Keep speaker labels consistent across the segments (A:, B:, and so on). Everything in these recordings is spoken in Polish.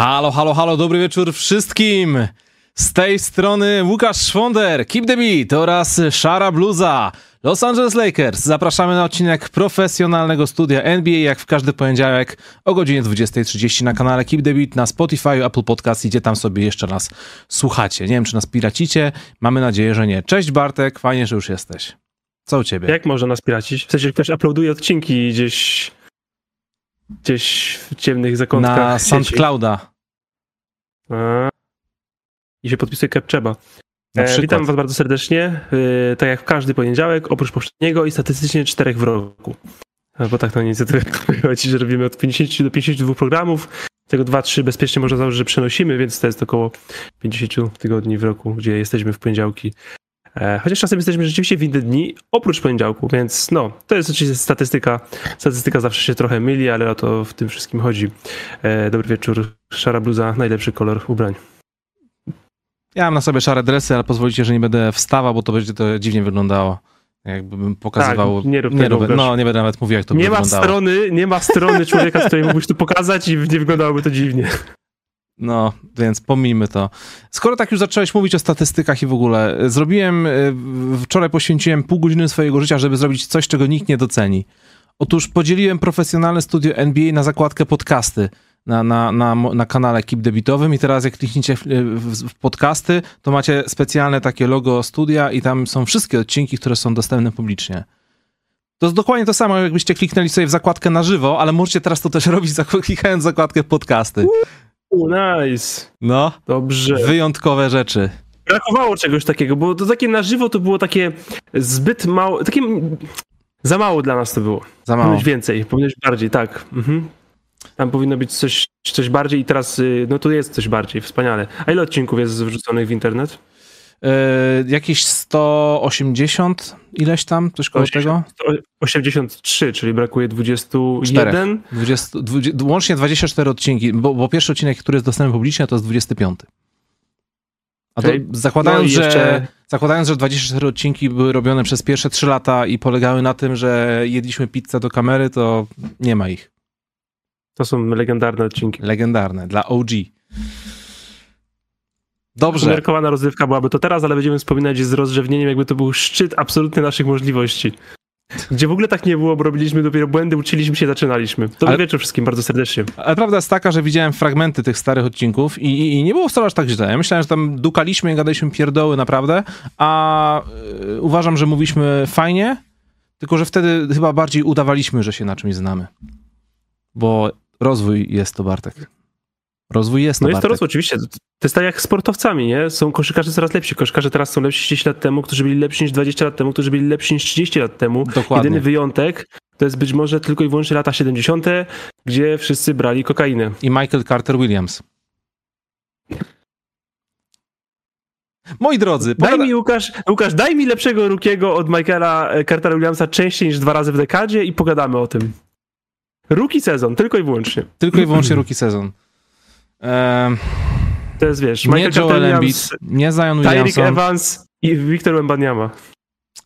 A: Halo, halo, halo, dobry wieczór wszystkim! Z tej strony Łukasz Szwonder, Keep the Beat oraz Szara Bluza, Los Angeles Lakers. Zapraszamy na odcinek profesjonalnego studia NBA, jak w każdy poniedziałek o godzinie 20.30 na kanale Keep the Beat na Spotify, Apple Podcast, gdzie tam sobie jeszcze nas słuchacie. Nie wiem, czy nas piracicie, mamy nadzieję, że nie. Cześć Bartek, fajnie, że już jesteś. Co u ciebie?
B: Jak można nas piracić? W sensie ktoś uploaduje odcinki gdzieś gdzieś w ciemnych zakątkach
A: Na
B: sieci.
A: SoundClouda.
B: I się podpisuje.
A: Na
B: E, witam was bardzo serdecznie. E, tak jak w każdy poniedziałek, oprócz poprzedniego i statystycznie czterech w roku. E, Bo tak na inicjatywę wychodzi, że robimy od 50 do 52 programów. Tego 2-3 bezpiecznie można założyć, że przenosimy, więc to jest około 50 tygodni w roku, gdzie jesteśmy w poniedziałki. E, Chociaż czasem jesteśmy rzeczywiście w inne dni, oprócz poniedziałku, więc no, to jest oczywiście statystyka. Statystyka zawsze się trochę myli, ale o to w tym wszystkim chodzi. E, Dobry wieczór, szara bluza, najlepszy kolor ubrań.
A: Ja mam na sobie szare dresy, ale pozwolicie, że nie będę wstawał, bo to będzie to dziwnie wyglądało. Jakbym pokazywał.
B: Tak, nie rób
A: robię-
B: Łukasz.
A: no, nie będę nawet mówił, jak to by
B: nie ma
A: wyglądało.
B: strony, nie ma strony człowieka, z której mógłbyś tu pokazać i nie wyglądałoby to dziwnie.
A: No, więc pomijmy to. Skoro tak już zacząłeś mówić o statystykach i w ogóle, y, zrobiłem, w- wczoraj poświęciłem pół godziny swojego życia, żeby zrobić coś, czego nikt nie doceni. Otóż podzieliłem profesjonalne studio NBA na zakładkę podcasty na, na, na, na kanale Keep Debitowym i teraz jak klikniecie w, w, w podcasty, to macie specjalne takie logo studia i tam są wszystkie odcinki, które są dostępne publicznie. To jest dokładnie to samo, jakbyście kliknęli sobie w zakładkę na żywo, ale możecie teraz to też robić klikając zakładkę podcasty.
B: U, nice.
A: No,
B: Dobrze.
A: wyjątkowe rzeczy.
B: Brakowało czegoś takiego, bo to takie na żywo to było takie zbyt mało, takie za mało dla nas to było.
A: Za mało.
B: Powinieneś więcej, powinieneś bardziej, tak. Mhm. Tam powinno być coś, coś bardziej i teraz, y, no tu jest coś bardziej, wspaniale. A ile odcinków jest wrzuconych w internet?
A: Yy, jakieś 180, ileś tam, coś koło tego?
B: 83, czyli brakuje 21.
A: 20, 20, łącznie 24 odcinki, bo, bo pierwszy odcinek, który jest dostępny publicznie, to jest 25. A to,
B: Okej.
A: zakładając,
B: No i
A: że,
B: jeszcze-
A: zakładając, że 24 odcinki były robione przez pierwsze 3 lata i polegały na tym, że jedliśmy pizzę do kamery, to nie ma ich.
B: To są legendarne odcinki.
A: Legendarne, dla OG. Dobrze.
B: Umiarkowana rozrywka byłaby to teraz, ale będziemy wspominać z rozrzewnieniem, jakby to był szczyt absolutny naszych możliwości. Gdzie w ogóle tak nie było, bo robiliśmy dopiero błędy, uczyliśmy się, zaczynaliśmy. Dobry
A: Ale-
B: wieczór wszystkim, bardzo serdecznie.
A: Ale prawda jest taka, że widziałem fragmenty tych starych odcinków i, i, i nie było wcale aż tak źle. Ja myślałem, że tam dukaliśmy i gadaliśmy pierdoły naprawdę, a y, uważam, że mówiliśmy fajnie, tylko że wtedy chyba bardziej udawaliśmy, że się na czymś znamy. Bo rozwój jest to, Bartek. Rozwój jest
B: No jest to rozwój, oczywiście. To jest tak jak z sportowcami, nie? Są koszykarze coraz lepsi. Koszykarze teraz są lepsi 10 lat temu, którzy byli lepsi niż 20 lat temu, którzy byli lepsi niż 30 lat temu.
A: Dokładnie.
B: Jedyny wyjątek to jest być może tylko i wyłącznie lata 70., gdzie wszyscy brali kokainę.
A: I Michael Carter Williams. Moi drodzy,
B: Daj mi, Łukasz, Łukasz, daj mi lepszego Rukiego od Michaela e, Cartera Williamsa częściej niż dwa razy w dekadzie i pogadamy o tym. Ruki sezon, tylko i wyłącznie.
A: tylko i wyłącznie rookie sezon.
B: To jest, wiesz,
A: nie
B: Michael
A: Joel
B: Williams,
A: Embiid, nie Zion
B: Tyreek
A: Williamson.
B: Evans i Victor Wembanyama.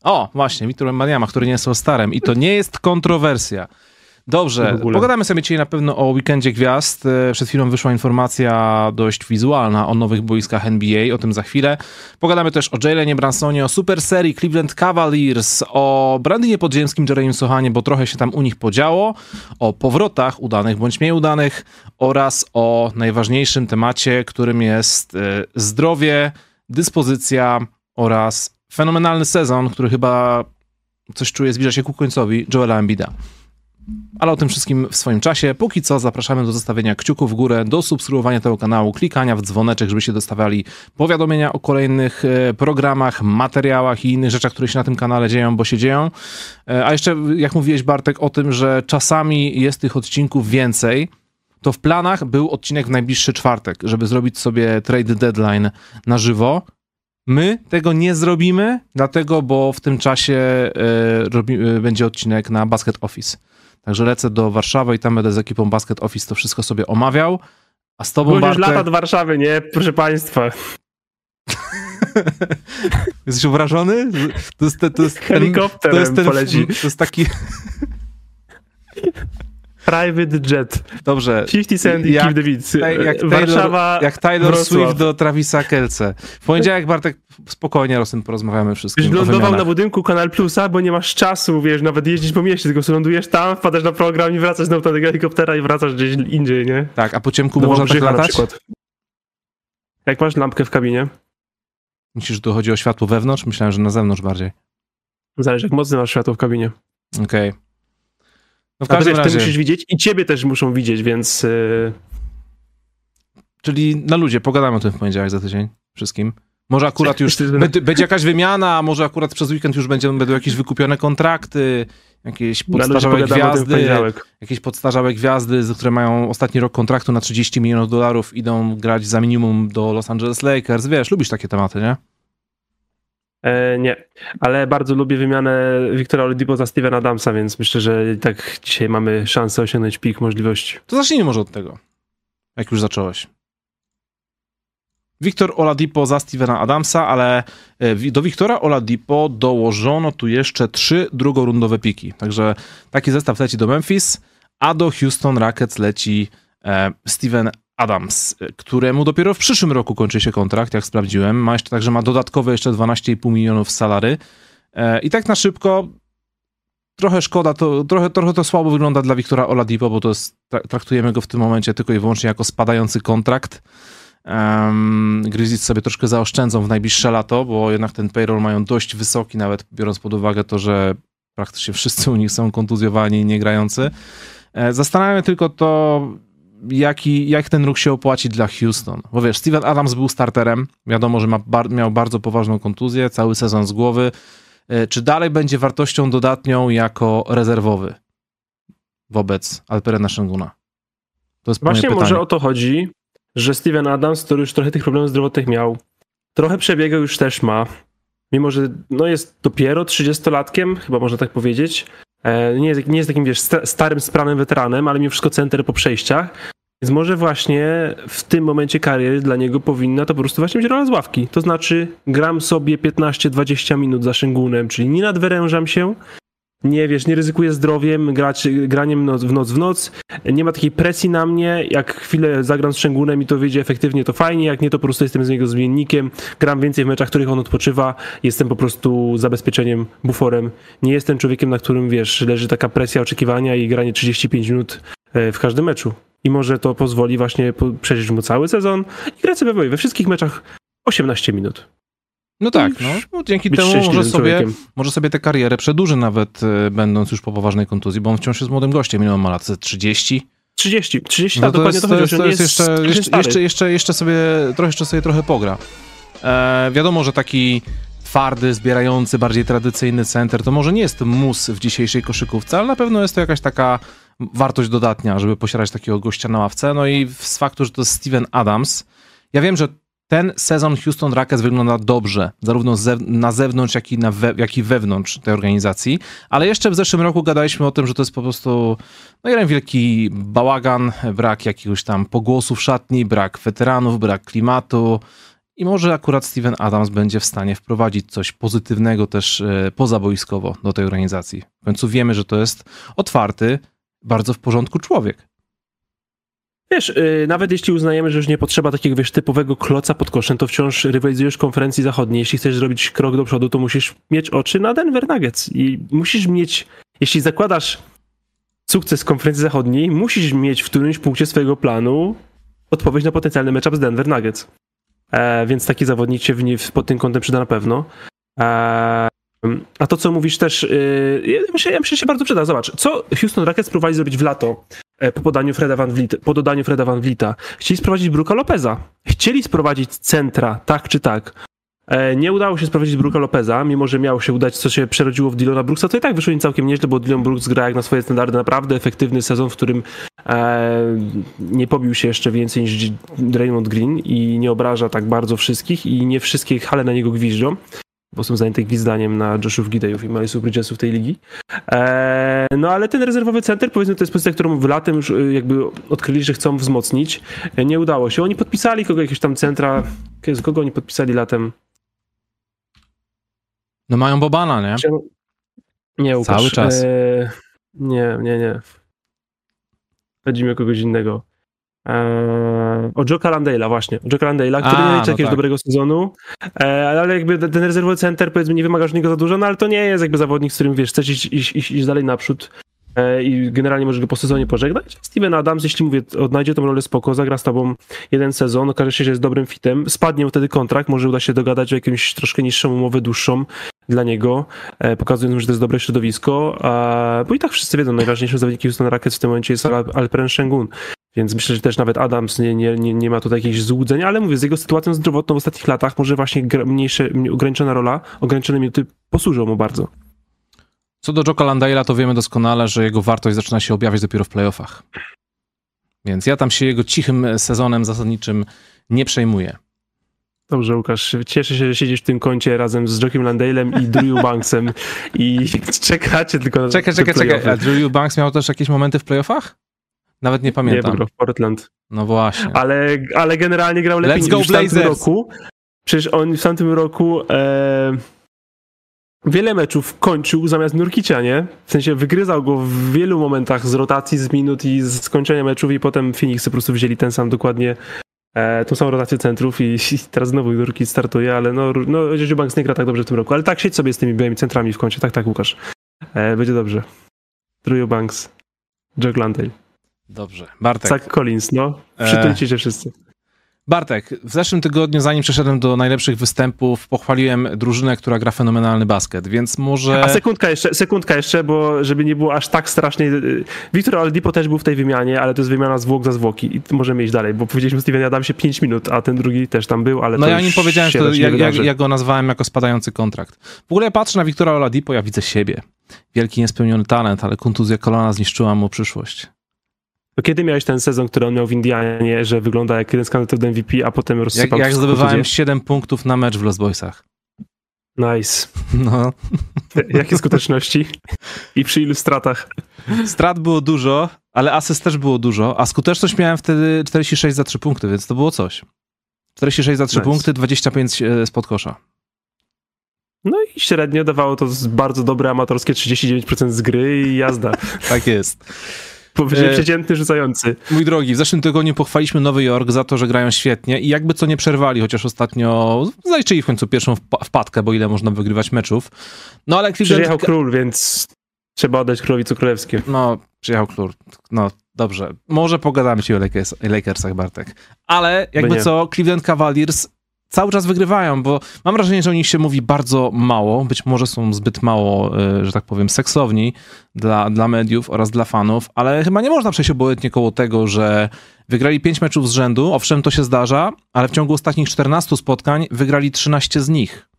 A: O, właśnie, Wiktor Mbaniama, który nie jest starem i to nie jest kontrowersja. Dobrze, pogadamy sobie dzisiaj na pewno o weekendzie gwiazd. E, Przed chwilą wyszła informacja dość wizualna o nowych boiskach NBA, o tym za chwilę. Pogadamy też o Jalenie Bransonie, o super serii Cleveland Cavaliers, o Brandynie Podziemskim, Jeremie Sochanie, bo trochę się tam u nich podziało, o powrotach udanych bądź mniej udanych oraz o najważniejszym temacie, którym jest e, zdrowie, dyspozycja oraz fenomenalny sezon, który chyba coś czuję zbliża się ku końcowi, Joela Embida. Ale o tym wszystkim w swoim czasie. Póki co zapraszamy do zostawienia kciuków w górę, do subskrybowania tego kanału, klikania w dzwoneczek, żebyście dostawali powiadomienia o kolejnych e, programach, materiałach i innych rzeczach, które się na tym kanale dzieją, bo się dzieją. E, A jeszcze, jak mówiłeś Bartek, o tym, że czasami jest tych odcinków więcej, to w planach był odcinek w najbliższy czwartek, żeby zrobić sobie trade deadline na żywo. My tego nie zrobimy, dlatego, bo w tym czasie e, robi, e, będzie odcinek na Basket Office. Także lecę do Warszawy i tam będę z ekipą Basket Office to wszystko sobie omawiał. A z tobą,
B: Bo już
A: Bartek...
B: lata do Warszawy, nie? Proszę państwa.
A: Jesteś obrażony? To jest, to jest, ten-
B: Helikopterem
A: to jest ten,
B: poleci.
A: To jest taki...
B: private jet.
A: Dobrze.
B: 50 Cent i
A: Jak-
B: Keep the Beats.
A: Jak
B: Warszawa,
A: Taylor, jak Taylor
B: Wrocław.
A: Swift do Travisa Kelce. W poniedziałek, Bartek, spokojnie tym porozmawiamy
B: Byś
A: wszystkim. o
B: lądował na budynku Kanal Plusa, bo nie masz czasu, wiesz, nawet jeździć po mieście, tylko lądujesz tam, wpadasz na program i wracasz znowu do tego helikoptera i wracasz gdzieś indziej, nie?
A: Tak, a po ciemku
B: Do
A: można tak latać?
B: przykład. Jak masz lampkę w kabinie,
A: Myślisz, że tu chodzi o światło wewnątrz? Myślałem, że na zewnątrz bardziej.
B: zależy jak mocno masz światło w kabinie.
A: Okej. No w każdym
B: ty
A: razie,
B: musisz widzieć i ciebie też muszą widzieć, więc yy,
A: czyli na ludzie, pogadamy o tym w poniedziałek za tydzień wszystkim. Może akurat już będzie, jakaś wymiana, a może akurat przez weekend już będzie, będą jakieś wykupione kontrakty, jakieś podstarzałe gwiazdy, jakieś podstarzałe gwiazdy, które mają ostatni rok kontraktu na 30 milionów dolarów, idą grać za minimum do Los Angeles Lakers. Wiesz, lubisz takie tematy, nie?
B: E, nie, ale bardzo lubię wymianę Wiktora Oladipo za Stevena Adamsa, więc myślę, że tak dzisiaj mamy szansę osiągnąć pik możliwości.
A: To zacznijmy może od tego, jak już zacząłeś. Wiktor Oladipo za Stevena Adamsa, ale e, do Wiktora Oladipo dołożono tu jeszcze trzy drugorundowe piki. Także taki zestaw leci do Memphis, a do Houston Rockets leci e, Steven Adams, któremu dopiero w przyszłym roku kończy się kontrakt, jak sprawdziłem. Ma jeszcze, także ma dodatkowe jeszcze 12,5 milionów salary. E, I tak na szybko trochę szkoda, to, trochę, trochę to słabo wygląda dla Wiktora Oladipo, bo to jest, tra- traktujemy go w tym momencie tylko i wyłącznie jako spadający kontrakt. Um, sobie troszkę zaoszczędzą w najbliższe lato, bo jednak ten payroll mają dość wysoki, nawet biorąc pod uwagę to, że praktycznie wszyscy u nich są kontuzjowani i niegrający. E, Zastanawiam tylko to, jaki, jak ten ruch się opłaci dla Houston. Bo wiesz, Steven Adams był starterem, wiadomo, że ma bar- miał bardzo poważną kontuzję, cały sezon z głowy. E, Czy dalej będzie wartością dodatnią jako rezerwowy wobec Alperena Szenguna? To jest
B: Właśnie może o to chodzi, że Steven Adams, który już trochę tych problemów zdrowotnych miał, trochę przebiegu już też ma, mimo że no jest dopiero 30-latkiem, chyba można tak powiedzieć. E, Nie jest, nie jest takim, wiesz, sta- starym, spranym weteranem, ale mimo wszystko center po przejściach. Więc może właśnie w tym momencie kariery dla niego powinna to po prostu właśnie być rola z ławki. To znaczy gram sobie 15-20 minut za Szengunem, czyli nie nadwyrężam się, nie wiesz, nie ryzykuję zdrowiem, grać, graniem noc, w noc w noc, nie ma takiej presji na mnie, jak chwilę zagram z Szengunem i to wyjdzie efektywnie, to fajnie, jak nie, to po prostu jestem z niego zmiennikiem, gram więcej w meczach, w których on odpoczywa, jestem po prostu zabezpieczeniem, buforem, nie jestem człowiekiem, na którym, wiesz, leży taka presja oczekiwania i granie 35 minut w każdym meczu. I może to pozwoli właśnie przeżyć mu cały sezon i grać sobie we wszystkich meczach 18 minut.
A: No tak, no, no dzięki temu może sobie,
B: człowiekiem.
A: może sobie tę karierę przedłuży nawet e, będąc już po poważnej kontuzji, bo on wciąż jest młodym gościem. Ile on ma lat? Ze 30?
B: 30, 30
A: No
B: lat,
A: to
B: dokładnie
A: jest,
B: to
A: to
B: chodzi,
A: to
B: nie
A: jest jeszcze, jeszcze, jeszcze, jeszcze, jeszcze, sobie, trochę, jeszcze sobie trochę pogra. E, wiadomo, że taki twardy, zbierający, bardziej tradycyjny center to może nie jest mus w dzisiejszej koszykówce, ale na pewno jest to jakaś taka wartość dodatnia, żeby posiadać takiego gościa na ławce. No i z faktu, że to jest Steven Adams, ja wiem, że ten sezon Houston Rockets wygląda dobrze, zarówno zew- na zewnątrz, jak i, na we- jak i wewnątrz tej organizacji, ale jeszcze w zeszłym roku gadaliśmy o tym, że to jest po prostu no jeden wielki bałagan, brak jakiegoś tam pogłosu w szatni, brak weteranów, brak klimatu i może akurat Steven Adams będzie w stanie wprowadzić coś pozytywnego też e, pozaboiskowo do tej organizacji. W końcu wiemy, że to jest otwarty, bardzo w porządku człowiek.
B: Wiesz, yy, nawet jeśli uznajemy, że już nie potrzeba takiego, wiesz, typowego kloca pod koszem, to wciąż rywalizujesz konferencji zachodniej. Jeśli chcesz zrobić krok do przodu, to musisz mieć oczy na Denver Nuggets i musisz mieć, jeśli zakładasz sukces konferencji zachodniej, musisz mieć w którymś punkcie swojego planu odpowiedź na potencjalny matchup z Denver Nuggets. E, więc taki zawodnik się w pod tym kątem przyda na pewno. E, a to, co mówisz też, yy, ja myślę, ja myślę, że się bardzo przyda. Zobacz, co Houston Rockets próbowali zrobić w lato e, po podaniu Freda Van Vliet, po dodaniu Freda Van Vlieta. Chcieli sprowadzić Bruka Lopeza. Chcieli sprowadzić centra, tak czy tak. E, Nie udało się sprowadzić Bruka Lopeza, mimo że miało się udać, co się przerodziło w Dylona Brooksa, to i tak wyszło im całkiem nieźle, bo Dillon Brooks gra jak na swoje standardy naprawdę efektywny sezon, w którym e, nie pobił się jeszcze więcej niż Draymond Green i nie obraża tak bardzo wszystkich i nie wszystkie hale na niego gwiżdżą bo są zajęte gwizdaniem na Joshów Gidejów i Milesu Bridgesów tej ligi. Eee, no ale ten rezerwowy center, powiedzmy, to jest pozycja, którą w latem już y, jakby odkryli, że chcą wzmocnić. E, Nie udało się. Oni podpisali kogo jakieś tam centra. Jezu, Kogo oni podpisali latem?
A: No mają Bobana, nie?
B: Nie, Łukasz.
A: Cały czas.
B: Eee, nie, nie, nie. Chodzi mi o kogoś innego. Eee, o Joe Landale'a właśnie. Joe Landale'a, który
A: A,
B: nie
A: no
B: liczy jakiegoś
A: tak.
B: dobrego sezonu, eee, ale jakby ten rezerwowy center powiedzmy nie wymagasz od niego za dużo, no ale to nie jest jakby zawodnik, z którym wiesz, chcesz iść, iść, iść, iść dalej naprzód eee, i generalnie możesz go po sezonie pożegnać. Steven Adams, jeśli mówię, odnajdzie tą rolę spoko, zagra z tobą jeden sezon, okaże się, że jest dobrym fitem, spadnie mu wtedy kontrakt, może uda się dogadać o jakąś troszkę niższą umowę, dłuższą dla niego, pokazując, że to jest dobre środowisko, bo i tak wszyscy wiedzą, najważniejszym zawodnikiem Houston Rockets w tym momencie jest Al- Alperen Sengun, więc myślę, że też nawet Adams nie, nie, nie, nie ma tutaj jakichś złudzeń, ale mówię, z jego sytuacją zdrowotną w ostatnich latach może właśnie mniejsze, ograniczona rola, ograniczone minuty posłużą mu bardzo.
A: Co do Joka Landale'a, to wiemy doskonale, że jego wartość zaczyna się objawiać dopiero w playoffach. Więc ja tam się jego cichym sezonem zasadniczym nie przejmuję.
B: Dobrze, Łukasz, cieszę się, że siedzisz w tym kącie razem z Jockiem Landale'em i Drew Banksem i czekacie tylko na
A: Czekaj, czekaj, czekaj. A Drew Eubanks miał też jakieś momenty w playoffach? Nawet nie
B: Nie,
A: pamiętam.
B: bo grał w Portland.
A: No właśnie.
B: Ale, ale generalnie grał lepiej
A: Let's go
B: niż w tamtym
A: Blazers.
B: roku. Przecież on w tamtym roku e, wiele meczów kończył zamiast Nurkicia, nie? W sensie wygryzał go w wielu momentach z rotacji, z minut i z skończenia meczów i potem Phoenix po prostu wzięli ten sam dokładnie e, tą samą rotację centrów i, i teraz znowu Nurkic startuje, ale no, no Banks nie gra tak dobrze w tym roku. Ale tak, siedź sobie z tymi białymi centrami w kącie. Tak, tak, Łukasz. E, będzie dobrze. Drew Banks, Joe Landale,
A: Dobrze. Bartek.
B: Zach Collins, no.
A: E,
B: Przytulcie się wszyscy.
A: Bartek, w zeszłym tygodniu, zanim przeszedłem do najlepszych występów, pochwaliłem drużynę, która gra fenomenalny basket, więc może...
B: A sekundka jeszcze, sekundka jeszcze, bo żeby nie było aż tak strasznie. y, Wiktor Aldipo też był w tej wymianie, ale to jest wymiana zwłok za zwłoki i możemy iść dalej, bo powiedzieliśmy Steven Adamsie 5 minut, a ten drugi też tam był, ale
A: No ja nim powiedziałem,
B: się
A: że to, jak, ja go nazwałem jako spadający kontrakt. W ogóle patrzę na Wiktora Oladipo, ja widzę siebie. Wielki niespełniony talent, ale kontuzja kolana zniszczyła mu przyszłość.
B: To kiedy miałeś ten sezon, który on miał w Indianie, że wygląda jak jeden z kandydatów do MVP, a potem
A: Jak,
B: rozsypał
A: jak
B: co
A: zdobywałem
B: dzieje?
A: 7 punktów na mecz w Los Boysach.
B: Nice.
A: No,
B: Jakie skuteczności? I przy ilu stratach?
A: strat było dużo, ale asyst też było dużo, a skuteczność miałem wtedy 46 za 3 punkty, więc to było coś. 46 za 3
B: Nice.
A: punkty, 25 spod kosza.
B: No i średnio dawało to bardzo dobre amatorskie 39% z gry i jazda.
A: Tak jest.
B: Powyżej
A: E,
B: przeciętny rzucający.
A: Mój drogi, w zeszłym tygodniu pochwaliśmy Nowy Jork za to, że grają świetnie i jakby co nie przerwali, chociaż ostatnio zaliczyli w końcu pierwszą wpa- wpadkę, bo ile można wygrywać meczów. No ale
B: Przyjechał
A: Cleveland...
B: król, więc trzeba oddać królowi co królewskie.
A: No, przyjechał król. No, dobrze. Może pogadamy ci o Lakers, Lakersach, Bartek. Ale jakby co, Cleveland Cavaliers cały czas wygrywają, bo mam wrażenie, że o nich się mówi bardzo mało. Być może są zbyt mało, e, że tak powiem, seksowni dla, dla mediów oraz dla fanów, ale chyba nie można przejść obojętnie koło tego, że wygrali 5 meczów z rzędu. Owszem, to się zdarza, ale w ciągu ostatnich 14 spotkań wygrali 13 z nich.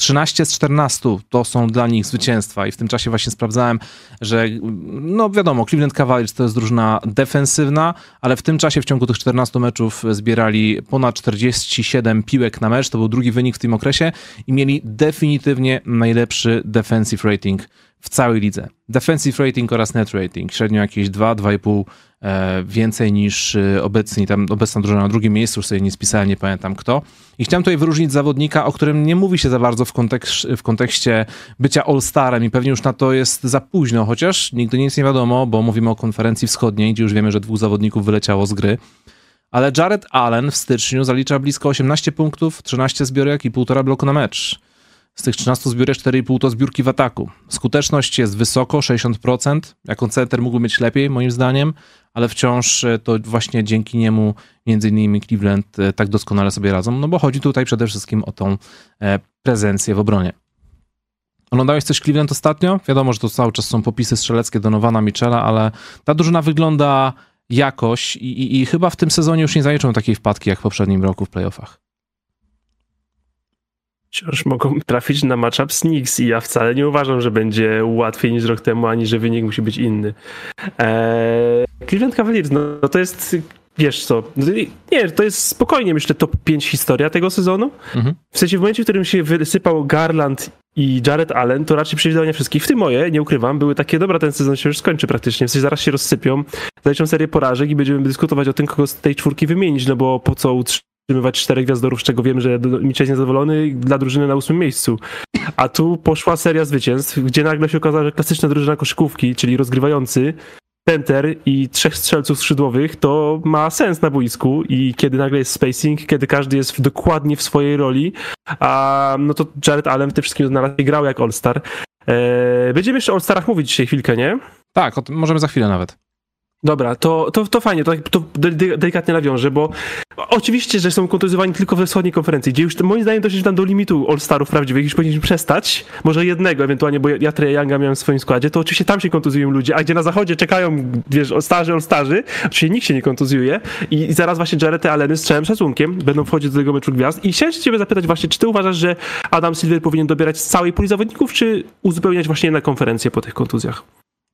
A: 13 z 14 to są dla nich zwycięstwa. I w tym czasie właśnie sprawdzałem, że no wiadomo, Cleveland Cavaliers to jest drużyna defensywna, ale w tym czasie w ciągu tych 14 meczów zbierali ponad 47 piłek na mecz, to był drugi wynik w tym okresie i mieli definitywnie najlepszy defensive rating w całej lidze. Defensive rating oraz net rating, średnio jakieś 2, 2,5 e, więcej niż e, obecni, tam obecna drużyna na drugim miejscu, już sobie nie spisałem, nie pamiętam kto. I chciałem tutaj wyróżnić zawodnika, o którym nie mówi się za bardzo w, kontekst, w kontekście bycia All-Starem i pewnie już na to jest za późno, chociaż nigdy nic nie wiadomo, bo mówimy o konferencji wschodniej, gdzie już wiemy, że dwóch zawodników wyleciało z gry. Ale Jared Allen w styczniu zalicza blisko 18 punktów, 13 zbiorek i 1,5 bloku na mecz. Z tych 13 zbiórek 4,5 to zbiórki w ataku. Skuteczność jest wysoko, 60%. Jako center mógłby mieć lepiej, moim zdaniem, ale wciąż e, to właśnie dzięki niemu między innymi Cleveland e, tak doskonale sobie radzą, no bo chodzi tutaj przede wszystkim o tą e, prezencję w obronie. Oglądałeś coś Cleveland ostatnio? Wiadomo, że to cały czas są popisy strzeleckie Donowana Michela, ale ta drużyna wygląda jakoś i, i, i chyba w tym sezonie już nie zaliczą takiej wpadki jak w poprzednim roku w playoffach.
B: Wciąż mogą trafić na matchup z Knicks i ja wcale nie uważam, że będzie łatwiej niż rok temu, ani że wynik musi być inny. Eee, Cleveland Cavaliers, no, no to jest, wiesz co, no nie, to jest spokojnie myślę top 5 historia tego sezonu.
A: Mhm.
B: W sensie w momencie, w którym się wysypał Garland i Jared Allen, to raczej przewidywania wszystkich, w tym moje, nie ukrywam, były takie, dobra, ten sezon się już skończy praktycznie, w sensie zaraz się rozsypią, zaliczą serię porażek i będziemy dyskutować o tym, kogo z tej czwórki wymienić, no bo po co utrzymywać czterech gwiazdorów, z czego wiem, że Mitchell jest niezadowolony dla drużyny na ósmym miejscu. A tu poszła seria zwycięstw, gdzie nagle się okazało, że klasyczna drużyna koszykówki, czyli rozgrywający, center i trzech strzelców skrzydłowych, to ma sens na boisku i kiedy nagle jest spacing, kiedy każdy jest w, dokładnie w swojej roli, a no to Jared Allen w tym wszystkim na razie grał jak All-Star. Eee, będziemy jeszcze o All-Starach mówić dzisiaj chwilkę, nie?
A: Tak, o możemy za chwilę nawet.
B: Dobra, to, to, to fajnie, to, to delikatnie nawiążę, bo oczywiście, że są kontuzjowani tylko we wschodniej konferencji, gdzie już moim zdaniem doszliśmy tam do limitu All-Starów prawdziwych, już powinniśmy przestać, może jednego ewentualnie, bo ja Trey Younga miałem w swoim składzie, to oczywiście tam się kontuzjują ludzie, a gdzie na zachodzie czekają, wiesz, All-Starzy, All-Starzy, oczywiście nikt się nie kontuzjuje. I, i zaraz właśnie Jared Alleny z całym szacunkiem będą wchodzić do tego meczu gwiazd. I chciałem ciebie zapytać właśnie, czy ty uważasz, że Adam Silver powinien dobierać z całej puli zawodników, czy uzupełniać właśnie na konferencję po tych kontuzjach?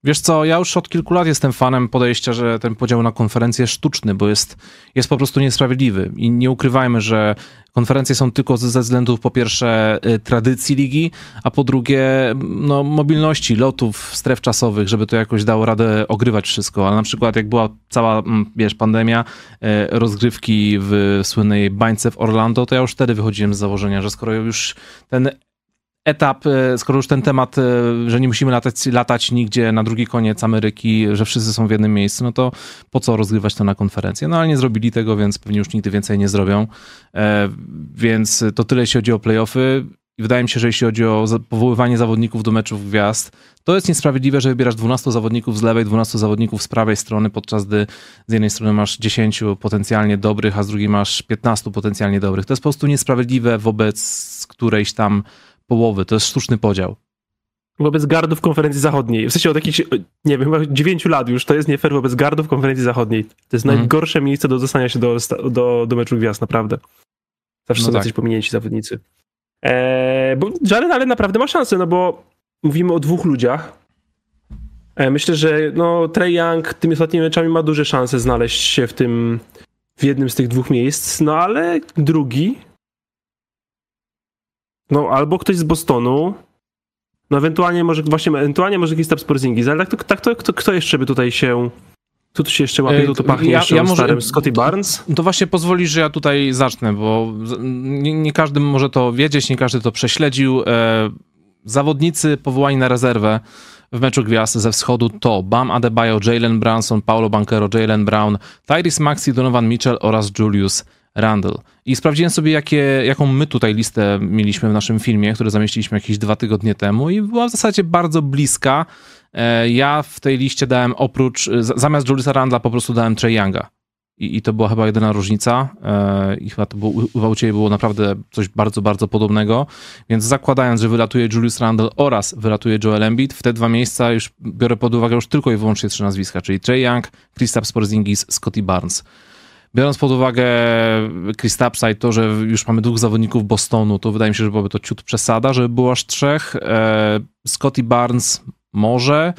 A: Wiesz co, ja już od kilku lat jestem fanem podejścia, że ten podział na konferencje jest sztuczny, bo jest, jest po prostu niesprawiedliwy. I nie ukrywajmy, że konferencje są tylko ze względów po pierwsze y, tradycji ligi, a po drugie no, mobilności, lotów, stref czasowych, żeby to jakoś dało radę ogrywać wszystko. Ale na przykład jak była cała, wiesz, pandemia, y, rozgrywki w słynnej bańce w Orlando, to ja już wtedy wychodziłem z założenia, że skoro już ten etap, e, skoro już ten temat, e, że nie musimy latać, latać nigdzie na drugi koniec Ameryki, że wszyscy są w jednym miejscu, no to po co rozgrywać to na konferencję? No ale nie zrobili tego, więc pewnie już nigdy więcej nie zrobią. E, więc to tyle, jeśli chodzi o playoffy. I wydaje mi się, że jeśli chodzi o powoływanie zawodników do meczów gwiazd, to jest niesprawiedliwe, że wybierasz 12 zawodników z lewej, 12 zawodników z prawej strony, podczas gdy z jednej strony masz 10 potencjalnie dobrych, a z drugiej masz 15 potencjalnie dobrych. To jest po prostu niesprawiedliwe wobec którejś tam połowy, to jest sztuczny podział.
B: Wobec gardów konferencji zachodniej. W sensie od jakichś, nie wiem, chyba 9 lat już to jest nie fair wobec gardów konferencji zachodniej. To jest mm. najgorsze miejsce do dostania się do, do, do meczu gwiazd, naprawdę. Zawsze no są tak. jacyś pominięci zawodnicy. Eee, bo Jared ale naprawdę ma szansę, no bo mówimy o dwóch ludziach. Eee, myślę, że no, Trey Young tymi ostatnimi meczami ma duże szanse znaleźć się w tym, w jednym z tych dwóch miejsc, no ale drugi no, albo ktoś z Bostonu, no ewentualnie może właśnie, ewentualnie może Kristaps Porzingis, ale tak, to, tak to, kto, kto jeszcze by tutaj się tu się jeszcze łapie, tu to pachnie ja, ja może, starym Scotty Barnes.
A: To właśnie pozwolisz, że ja tutaj zacznę, bo nie, nie, każdy może to wiedzieć, nie każdy to prześledził. E, zawodnicy powołani na rezerwę w meczu gwiazd ze wschodu to Bam Adebayo, Jalen Branson, Paulo Banquero, Jalen Brown, Tyrese Maxey, Donovan Mitchell oraz Julius Randall. I sprawdziłem sobie, jakie, jaką my tutaj listę mieliśmy w naszym filmie, który zamieściliśmy jakieś dwa tygodnie temu i była w zasadzie bardzo bliska. E, ja w tej liście dałem oprócz, zamiast Juliusa Randla po prostu dałem Trey Younga. I, I, to była chyba jedyna różnica. E, I chyba to było, u Ciebie było naprawdę coś bardzo, bardzo podobnego. Więc zakładając, że wylatuje Julius Randle oraz wylatuje Joel Embiid, w te dwa miejsca już biorę pod uwagę już tylko i wyłącznie trzy nazwiska, czyli Trey Young, Kristaps Porzingis, Scotty Barnes. Biorąc pod uwagę Chris Tapsa i to, że już mamy dwóch zawodników Bostonu, to wydaje mi się, że byłoby to ciut przesada, żeby było aż trzech. E, Scotty Barnes może,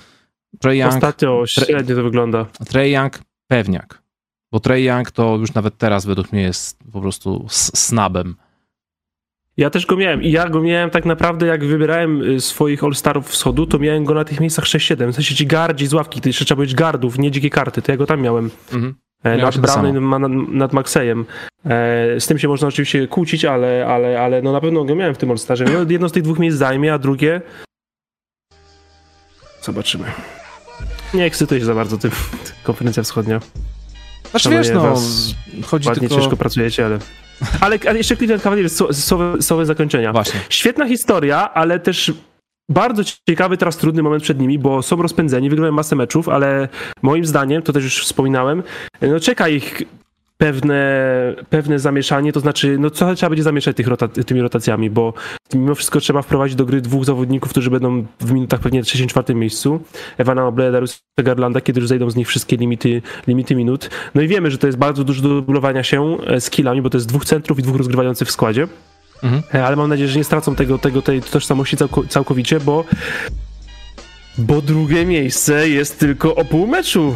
A: Trey Young...
B: Ostatnio średnio to wygląda.
A: Trey Young pewniak, bo Trey Young to już nawet teraz według mnie jest po prostu snabem.
B: Ja też go miałem i ja go miałem tak naprawdę, jak wybierałem y, swoich All-Starów wschodu, to miałem go na tych miejscach 6-7. W sensie ci gardzi z ławki, to jeszcze trzeba być gardów, nie dzikie karty, to ja go tam miałem. Mhm. E, nad Brownem, nad, Maxejem. E, z tym się można oczywiście kłócić, ale, ale, ale no na pewno go miałem w tym All-Starze. No, jedno z tych dwóch miejsc zajmie, a drugie... Zobaczymy. Nie ekscytuję się za bardzo tym, konferencja wschodnia.
A: Znaczy wiesz, no, chodzi
B: ładnie, tylko... ciężko pracujecie, ale... Ale, ale jeszcze Cleveland Cavaliers, słowe, słowe zakończenia.
A: Właśnie.
B: Świetna historia, ale też bardzo ciekawy, teraz trudny moment przed nimi, bo są rozpędzeni, wygrają masę meczów, ale moim zdaniem, to też już wspominałem, no czeka ich pewne, pewne zamieszanie, to znaczy, no co trzeba będzie zamieszać tych rota tymi rotacjami, bo mimo wszystko trzeba wprowadzić do gry dwóch zawodników, którzy będą w minutach pewnie trzecim, czwartym miejscu. Ewana Obleda, Garlanda, kiedy już zejdą z nich wszystkie limity, limity minut. No i wiemy, że to jest bardzo dużo dublowania się e, z killami, bo to jest dwóch centrów i dwóch rozgrywających w składzie. Mhm. Ale mam nadzieję, że nie stracą tego, tego tej tożsamości całkowicie, bo bo drugie miejsce jest tylko o pół meczu.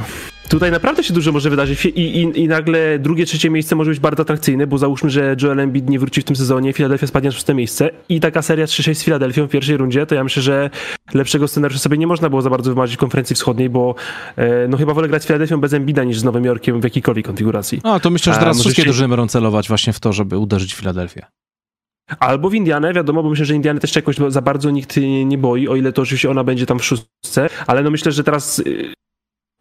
B: Tutaj naprawdę się dużo może wydarzyć I, i, i nagle drugie, trzecie miejsce może być bardzo atrakcyjne, bo załóżmy, że Joel Embiid nie wróci w tym sezonie, Philadelphia spadnie na szóste miejsce i taka seria 3-6 z Filadelfią w pierwszej rundzie, to ja myślę, że lepszego scenariusza sobie nie można było za bardzo wymarzyć konferencji wschodniej, bo e, no chyba wolę grać z Filadelfią bez Embida niż z Nowym Jorkiem w jakiejkolwiek konfiguracji.
A: A, to myślę, że teraz A, wszystkie się... drużyny będą celować właśnie w to, żeby uderzyć Filadelfię.
B: Albo w Indianę, wiadomo, bo myślę, że Indianę też jakoś za bardzo nikt nie boi, o ile to oczywiście ona będzie tam w szóstce, ale no myślę, że teraz y,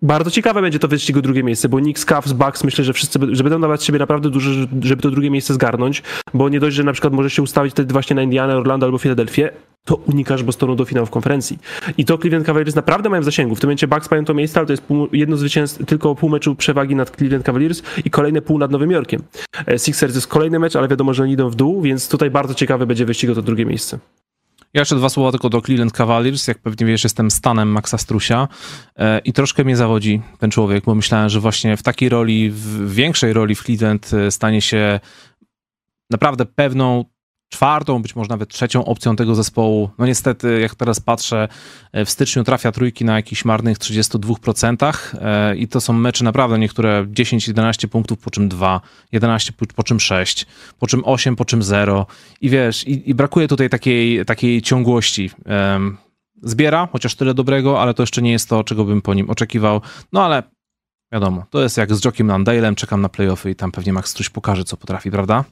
B: Bardzo ciekawe będzie to wyścigu drugie miejsce, bo Knicks, Cavs, Bucks myślę, że wszyscy że będą dawać siebie naprawdę dużo, żeby to drugie miejsce zgarnąć, bo nie dość, że na przykład możesz się ustawić wtedy właśnie na Indianę, Orlando albo Filadelfię, to unikasz Bostonu do finału w konferencji. I to Cleveland Cavaliers naprawdę mają w zasięgu. W tym momencie Bucks mają to miejsce, ale to jest pół, jedno zwycięstwo, tylko pół meczu przewagi nad Cleveland Cavaliers i kolejne pół nad Nowym Jorkiem. E, Sixers jest kolejny mecz, ale wiadomo, że oni idą w dół, więc tutaj bardzo ciekawe będzie wyścig o to drugie miejsce.
A: Ja jeszcze dwa słowa tylko do Cleveland Cavaliers. Jak pewnie wiesz, jestem stanem Maxa Strusia e, i troszkę mnie zawodzi ten człowiek, bo myślałem, że właśnie w takiej roli, w większej roli w Cleveland e, stanie się naprawdę pewną czwartą, być może nawet trzecią opcją tego zespołu. No niestety, jak teraz patrzę, e, w styczniu trafia trójki na jakichś marnych 32% e, i to są mecze naprawdę niektóre 10-11 punktów, po czym 2, 11 po czym 6, po czym 8, po czym 0 i wiesz, i, i brakuje tutaj takiej, takiej ciągłości. Zbiera, chociaż tyle dobrego, ale to jeszcze nie jest to, czego bym po nim oczekiwał. No ale wiadomo, to jest jak z Jockiem Landale'em, czekam na playoffy i tam pewnie Max coś pokaże, co potrafi, prawda?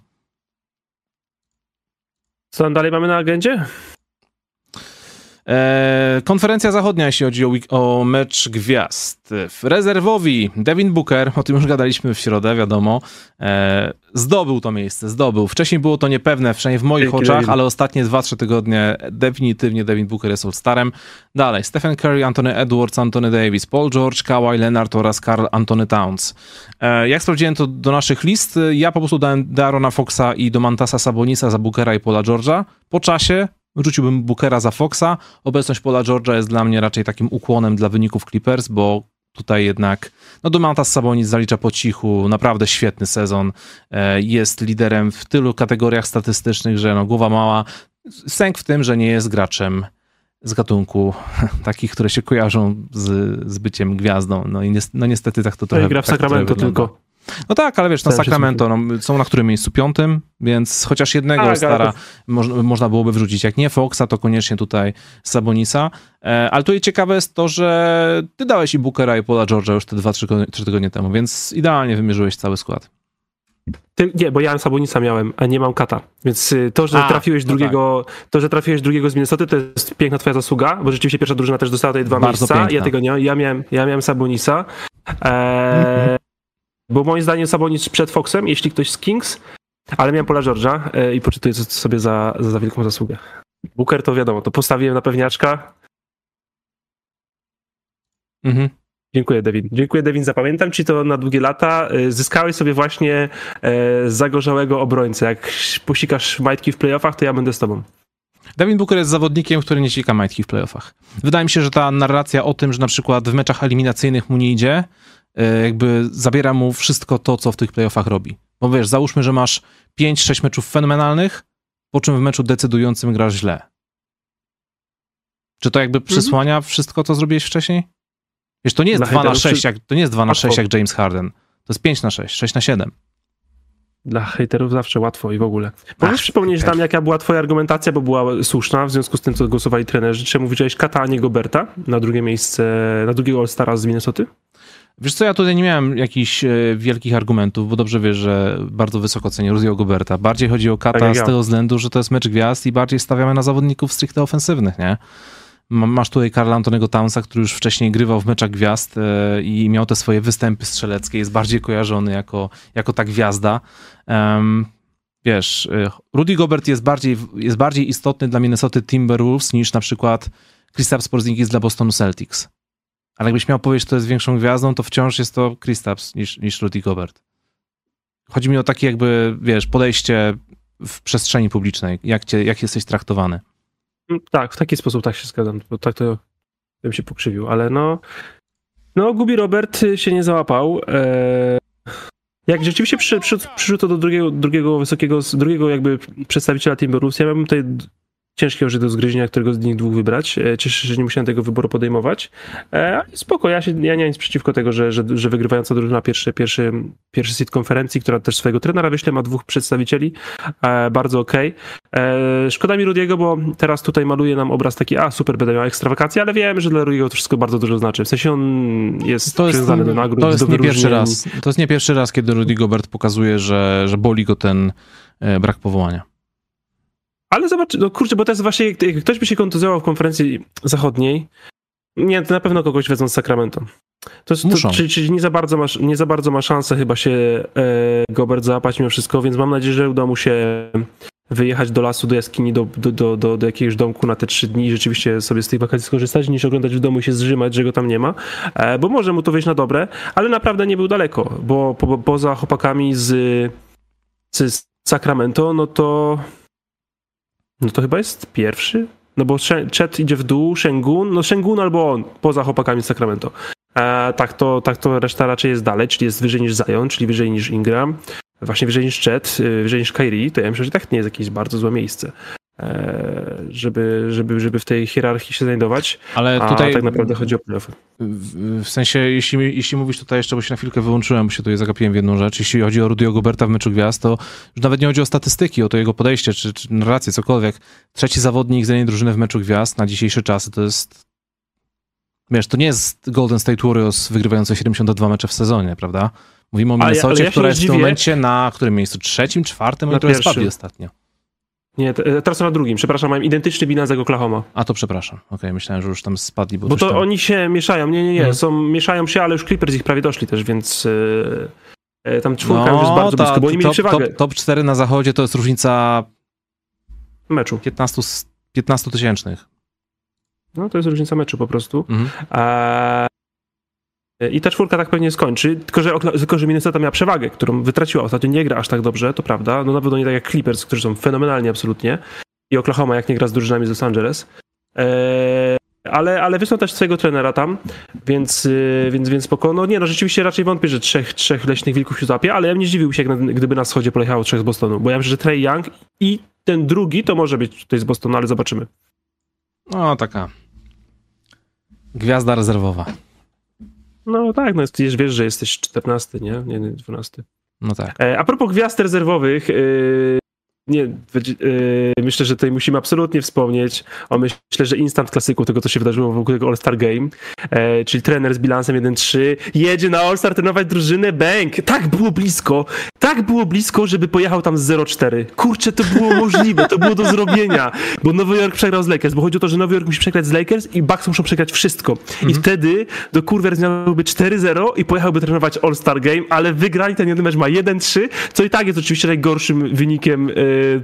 B: Co tam dalej mamy na agendzie?
A: Eee, konferencja zachodnia, jeśli chodzi o, o, mecz gwiazd. Rezerwowi Devin Booker, o tym już gadaliśmy w środę, wiadomo, eee, zdobył to miejsce, zdobył. Wcześniej było to niepewne, przynajmniej w moich Dzięki oczach, ale ostatnie 2-3 tygodnie definitywnie Devin Booker jest All-Starem. Dalej, Stephen Curry, Anthony Edwards, Anthony Davis, Paul George, Kawhi Leonard oraz Carl Anthony Towns. Eee, jak sprawdziłem to do naszych list, ja po prostu dałem Darona Foxa i Domantasa Sabonisa za Bookera i Paula George'a. Po czasie Rzuciłbym Bookera za Foxa. Obecność Pola George'a jest dla mnie raczej takim ukłonem dla wyników Clippers, bo tutaj jednak no Domantas Sabonis zalicza po cichu, naprawdę świetny sezon, e, jest liderem w tylu kategoriach statystycznych, że no głowa mała. Sęk w tym, że nie jest graczem z gatunku takich, które się kojarzą z, z byciem gwiazdą. No i no niestety tak to trochę...
B: No gra w tak Sacramento tylko.
A: No tak, ale wiesz, na Sacramento no, są na którym miejscu? Piątym, więc chociaż jednego tak, stara to... można, można byłoby wrzucić. Jak nie Foxa, to koniecznie tutaj Sabonisa. E, ale tutaj ciekawe jest to, że ty dałeś i Bookera i Paula George'a już te dwa, trzy, trzy tygodnie temu, więc idealnie wymierzyłeś cały skład.
B: Ty, nie, bo ja Sabonisa miałem, a nie mam Kata. Więc y, to, że a, trafiłeś no drugiego, tak. to, że trafiłeś drugiego z Minnesota, to jest piękna twoja zasługa, bo rzeczywiście pierwsza drużyna też dostała tutaj dwa Bardzo miejsca. Piękna. Ja tego nie Ja miałem, ja miałem Sabonisa. Eee, bo moim zdaniem Sabonis przed Foxem, jeśli ktoś z Kings, ale miałem Pola George'a e, i poczytuję sobie za, za wielką zasługę. Booker to wiadomo, to postawiłem na pewniaczka. Mhm. Dziękuję, Devin. Dziękuję, Devin. Zapamiętam ci to na długie lata. E, zyskałeś sobie właśnie e, zagorzałego obrońcę. Jak posikasz majtki w playoffach, to ja będę z tobą.
A: Devin Booker jest zawodnikiem, który nie cika majtki w playoffach. Wydaje mi się, że ta narracja o tym, że na przykład w meczach eliminacyjnych mu nie idzie, jakby zabiera mu wszystko to, co w tych playoffach robi. Bo wiesz, załóżmy, że masz 5-6 meczów fenomenalnych, po czym w meczu decydującym grasz źle. Czy to jakby przysłania mhm. wszystko, co zrobiłeś wcześniej? Wiesz, to nie jest 2 na 6, jak, to nie jest 2 na 6 jak James Harden. To jest 5 na 6, 6 na 7.
B: Dla hejterów zawsze łatwo i w ogóle. Możesz przypomnieć nam, jaka była twoja argumentacja, bo była słuszna, w związku z tym, co głosowali trenerzy. Czemu widziałeś Kata, a nie Goberta na drugie miejsce, na drugiego All-Stara z Minnesoty?
A: Wiesz co, ja tutaj nie miałem jakichś e, wielkich argumentów, bo dobrze wiesz, że bardzo wysoko cenię Rudy'ego Goberta. Bardziej chodzi o Kata tak z tego względu, że to jest mecz gwiazd i bardziej stawiamy na zawodników stricte ofensywnych, nie? Masz tutaj Karla Antonego Townsa, który już wcześniej grywał w meczach gwiazd e, i miał te swoje występy strzeleckie, jest bardziej kojarzony jako, jako ta gwiazda. Um, wiesz, e, Rudy Gobert jest bardziej, jest bardziej istotny dla Minnesota Timberwolves niż na przykład Kristaps Porzingis dla Bostonu Celtics. Ale jakbyś miał powiedzieć, to jest większą gwiazdą, to wciąż jest to Kristaps niż, niż Rudy Gobert. Chodzi mi o takie jakby, wiesz, podejście w przestrzeni publicznej, jak, cię, jak jesteś traktowany.
B: Mm, tak, w taki sposób tak się zgadzam, bo tak to bym się pokrzywił, ale no no Gubi Robert się nie załapał. Eee, jak rzeczywiście przyszedł, przyszedł, przyszedł to do drugiego, drugiego wysokiego, drugiego jakby przedstawiciela Timberwolves, ja bym tutaj ciężkie już do zgryzienia, którego z nich dwóch wybrać. E, cieszę się, że nie musiałem tego wyboru podejmować. E, spoko, ja, się, ja nie mam nic przeciwko tego, że, że, że wygrywająca drużyna pierwszy, pierwszy, pierwszy sit konferencji, która też swojego trenera wyśle, ma dwóch przedstawicieli. E, bardzo okej. Okay. Szkoda mi Rudiego, bo teraz tutaj maluje nam obraz taki, a super, będę miał ekstra wakacje, ale wiem, że dla Rudiego to wszystko bardzo dużo znaczy. W sensie on jest to jest, do nagród,
A: to jest nie pierwszy raz. To jest nie pierwszy raz, kiedy Rudy Gobert pokazuje, że, że boli go ten brak powołania.
B: Ale zobacz, no kurczę, bo to jest właśnie, jak ktoś by się kontuzjował w konferencji zachodniej, nie, to na pewno kogoś wezmą z Sacramento. To, jest- to, czyli, czyli nie, za bardzo ma, nie za bardzo ma szansę chyba się e, Gobert załapać mimo wszystko, więc mam nadzieję, że uda mu się wyjechać do lasu, do jaskini, do, do, do, do, do jakiegoś domku na te trzy dni i rzeczywiście sobie z tych wakacji skorzystać, niż oglądać w domu i się zrzymać, że go tam nie ma, e, bo może mu to wyjść na dobre, ale naprawdę nie był daleko, bo po, poza chłopakami z, z Sacramento, no to no to chyba jest pierwszy, no bo Chet idzie w dół, Shengun, no Shengun albo on, poza chłopakami Sacramento. E, tak, to, tak to reszta raczej jest dalej, czyli jest wyżej niż Zion, czyli wyżej niż Ingram, właśnie wyżej niż Chet, y, wyżej niż Kyrie, to ja myślę, że tak nie jest jakieś bardzo złe miejsce, żeby, żeby, żeby w tej hierarchii się znajdować,
A: Ale
B: a
A: tutaj
B: tak naprawdę chodzi o playoffy.
A: w, sensie, jeśli, jeśli mówisz tutaj jeszcze, bo się na chwilkę wyłączyłem, bo się tutaj zagapiłem w jedną rzecz, jeśli chodzi o Rudy'ego Goberta w meczu gwiazd, to już nawet nie chodzi o statystyki, o to jego podejście, czy, czy narrację, cokolwiek. Trzeci zawodnik z jednej drużyny w meczu gwiazd na dzisiejsze czasy to jest wiesz, to nie jest Golden State Warriors wygrywające 72 mecze w sezonie, prawda? Mówimy o
B: Ale ja-
A: Minnesocie,
B: ale ja się
A: która jest w tym momencie na którym miejscu? Trzecim, czwartym?
B: Na
A: trochę
B: pierwszym.
A: spadli ostatnio.
B: Nie, te- teraz są na drugim, przepraszam, mam identyczny bilans jak Oklahoma.
A: A to przepraszam. Okej, myślałem, że już tam spadli, bo,
B: Bo to
A: tam...
B: oni się mieszają, nie, nie, nie,
A: Mhm.
B: są, mieszają się, ale już Clippers ich prawie doszli też, więc e, e, tam czwórka
A: No,
B: już jest bardzo
A: ta-
B: blisko, bo oni mieli
A: top,
B: przewagę
A: top, top 4 na zachodzie to jest różnica
B: meczu.
A: 15, s- 15 tysięcznych.
B: No to jest różnica meczu po prostu.
A: Mhm.
B: A, I ta czwórka tak pewnie skończy, tylko że, tylko że Minnesota miała przewagę, którą wytraciła. Ostatnio nie gra aż tak dobrze, to prawda. No na pewno nie tak jak Clippers, którzy są fenomenalni absolutnie. I Oklahoma, jak nie gra z drużynami z Los Angeles. E, ale, ale wysłał też swojego trenera tam, więc, y, więc, więc spoko. No nie, no rzeczywiście raczej wątpię, że trzech, trzech leśnych wilków się złapie, ale ja bym nie zdziwił się, gdyby na wschodzie pojechało trzech z Bostonu, bo ja myślę, że Trey Young i ten drugi to może być tutaj z Bostonu, ale zobaczymy.
A: No, taka gwiazda rezerwowa.
B: No tak, no jest, wiesz, że jesteś 14, nie? Nie, nie 12.
A: No tak.
B: E, a propos gwiazd rezerwowych, e, nie, e, myślę, że tutaj musimy absolutnie wspomnieć o myślę, że instant klasyku tego, co się wydarzyło wokół tego All-Star Game, e, czyli trener z bilansem 1-3 jedzie na All-Star trenować drużynę, bęk! Tak było blisko, tak było blisko, żeby pojechał tam z 0-4. Kurczę, to było możliwe, to było do zrobienia, bo Nowy Jork przegrał z Lakers, bo chodzi o to, że Nowy Jork musi przegrać z Lakers i Bucks muszą przegrać wszystko. I wtedy do kurwer zmieniałby 4-0 i pojechałby trenować All-Star Game, ale wygrali ten jeden mecz ma 1-3, co i tak jest oczywiście najgorszym wynikiem e,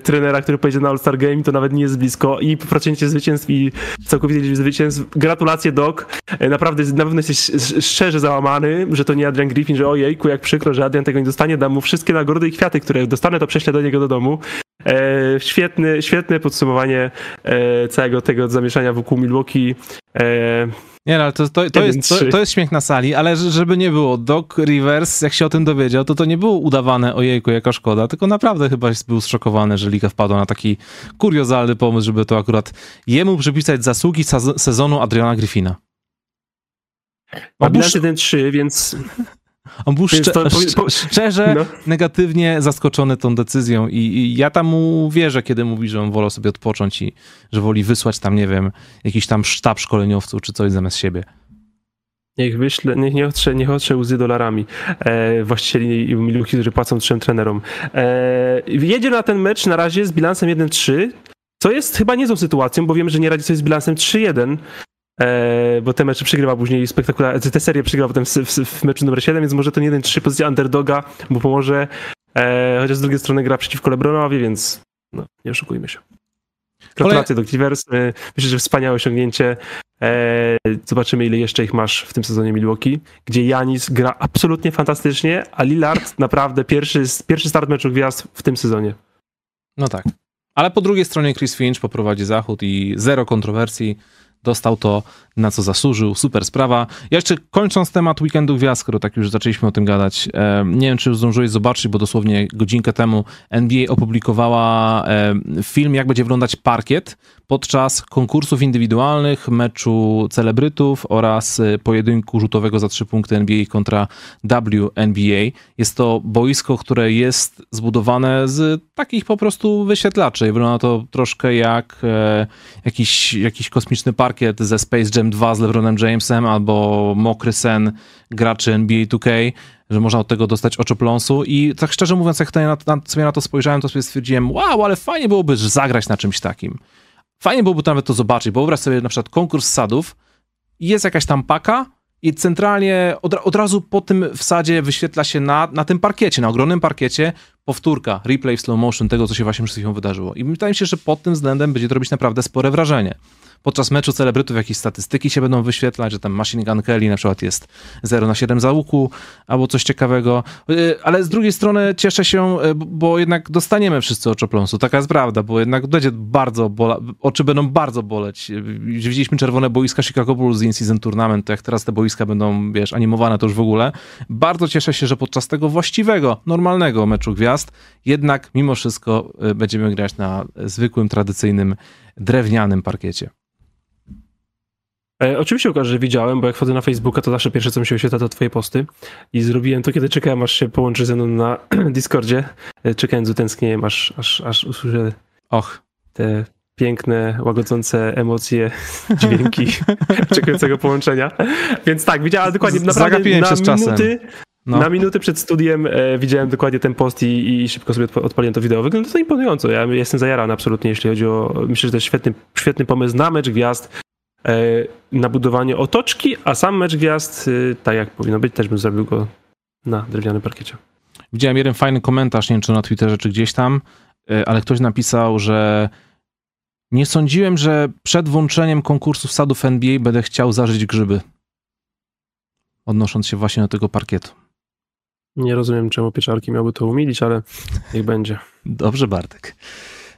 B: trenera, który pojedzie na All-Star Game, to nawet nie jest blisko i procjencie zwycięstw i całkowitej liczbie zwycięstw. Gratulacje, Doc. E, naprawdę, na pewno jesteś sz- szczerze załamany, że to nie Adrian Griffin, że ojejku, jak przykro, że Adrian tego nie dostanie, dam mu wszystkie nagrody i kwiaty, które dostanę, to prześlę do niego do domu. E, świetny, świetne podsumowanie e, całego tego zamieszania wokół Milwaukee. E,
A: Nie, no, ale to, to, to, jest, to,
B: 1-3.
A: to jest śmiech na sali, ale że- żeby nie było, Doc Rivers, jak się o tym dowiedział, to to nie było udawane, ojejku, jaka szkoda, tylko naprawdę chyba był zszokowany, że liga wpadła na taki kuriozalny pomysł, żeby to akurat jemu przypisać zasługi sezonu Adriana Griffina.
B: ma
A: On był,
B: bilans
A: sz-
B: 1-3, więc
A: on był
B: to- po-
A: szczerze
B: no.
A: negatywnie zaskoczony tą decyzją i, i ja tam mu wierzę, kiedy mówi, że on wolał sobie odpocząć i że woli wysłać tam, nie wiem, jakiś tam sztab szkoleniowców czy coś zamiast siebie.
B: Niech wyśle, niech nie otrze, niech otrze łzy dolarami e, właścicieli i Milwaukee, którzy płacą trzem trenerom. E, jedzie na ten mecz na razie z bilansem 1-3, co jest chyba niezłą sytuacją, bo wiemy, że nie radzi sobie z bilansem 3-1, e, bo te mecze przegrywa później spektakularnie, te serie przegrywa potem w, w, w meczu numer 7, więc może ten 1-3 pozycja underdoga mu pomoże, e, chociaż z drugiej strony gra przeciwko LeBronowi, więc no, nie oszukujmy się. Gratulacje do Clippers. E, Myślę, że wspaniałe osiągnięcie. E, Zobaczymy, ile jeszcze ich masz w tym sezonie Milwaukee, gdzie Janis gra absolutnie fantastycznie, a Lillard naprawdę pierwszy, pierwszy start meczu gwiazd w tym sezonie.
A: No tak. Ale po drugiej stronie Chris Finch poprowadzi zachód i zero kontrowersji. Dostał to, na co zasłużył. Super sprawa. Ja jeszcze kończąc temat weekendu gwiazd, skoro tak już zaczęliśmy o tym gadać. E, nie wiem, czy zdążyłeś zobaczyć, bo dosłownie godzinkę temu NBA opublikowała e, film, jak będzie wyglądać parkiet podczas konkursów indywidualnych, meczu celebrytów oraz e, pojedynku rzutowego za trzy punkty NBA kontra WNBA. Jest to boisko, które jest zbudowane z takich po prostu wyświetlaczy. Wygląda to troszkę jak jakiś, jakiś kosmiczny parkiet ze Space Jam 2 z LeBronem Jamesem albo mokry sen graczy NBA 2K, że można od tego dostać oczopląsu i tak szczerze mówiąc, jak na, na, sobie na to spojrzałem, to sobie stwierdziłem, wow, ale fajnie byłoby zagrać na czymś takim. Fajnie byłoby to nawet to zobaczyć, bo wyobraź sobie na przykład konkurs sadów jest jakaś tam paka i centralnie od, od razu po tym wsadzie wyświetla się na, na tym parkiecie, na ogromnym parkiecie powtórka, replay w slow motion tego, co się właśnie przed chwilą wydarzyło. I wydaje mi się, że pod tym względem będzie to robić naprawdę spore wrażenie podczas meczu celebrytów jakieś statystyki się będą wyświetlać, że tam Machine Gun Kelly na przykład jest 0 na 7 za łuku, albo coś ciekawego. Y, ale z drugiej strony cieszę się, y, bo jednak dostaniemy wszyscy oczopląsu. Taka jest prawda, bo jednak będzie bardzo bola, oczy będą bardzo boleć. Y, widzieliśmy czerwone boiska Chicago Bulls z In-Season Tournament, to jak teraz te boiska będą, wiesz, animowane, to już w ogóle. Bardzo cieszę się, że podczas tego właściwego, normalnego meczu gwiazd, jednak mimo wszystko będziemy grać na zwykłym, tradycyjnym, drewnianym parkiecie.
B: E, oczywiście ukaże, że widziałem, bo jak wchodzę na Facebooka, to zawsze pierwsze, co mi się wyświetla, to twoje posty. I zrobiłem to, kiedy czekałem, aż się połączy ze mną na Discordzie. E, czekając utęsknieniem, aż, aż, aż usłyszę Och. te piękne, łagodzące emocje, dźwięki czekającego połączenia. Więc tak, widziałem dokładnie naprawdę
A: Zagapiłem
B: na minuty, no. Na minuty przed studiem e, widziałem dokładnie ten post i, i, szybko sobie odpaliłem to wideo. Wygląda to imponująco. Ja jestem zajarany absolutnie, jeśli chodzi o... Myślę, że to jest świetny, świetny pomysł na mecz gwiazd. E, na budowanie otoczki, a sam mecz gwiazd, y, tak jak powinno być, też bym zrobił go na drewnianym parkiecie.
A: Widziałem jeden fajny komentarz, nie wiem czy na Twitterze, czy gdzieś tam, e, ale ktoś napisał, że nie sądziłem, że przed włączeniem konkursu sadów NBA będę chciał zażyć grzyby. Odnosząc się właśnie do tego parkietu.
B: Nie rozumiem, czemu pieczarki miałby to umilić, ale niech będzie.
A: Dobrze, Bartek.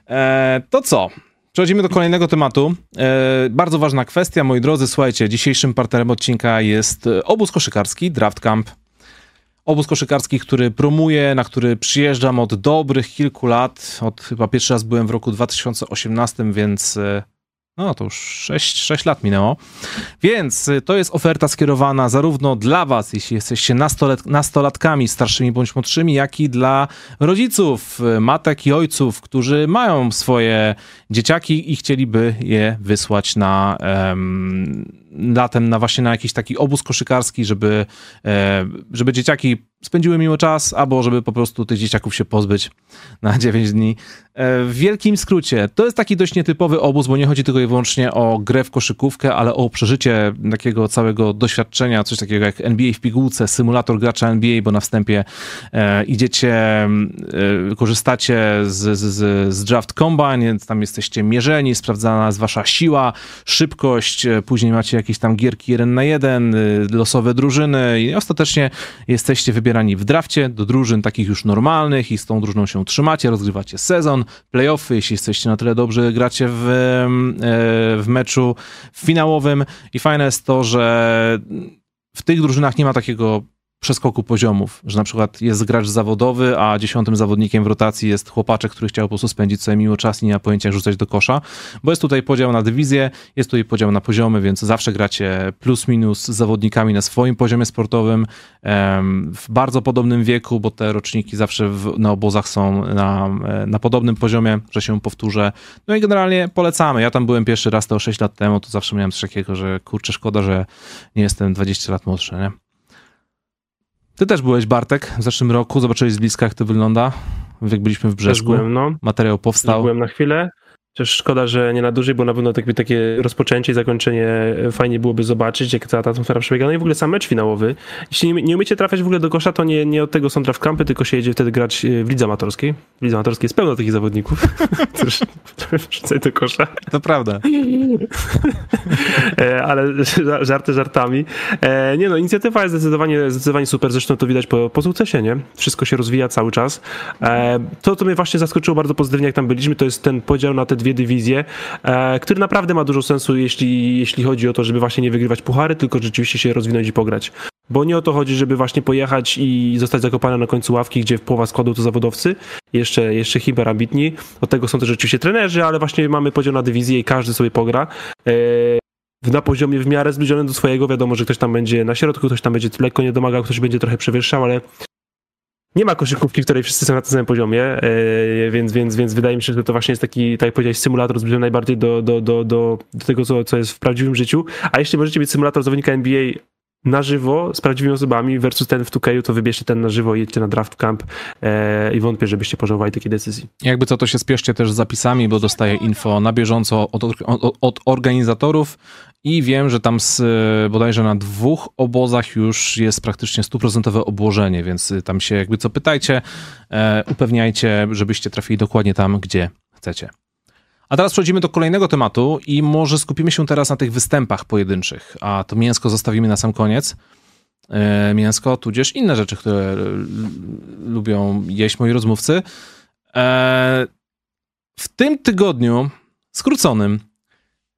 A: E, to co? Przechodzimy do kolejnego tematu. E, bardzo ważna kwestia, moi drodzy. Słuchajcie, dzisiejszym partnerem odcinka jest e, obóz koszykarski Draft Camp. Obóz koszykarski, który promuję, na który przyjeżdżam od dobrych kilku lat. Od chyba pierwszy raz byłem w roku 2018, więc e, no to już 6, 6 lat minęło. Więc y, to jest oferta skierowana zarówno dla Was, jeśli jesteście nastolet, nastolatkami starszymi bądź młodszymi, jak i dla rodziców, y, matek i ojców, którzy mają swoje dzieciaki i chcieliby je wysłać na um, latem na właśnie na jakiś taki obóz koszykarski, żeby, e, żeby dzieciaki spędziły miło czas, albo żeby po prostu tych dzieciaków się pozbyć na 9 dni. E, w wielkim skrócie, to jest taki dość nietypowy obóz, bo nie chodzi tylko i wyłącznie o grę w koszykówkę, ale o przeżycie takiego całego doświadczenia, coś takiego jak NBA w pigułce, symulator gracza NBA, bo na wstępie e, idziecie, korzystacie z, z, z Draft Combine, tam jesteście mierzeni, sprawdzana jest wasza siła, szybkość, później macie jakieś tam gierki jeden na jeden, y, losowe drużyny i ostatecznie jesteście wybierani w drafcie do drużyn takich już normalnych i z tą drużyną się trzymacie, rozgrywacie sezon, playoffy, jeśli jesteście na tyle dobrze, gracie w, e, w meczu finałowym. I fajne jest to, że w tych drużynach nie ma takiego przeskoku poziomów, że na przykład jest gracz zawodowy, a dziesiątym zawodnikiem w rotacji jest chłopaczek, który chciał po prostu spędzić sobie miło czas i nie ma pojęcia rzucać do kosza, bo jest tutaj podział na dywizję, jest tutaj podział na poziomy, więc zawsze gracie plus minus z zawodnikami na swoim poziomie sportowym, w bardzo podobnym wieku, bo te roczniki zawsze w, na obozach są na, na podobnym poziomie, że się powtórzę. No i generalnie polecamy. Ja tam byłem pierwszy raz to 6 lat temu, to zawsze miałem coś takiego, że kurczę, szkoda, że nie jestem 20 lat młodszy, nie? Ty też byłeś, Bartek, w zeszłym roku. Zobaczyłeś z bliska, jak to wygląda. Jak byliśmy w Brzeszku. Byłem, no. Materiał powstał.
B: Byłem na chwilę. Też szkoda, że nie na dłużej, bo na pewno takie, takie rozpoczęcie i zakończenie fajnie byłoby zobaczyć, jak ta, ta atmosfera przebiega. No i w ogóle sam mecz finałowy. Jeśli nie, nie umiecie trafiać w ogóle do kosza, to nie, nie od tego są draft campy, tylko się jedzie wtedy grać e, w lidze amatorskiej. W lidze amatorskiej jest pełno takich zawodników, którzy wrzucają do kosza.
A: To prawda.
B: E, ale żarty żartami. E, nie no, inicjatywa jest zdecydowanie, zdecydowanie super, zresztą to widać po, po sukcesie, nie? Wszystko się rozwija cały czas. To, co mnie właśnie zaskoczyło bardzo pozytywnie, jak tam byliśmy, to jest ten podział na te dwie dywizje, e, który naprawdę ma dużo sensu, jeśli, jeśli chodzi o to, żeby właśnie nie wygrywać puchary, tylko rzeczywiście się rozwinąć i pograć. Bo nie o to chodzi, żeby właśnie pojechać i zostać zakopany na końcu ławki, gdzie połowa składu to zawodowcy, jeszcze, jeszcze hiperambitni. Od tego są też rzeczywiście trenerzy, ale właśnie mamy podział na dywizję i każdy sobie pogra. E, na poziomie w miarę zbliżonym do swojego. Wiadomo, że ktoś tam będzie na środku, ktoś tam będzie lekko nie domagał, ktoś będzie trochę przewyższał, ale nie ma koszykówki, w której wszyscy są na tym samym poziomie, e, więc, więc, więc wydaje mi się, że to właśnie jest taki, tak jak powiedziałeś, symulator zbliżony najbardziej do, do, do, do, do tego, co, co jest w prawdziwym życiu. A jeśli możecie mieć symulator zawodnika NBA na żywo z prawdziwymi osobami versus ten w 2K, to wybierzcie ten na żywo jedźcie na draft camp e, i wątpię, żebyście pożałowali takiej decyzji.
A: Jakby co, to się spieszcie też z zapisami, bo dostaję info na bieżąco od, od, od organizatorów i wiem, że tam z, bodajże na dwóch obozach już jest praktycznie stuprocentowe obłożenie, więc tam się jakby co pytajcie, e, upewniajcie, żebyście trafili dokładnie tam, gdzie chcecie. A teraz przechodzimy do kolejnego tematu i może skupimy się teraz na tych występach pojedynczych, a to mięsko zostawimy na sam koniec. E, mięsko, tudzież inne rzeczy, które lubią jeść moi rozmówcy. E, w tym tygodniu skróconym,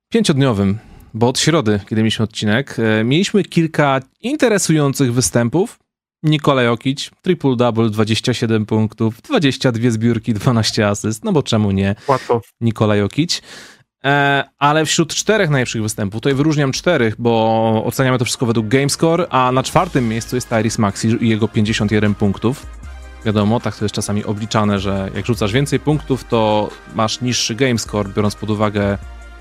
A: pięciodniowym, bo od środy, kiedy mieliśmy odcinek, e, mieliśmy kilka interesujących występów. Nikola Jokic, triple-double, 27 punktów, 22 zbiórki, 12 asyst, no bo czemu nie?
B: Łatwo.
A: Nikola Jokic. E, ale wśród czterech najlepszych występów, tutaj wyróżniam czterech, bo oceniamy to wszystko według GameScore, a na czwartym miejscu jest Tyrese Maxi i jego 51 punktów. Wiadomo, tak to jest czasami obliczane, że jak rzucasz więcej punktów, to masz niższy GameScore, biorąc pod uwagę,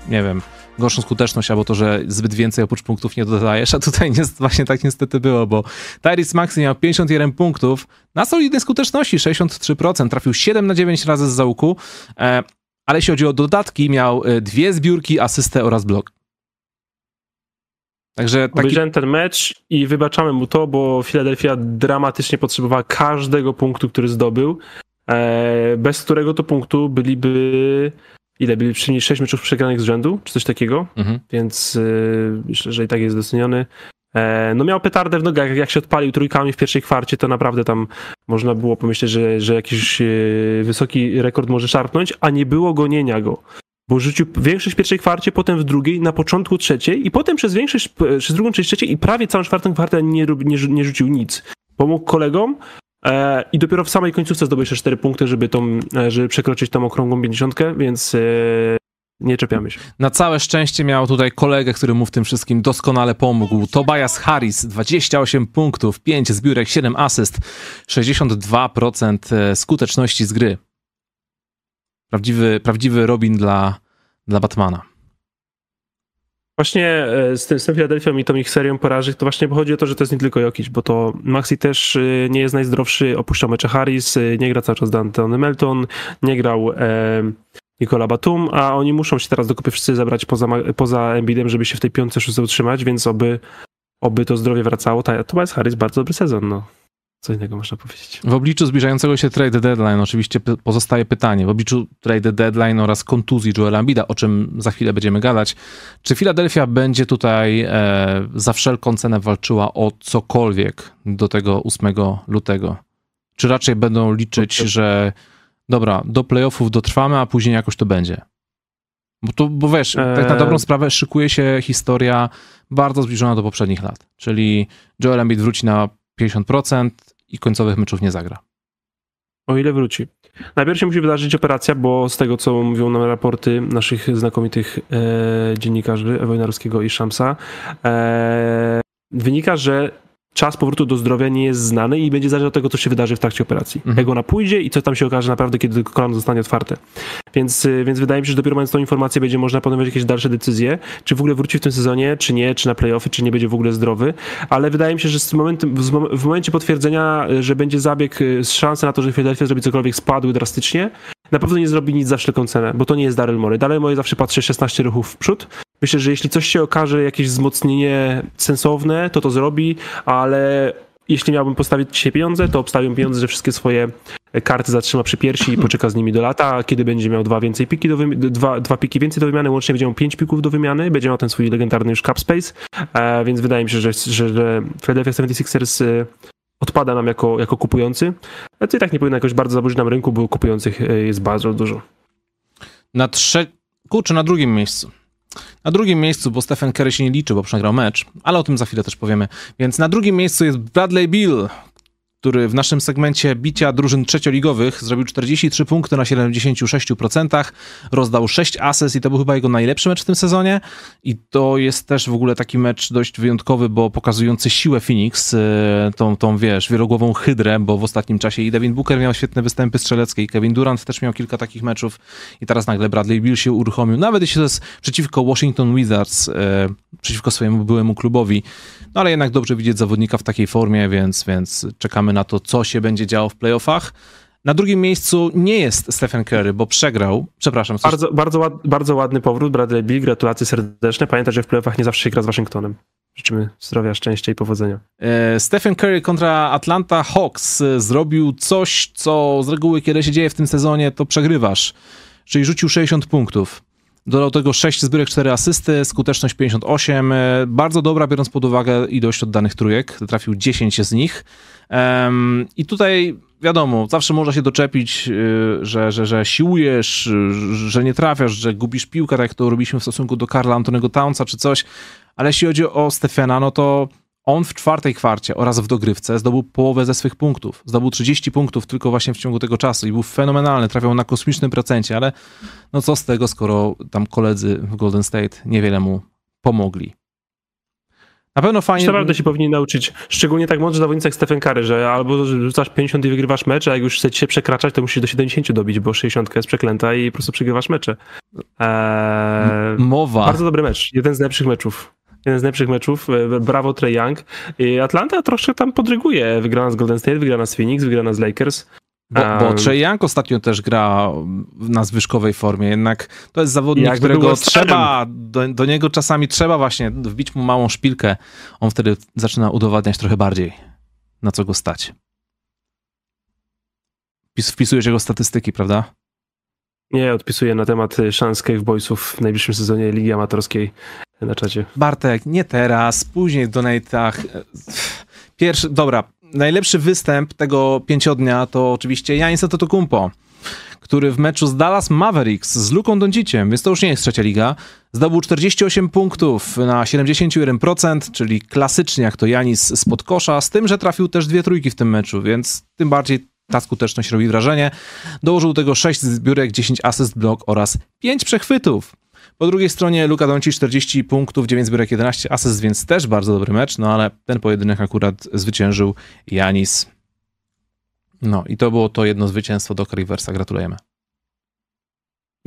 A: nie wiem, gorszą skuteczność, albo to, że zbyt więcej oprócz punktów nie dodajesz, a tutaj nie, właśnie tak niestety było, bo Tyrese Maxi miał 51 punktów na solidnej skuteczności, 63%, trafił 7 na 9 razy z załuku, e, ale jeśli chodzi o dodatki, miał e, dwie zbiórki, asystę oraz blok.
B: Także taki... Obejrzałem ten mecz i wybaczamy mu to, bo Philadelphia dramatycznie potrzebowała każdego punktu, który zdobył, e, bez którego to punktu byliby ile byli przynajmniej 6 meczów przegranych z rzędu, czy coś takiego, mhm. więc yy, myślę, że i tak jest doceniony. E, no miał petardę w nogach, jak się odpalił trójkami w pierwszej kwarcie, to naprawdę tam można było pomyśleć, że, że jakiś yy, wysoki rekord może szarpnąć, a nie było gonienia go. Bo rzucił większość w pierwszej kwarcie, potem w drugiej, na początku trzeciej i potem przez większość, przez drugą część trzeciej i prawie całą czwartą kwartę nie, nie, nie rzucił nic. Pomógł kolegom, E, I dopiero w samej końcówce zdobył jeszcze 4 punkty, żeby, tą, e, żeby przekroczyć tą okrągłą 50, więc e, nie czepiamy się.
A: Na całe szczęście miał tutaj kolegę, który mu w tym wszystkim doskonale pomógł. Tobias Harris, 28 punktów, 5 zbiórek, 7 asyst, 62% skuteczności z gry. Prawdziwy, prawdziwy Robin dla, dla Batmana.
B: Właśnie e, z tym, z tym Philadelphia i tą ich serią porażek, to właśnie chodzi o to, że to jest nie tylko Jokic, bo to Maxi też e, nie jest najzdrowszy, opuszczał mecze Harris, e, nie gra cały czas Dante Melton, nie grał e, Nikola Batum, a oni muszą się teraz do kupy wszyscy zabrać poza, poza Embiidem, żeby się w tej piątce szóstce utrzymać, więc oby, oby to zdrowie wracało. To jest Harris bardzo dobry sezon, no. Co innego można powiedzieć.
A: W obliczu zbliżającego się trade deadline oczywiście pozostaje pytanie, w obliczu trade deadline oraz kontuzji Joela Ambida, o czym za chwilę będziemy gadać, czy Philadelphia będzie tutaj e, za wszelką cenę walczyła o cokolwiek do tego 8 lutego? Czy raczej będą liczyć, że dobra, do playoffów dotrwamy, a później jakoś to będzie? Bo, to, bo wiesz, tak na dobrą e, sprawę szykuje się historia bardzo zbliżona do poprzednich lat, czyli Joel Embiid wróci na 50% i końcowych meczów nie zagra.
B: O ile wróci. Najpierw się musi wydarzyć operacja, bo z tego, co mówią nam raporty naszych znakomitych e, dziennikarzy Wojnarowskiego i Szamsa, e, wynika, że czas powrotu do zdrowia nie jest znany i będzie zależeć od tego, co się wydarzy w trakcie operacji. Mhm. Jak ona pójdzie i co tam się okaże naprawdę, kiedy kolano zostanie otwarte. Więc, y, więc wydaje mi się, że dopiero mając tą informację będzie można podejmować jakieś dalsze decyzje, czy w ogóle wróci w tym sezonie, czy nie, czy na playoffy, czy nie będzie w ogóle zdrowy. Ale wydaje mi się, że z momentem, w momencie potwierdzenia, y, że będzie zabieg, y, z szansy na to, że Philadelphia zrobi cokolwiek, spadły drastycznie, na pewno nie zrobi nic za wszelką cenę, bo to nie jest Daryl Morey. Daryl Morey zawsze patrzy 16 ruchów w przód. Myślę, że jeśli coś się okaże, jakieś wzmocnienie sensowne, to to zrobi, ale jeśli miałbym postawić dzisiaj pieniądze, to obstawiam pieniądze, że wszystkie swoje karty zatrzyma przy piersi i poczeka z nimi do lata, a kiedy będzie miał dwa więcej piki do dwa, dwa piki więcej do wymiany, łącznie będzie miał pięć pików do wymiany, będzie miał ten swój legendarny już cap space, e, więc wydaje mi się, że, że, że Philadelphia 76ers e, odpada nam jako, jako kupujący. Ale to i tak nie powinno jakoś bardzo zaburzyć nam rynku, bo kupujących e, jest bardzo dużo.
A: Na trze... Kurczę, na drugim miejscu. Na drugim miejscu, bo Stephen Curry się nie liczy, bo przegrał mecz, ale o tym za chwilę też powiemy. Więc na drugim miejscu jest Bradley Bill. Który w naszym segmencie bicia drużyn trzecioligowych zrobił 43 punkty na 76%, rozdał 6 ases i to był chyba jego najlepszy mecz w tym sezonie. I to jest też w ogóle taki mecz dość wyjątkowy, bo pokazujący siłę Phoenix, e, tą, tą wiesz, wielogłową hydrę, bo w ostatnim czasie i Devin Booker miał świetne występy strzeleckie i Kevin Durant też miał kilka takich meczów i teraz nagle Bradley Bill się uruchomił. Nawet jeśli to jest przeciwko Washington Wizards, e, przeciwko swojemu byłemu klubowi, no ale jednak dobrze widzieć zawodnika w takiej formie, więc, więc czekamy na to, co się będzie działo w playoffach. Na drugim miejscu nie jest Stephen Curry, bo przegrał. Przepraszam.
B: Coś... Bardzo, bardzo, ład, bardzo ładny powrót, Bradley Bill. Gratulacje serdeczne. Pamiętaj, że w playoffach nie zawsze się gra z Waszyngtonem. Życzymy zdrowia, szczęścia i powodzenia.
A: E, Stephen Curry kontra Atlanta Hawks zrobił coś, co z reguły, kiedy się dzieje w tym sezonie, to przegrywasz. Czyli rzucił 60 punktów. Dodał tego 6 zbiórek, 4 asysty, skuteczność 58. E, bardzo dobra, biorąc pod uwagę ilość oddanych trójek. Trafił 10 z nich. Um, I tutaj wiadomo, zawsze można się doczepić, e, że, że, że siłujesz, że nie trafiasz, że gubisz piłkę, tak jak to robiliśmy w stosunku do Karla Antonego Townsa czy coś. Ale jeśli chodzi o Stefana, no to on w czwartej kwarcie oraz w dogrywce zdobył połowę ze swych punktów. Zdobył 30 punktów tylko właśnie w ciągu tego czasu i był fenomenalny, trafiał na kosmicznym procencie, ale no co z tego, skoro tam koledzy w Golden State niewiele mu pomogli. Na pewno fajnie.
B: Naprawdę się powinni nauczyć, szczególnie tak mądrzy zawodnicy jak Stephen Curry, że albo rzucasz 50 i wygrywasz mecz, a jak już chcecie się przekraczać, to musisz do 70 dobić, bo 60 jest przeklęta i po prostu przegrywasz mecze.
A: Eee, Mowa.
B: Bardzo dobry mecz, jeden z lepszych meczów jeden z najlepszych meczów. E, brawo Trey Young. Atlanta troszkę tam podryguje. Wygrana z Golden State, wygrana z Phoenix, wygrana z Lakers.
A: Bo, bo Young ostatnio też gra na zwyżkowej formie, jednak to jest zawodnik, którego trzeba, do, do, niego czasami trzeba właśnie wbić mu małą szpilkę. On wtedy zaczyna udowadniać trochę bardziej, na co go stać. Wpisujesz jego statystyki, prawda?
B: Nie, odpisuję na temat szans Cave Boysów w najbliższym sezonie Ligi Amatorskiej na czacie.
A: Bartek, nie teraz, później w donatach. Pierwszy, dobra, najlepszy występ tego pięciodnia to oczywiście Janis Antetokounmpo, który w meczu z Dallas Mavericks z Luką Donciciem, więc to już nie jest trzecia liga, zdobył 48 punktów na 71%, czyli klasycznie jak to Janis spod kosza, z tym, że trafił też dwie trójki w tym meczu, więc tym bardziej ta skuteczność robi wrażenie. Dołożył tego 6 zbiórek, 10 asyst blok oraz 5 przechwytów. Po drugiej stronie Luka Doncic 40 punktów, 9 zbiórek, 11 asyst, więc też bardzo dobry mecz, no ale ten pojedynek akurat zwyciężył Janis. No i to było to jedno zwycięstwo do Riversa. Gratulujemy.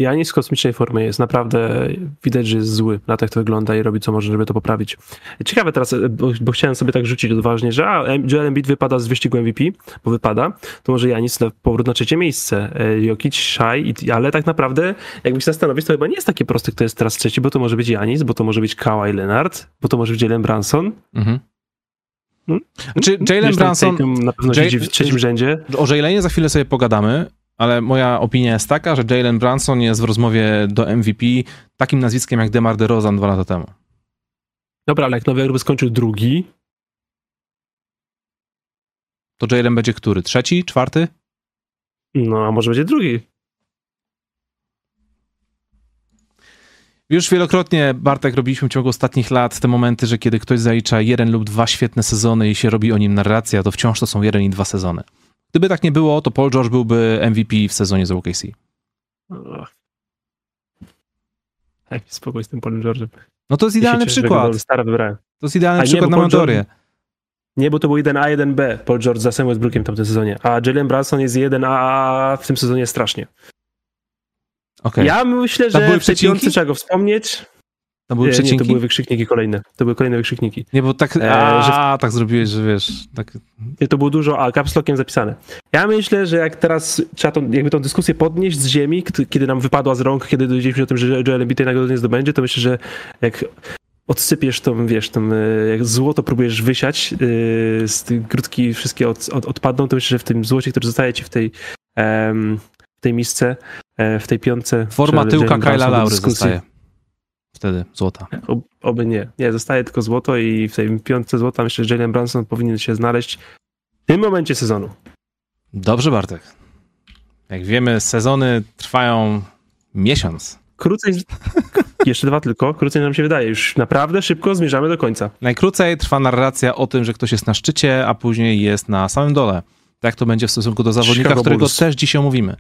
B: Janis w kosmicznej formie jest naprawdę, widać, że jest zły na tak to wygląda i robi co może, żeby to poprawić. Ciekawe teraz, bo, bo chciałem sobie tak rzucić odważnie, że a, Joel Embiid wypada z wyścigu MVP, bo wypada, to może Janis na powrót na trzecie miejsce. E, Jokic, Shai, ale tak naprawdę jakby się zastanowić, to chyba nie jest takie proste, kto jest teraz trzeci, bo to może być Janis, bo to może być Kawhi Leonard, bo to może być Jalen Branson. Mhm.
A: Hmm? Znaczy, Jalen Branson.
B: Na pewno siedzi w trzecim rzędzie.
A: O Jalenie za chwilę sobie pogadamy ale moja opinia jest taka, że Jalen Branson jest w rozmowie do MVP takim nazwiskiem jak DeMar DeRozan dwa lata temu.
B: Dobra, ale jak Nowy Jork skończył drugi...
A: To Jalen będzie który? Trzeci? Czwarty?
B: No, a może będzie drugi.
A: Już wielokrotnie, Bartek, robiliśmy w ciągu ostatnich lat te momenty, że kiedy ktoś zalicza jeden lub dwa świetne sezony i się robi o nim narracja, to wciąż to są jeden i dwa sezony. Gdyby tak nie było, to Paul George byłby MVP w sezonie z OKC.
B: Ej, spokój z tym Paulem George'em.
A: No to jest idealny przykład.
B: Stara wybrałem.
A: To jest idealny A przykład nie, na Mandorię.
B: Nie, bo to był 1A, 1B Paul George za Sam Westbrookiem w tamtym sezonie. A Jalen Branson jest 1A w tym sezonie strasznie.
A: Okay.
B: Ja myślę, że w tej trzeba go wspomnieć.
A: To były przecinki?
B: Nie, to były wykrzykniki kolejne. To były kolejne wykrzykniki.
A: Nie, bo tak, e, a, że... tak zrobiłeś, że wiesz... Tak...
B: Nie, to było dużo, a capslockiem zapisane. Ja myślę, że jak teraz trzeba tą, jakby tą dyskusję podnieść z ziemi, kiedy nam wypadła z rąk, kiedy dowiedzieliśmy o tym, że Joel Embiid tej nagrody nie zdobędzie, to myślę, że jak odsypiesz tą, wiesz, tą, e, jak złoto próbujesz wysiać, yy, z tych grudki wszystkie od, od, odpadną, to myślę, że w tym złocie, który zostaje ci w tej, um, w tej misce, w tej piące...
A: Forma tyłka Kyla Laury zostaje wtedy złota.
B: oby nie. Nie, zostaje tylko złoto i w tej piątce złota myślę, że Jalen Branson powinien się znaleźć w tym momencie sezonu.
A: Dobrze, Bartek. Jak wiemy, sezony trwają miesiąc.
B: Krócej, Jeszcze dwa tylko, krócej nam się wydaje. Już naprawdę szybko zmierzamy do końca.
A: Najkrócej trwa narracja o tym, że ktoś jest na szczycie, a później jest na samym dole. Tak to będzie w stosunku do zawodnika,
B: Chicago
A: którego
B: Bulls.
A: też dzisiaj omówimy.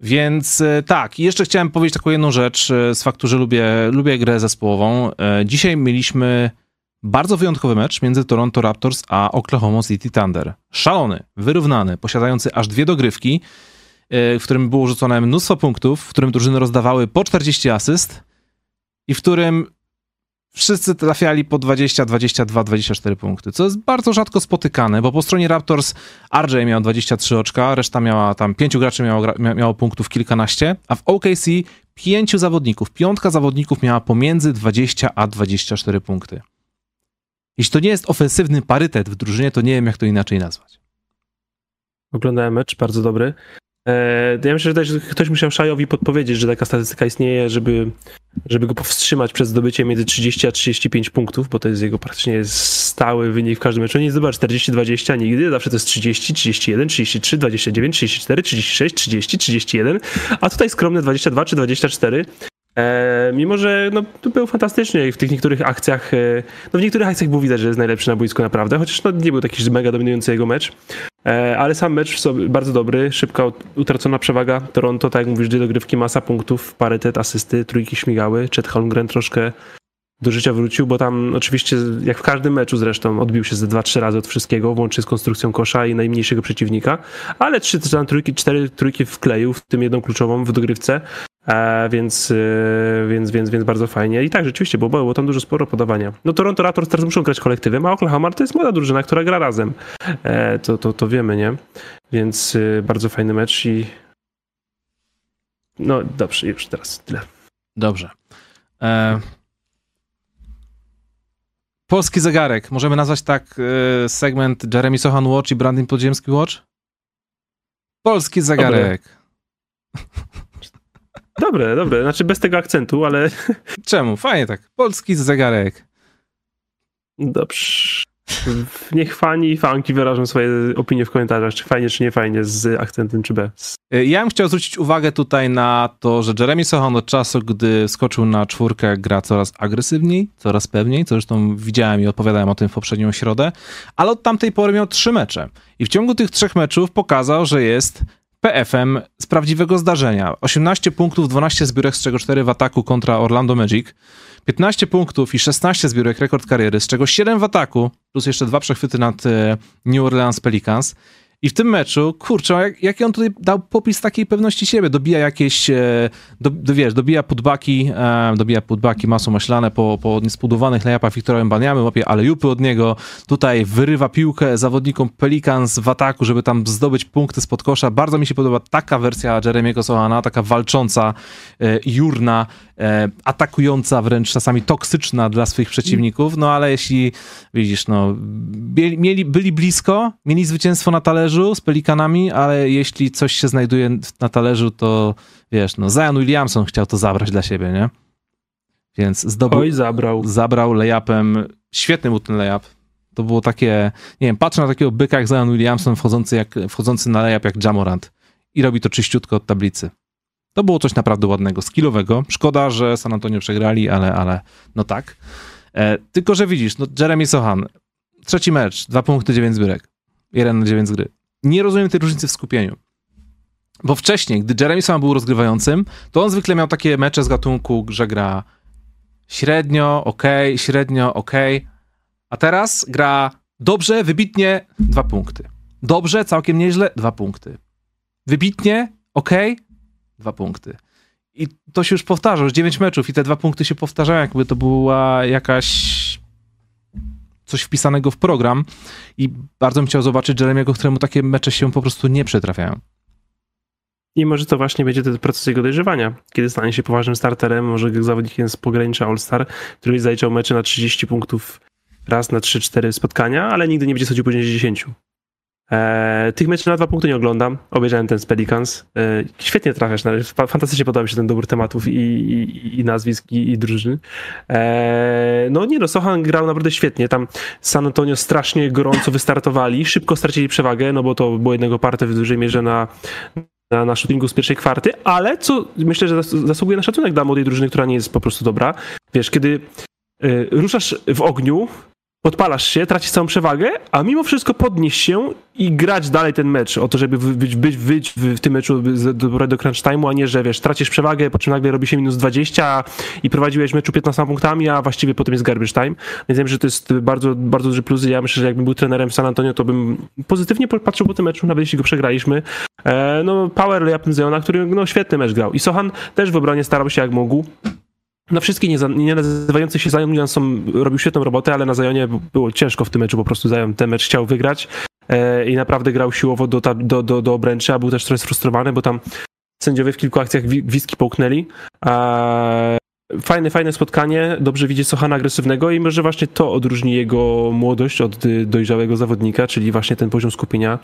A: Więc e, tak, i jeszcze chciałem powiedzieć taką jedną rzecz e, z faktu, że lubię, lubię grę zespołową. E, Dzisiaj mieliśmy bardzo wyjątkowy mecz między Toronto Raptors a Oklahoma City Thunder. Szalony, wyrównany, posiadający aż dwie dogrywki, w którym było rzucone mnóstwo punktów, w którym drużyny rozdawały po 40 asyst i w którym wszyscy trafiali po 20, 22, 24 punkty, co jest bardzo rzadko spotykane, bo po stronie Raptors RJ miał 23 oczka, reszta miała tam, pięciu graczy miało, miało punktów kilkanaście, a w OKC pięciu zawodników, piątka zawodników miała pomiędzy 20 a 24 punkty. Jeśli to nie jest ofensywny parytet w drużynie, to nie wiem, jak to inaczej nazwać.
B: Oglądałem mecz, bardzo dobry. E, ja myślę, że też ktoś musiał Szajowi podpowiedzieć, że taka statystyka istnieje, żeby, żeby go powstrzymać przed zdobyciem między 30 a 35 punktów, bo to jest jego praktycznie stały wynik w każdym meczu. Nie zdobywa 40-20 nigdy, zawsze to jest 30, 31, 33, 29, 34, 36, 30, 31, a tutaj skromne 22 czy 24. E, mimo, że no, był fantastycznie i w tych niektórych akcjach, e, no w niektórych akcjach było widać, że jest najlepszy na boisku naprawdę, chociaż no, nie był taki mega dominujący jego mecz. E, ale sam mecz bardzo dobry, szybka ut- utracona przewaga Toronto, tak jak mówisz, dwie dogrywki, masa punktów, parytet, asysty, trójki śmigały, Chet Holmgren troszkę do życia wrócił, bo tam oczywiście, jak w każdym meczu zresztą, odbił się ze 2-3 razy od wszystkiego, włącznie z konstrukcją kosza i najmniejszego przeciwnika, ale trzy tam trójki, cztery trójki wkleił, w tym jedną kluczową w dogrywce, e, więc, e, więc, więc, więc bardzo fajnie. I tak, rzeczywiście, bo było tam dużo sporo podawania. No Toronto Raptors teraz muszą grać kolektywem, a Oklahoma to jest młoda drużyna, która gra razem. E, to, to, to wiemy, nie? Więc y, bardzo fajny mecz i no dobrze, już teraz tyle.
A: Dobrze. E... Polski zegarek. Możemy nazwać tak e, segment Jeremy Sohan Watch i Brandon Podziemski Watch? Polski zegarek.
B: Dobre, dobre, znaczy bez tego akcentu, ale
A: Czemu? Fajnie tak. Polski zegarek.
B: dobrze. Niech fani i fanki wyrażą swoje opinie w komentarzach, czy fajnie, czy nie fajnie, z akcentem, czy bez.
A: E, Ja bym chciał zwrócić uwagę tutaj na to, że Jeremy Sohan od czasu, gdy skoczył na czwórkę, gra coraz agresywniej, coraz pewniej, co zresztą widziałem i opowiadałem o tym w poprzednią środę, ale od tamtej pory miał trzy mecze. I w ciągu tych trzech meczów pokazał, że jest PF-em z prawdziwego zdarzenia. 18 punktów, 12 zbiórek, z czego 4 w ataku kontra Orlando Magic. 15 punktów i 16 zbiórek, rekord kariery, z czego 7 w ataku, plus jeszcze dwa przechwyty nad e, New Orleans Pelicans. I w tym meczu, kurczę, jak, jaki on tutaj dał popis takiej pewności siebie, dobija jakieś, e, do, do, wiesz, dobija putbaki, e, dobija putbaki masło maślane po, po niespoduwanych layupach Wiktora Mbaniamy, łapie alejupy od niego, tutaj wyrywa piłkę zawodnikom Pelicans w ataku, żeby tam zdobyć punkty spod kosza. Bardzo mi się podoba taka wersja Jeremiego Sohana, taka walcząca, e, jurna, e, atakująca, wręcz czasami toksyczna dla swoich przeciwników, no ale jeśli widzisz, no, mieli, mieli, byli blisko, mieli zwycięstwo na talerzu z Pelikanami, ale jeśli coś się znajduje na talerzu, to wiesz, no, Zion Williamson chciał to zabrać dla siebie, nie? Więc zdobył,
B: Oj, zabrał.
A: zabrał layupem, świetny był ten layup. To było takie, nie wiem, patrzę na takiego byka jak Zion Williamson wchodzący, jak, wchodzący na layup jak Jamorant i robi to czyściutko od tablicy. To było coś naprawdę ładnego, skillowego. Szkoda, że San Antonio przegrali, ale, ale no tak. E, tylko, że widzisz, no Jeremy Sohan, trzeci mecz, dwa punkty, dziewięć zbiórek. Jeden na dziewięć gry. Nie rozumiem tej różnicy w skupieniu. Bo wcześniej, gdy Jeremy Sohan był rozgrywającym, to on zwykle miał takie mecze z gatunku, że gra średnio, ok, średnio, ok. A teraz gra dobrze, wybitnie, dwa punkty. Dobrze, całkiem nieźle, dwa punkty. Wybitnie, ok, dwa punkty. I to się już powtarza, już 9 meczów i te dwa punkty się powtarzają, jakby to była jakaś coś wpisanego w program i bardzo bym chciał zobaczyć Jeremiego, któremu takie mecze się po prostu nie przytrafiają.
B: I może to właśnie będzie ten proces jego dojrzewania. Kiedy stanie się poważnym starterem, może zawodnikiem z pogranicza All-Star, który zaliczał mecze na 30 punktów raz na 3-4 spotkania, ale nigdy nie będzie schodził później z 10. Eee, tych meczów na dwa punkty nie oglądam. Obejrzałem ten z Pelicans. Eee, świetnie trafiasz, na- fa- fantastycznie podoba mi się ten dobór tematów i, i, i nazwisk i, i. Eee, no nie no, Sohan grał naprawdę świetnie. Tam San Antonio strasznie gorąco wystartowali, szybko stracili przewagę, no bo to było jednego party w dużej mierze na, na, na shootingu z pierwszej kwarty, ale co myślę, że zasługuje na szacunek dla młodej drużyny, która nie jest po prostu dobra. Wiesz, kiedy y, ruszasz w ogniu, podpalasz się, tracisz całą przewagę, a mimo wszystko podnieść się i grać dalej ten mecz, o to, żeby być, być, być w tym meczu do, do crunch time'u, a nie, że wiesz, tracisz przewagę, po czym nagle robi się minus 20 i prowadziłeś meczu 15 punktami, a właściwie potem jest garbage time. Więc wiem, że to jest bardzo, bardzo duży plus ja myślę, że jakbym był trenerem w San Antonio, to bym pozytywnie patrzył po tym meczu, nawet jeśli go przegraliśmy. E, no, power layup Zejona, który no, świetny mecz grał. I Sohan też w obronie starał się jak mógł. Na wszystkie nie, nazywające się Zion Williamson robił świetną robotę, ale na Zionie było ciężko w tym meczu, po prostu Zion ten mecz chciał wygrać e, i naprawdę grał siłowo do, do, do, do obręczy, a był też trochę sfrustrowany, bo tam sędziowie w kilku akcjach gwizdki połknęli. Fajne, fajne spotkanie, dobrze widzieć Sochana agresywnego i może właśnie to odróżni jego młodość od dojrzałego zawodnika, czyli właśnie ten poziom skupienia,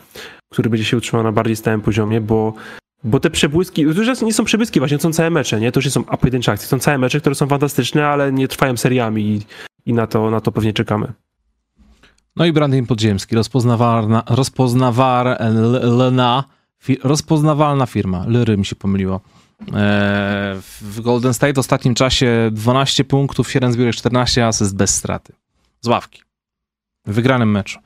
B: który będzie się utrzymał na bardziej stałym poziomie, bo bo te przebłyski, to nie są przebłyski, właśnie to są całe mecze, nie? To już nie są pojedyncze akcje, są całe mecze, które są fantastyczne, ale nie trwają seriami i, i na, to, na to pewnie czekamy.
A: No i Brandon Podziemski, rozpoznawalna, rozpoznawalna, rozpoznawalna firma, Lyry mi się pomyliło. E, w Golden State w ostatnim czasie 12 punktów, 7 zbiórek, 14 asyst bez straty. Z ławki. W wygranym meczu.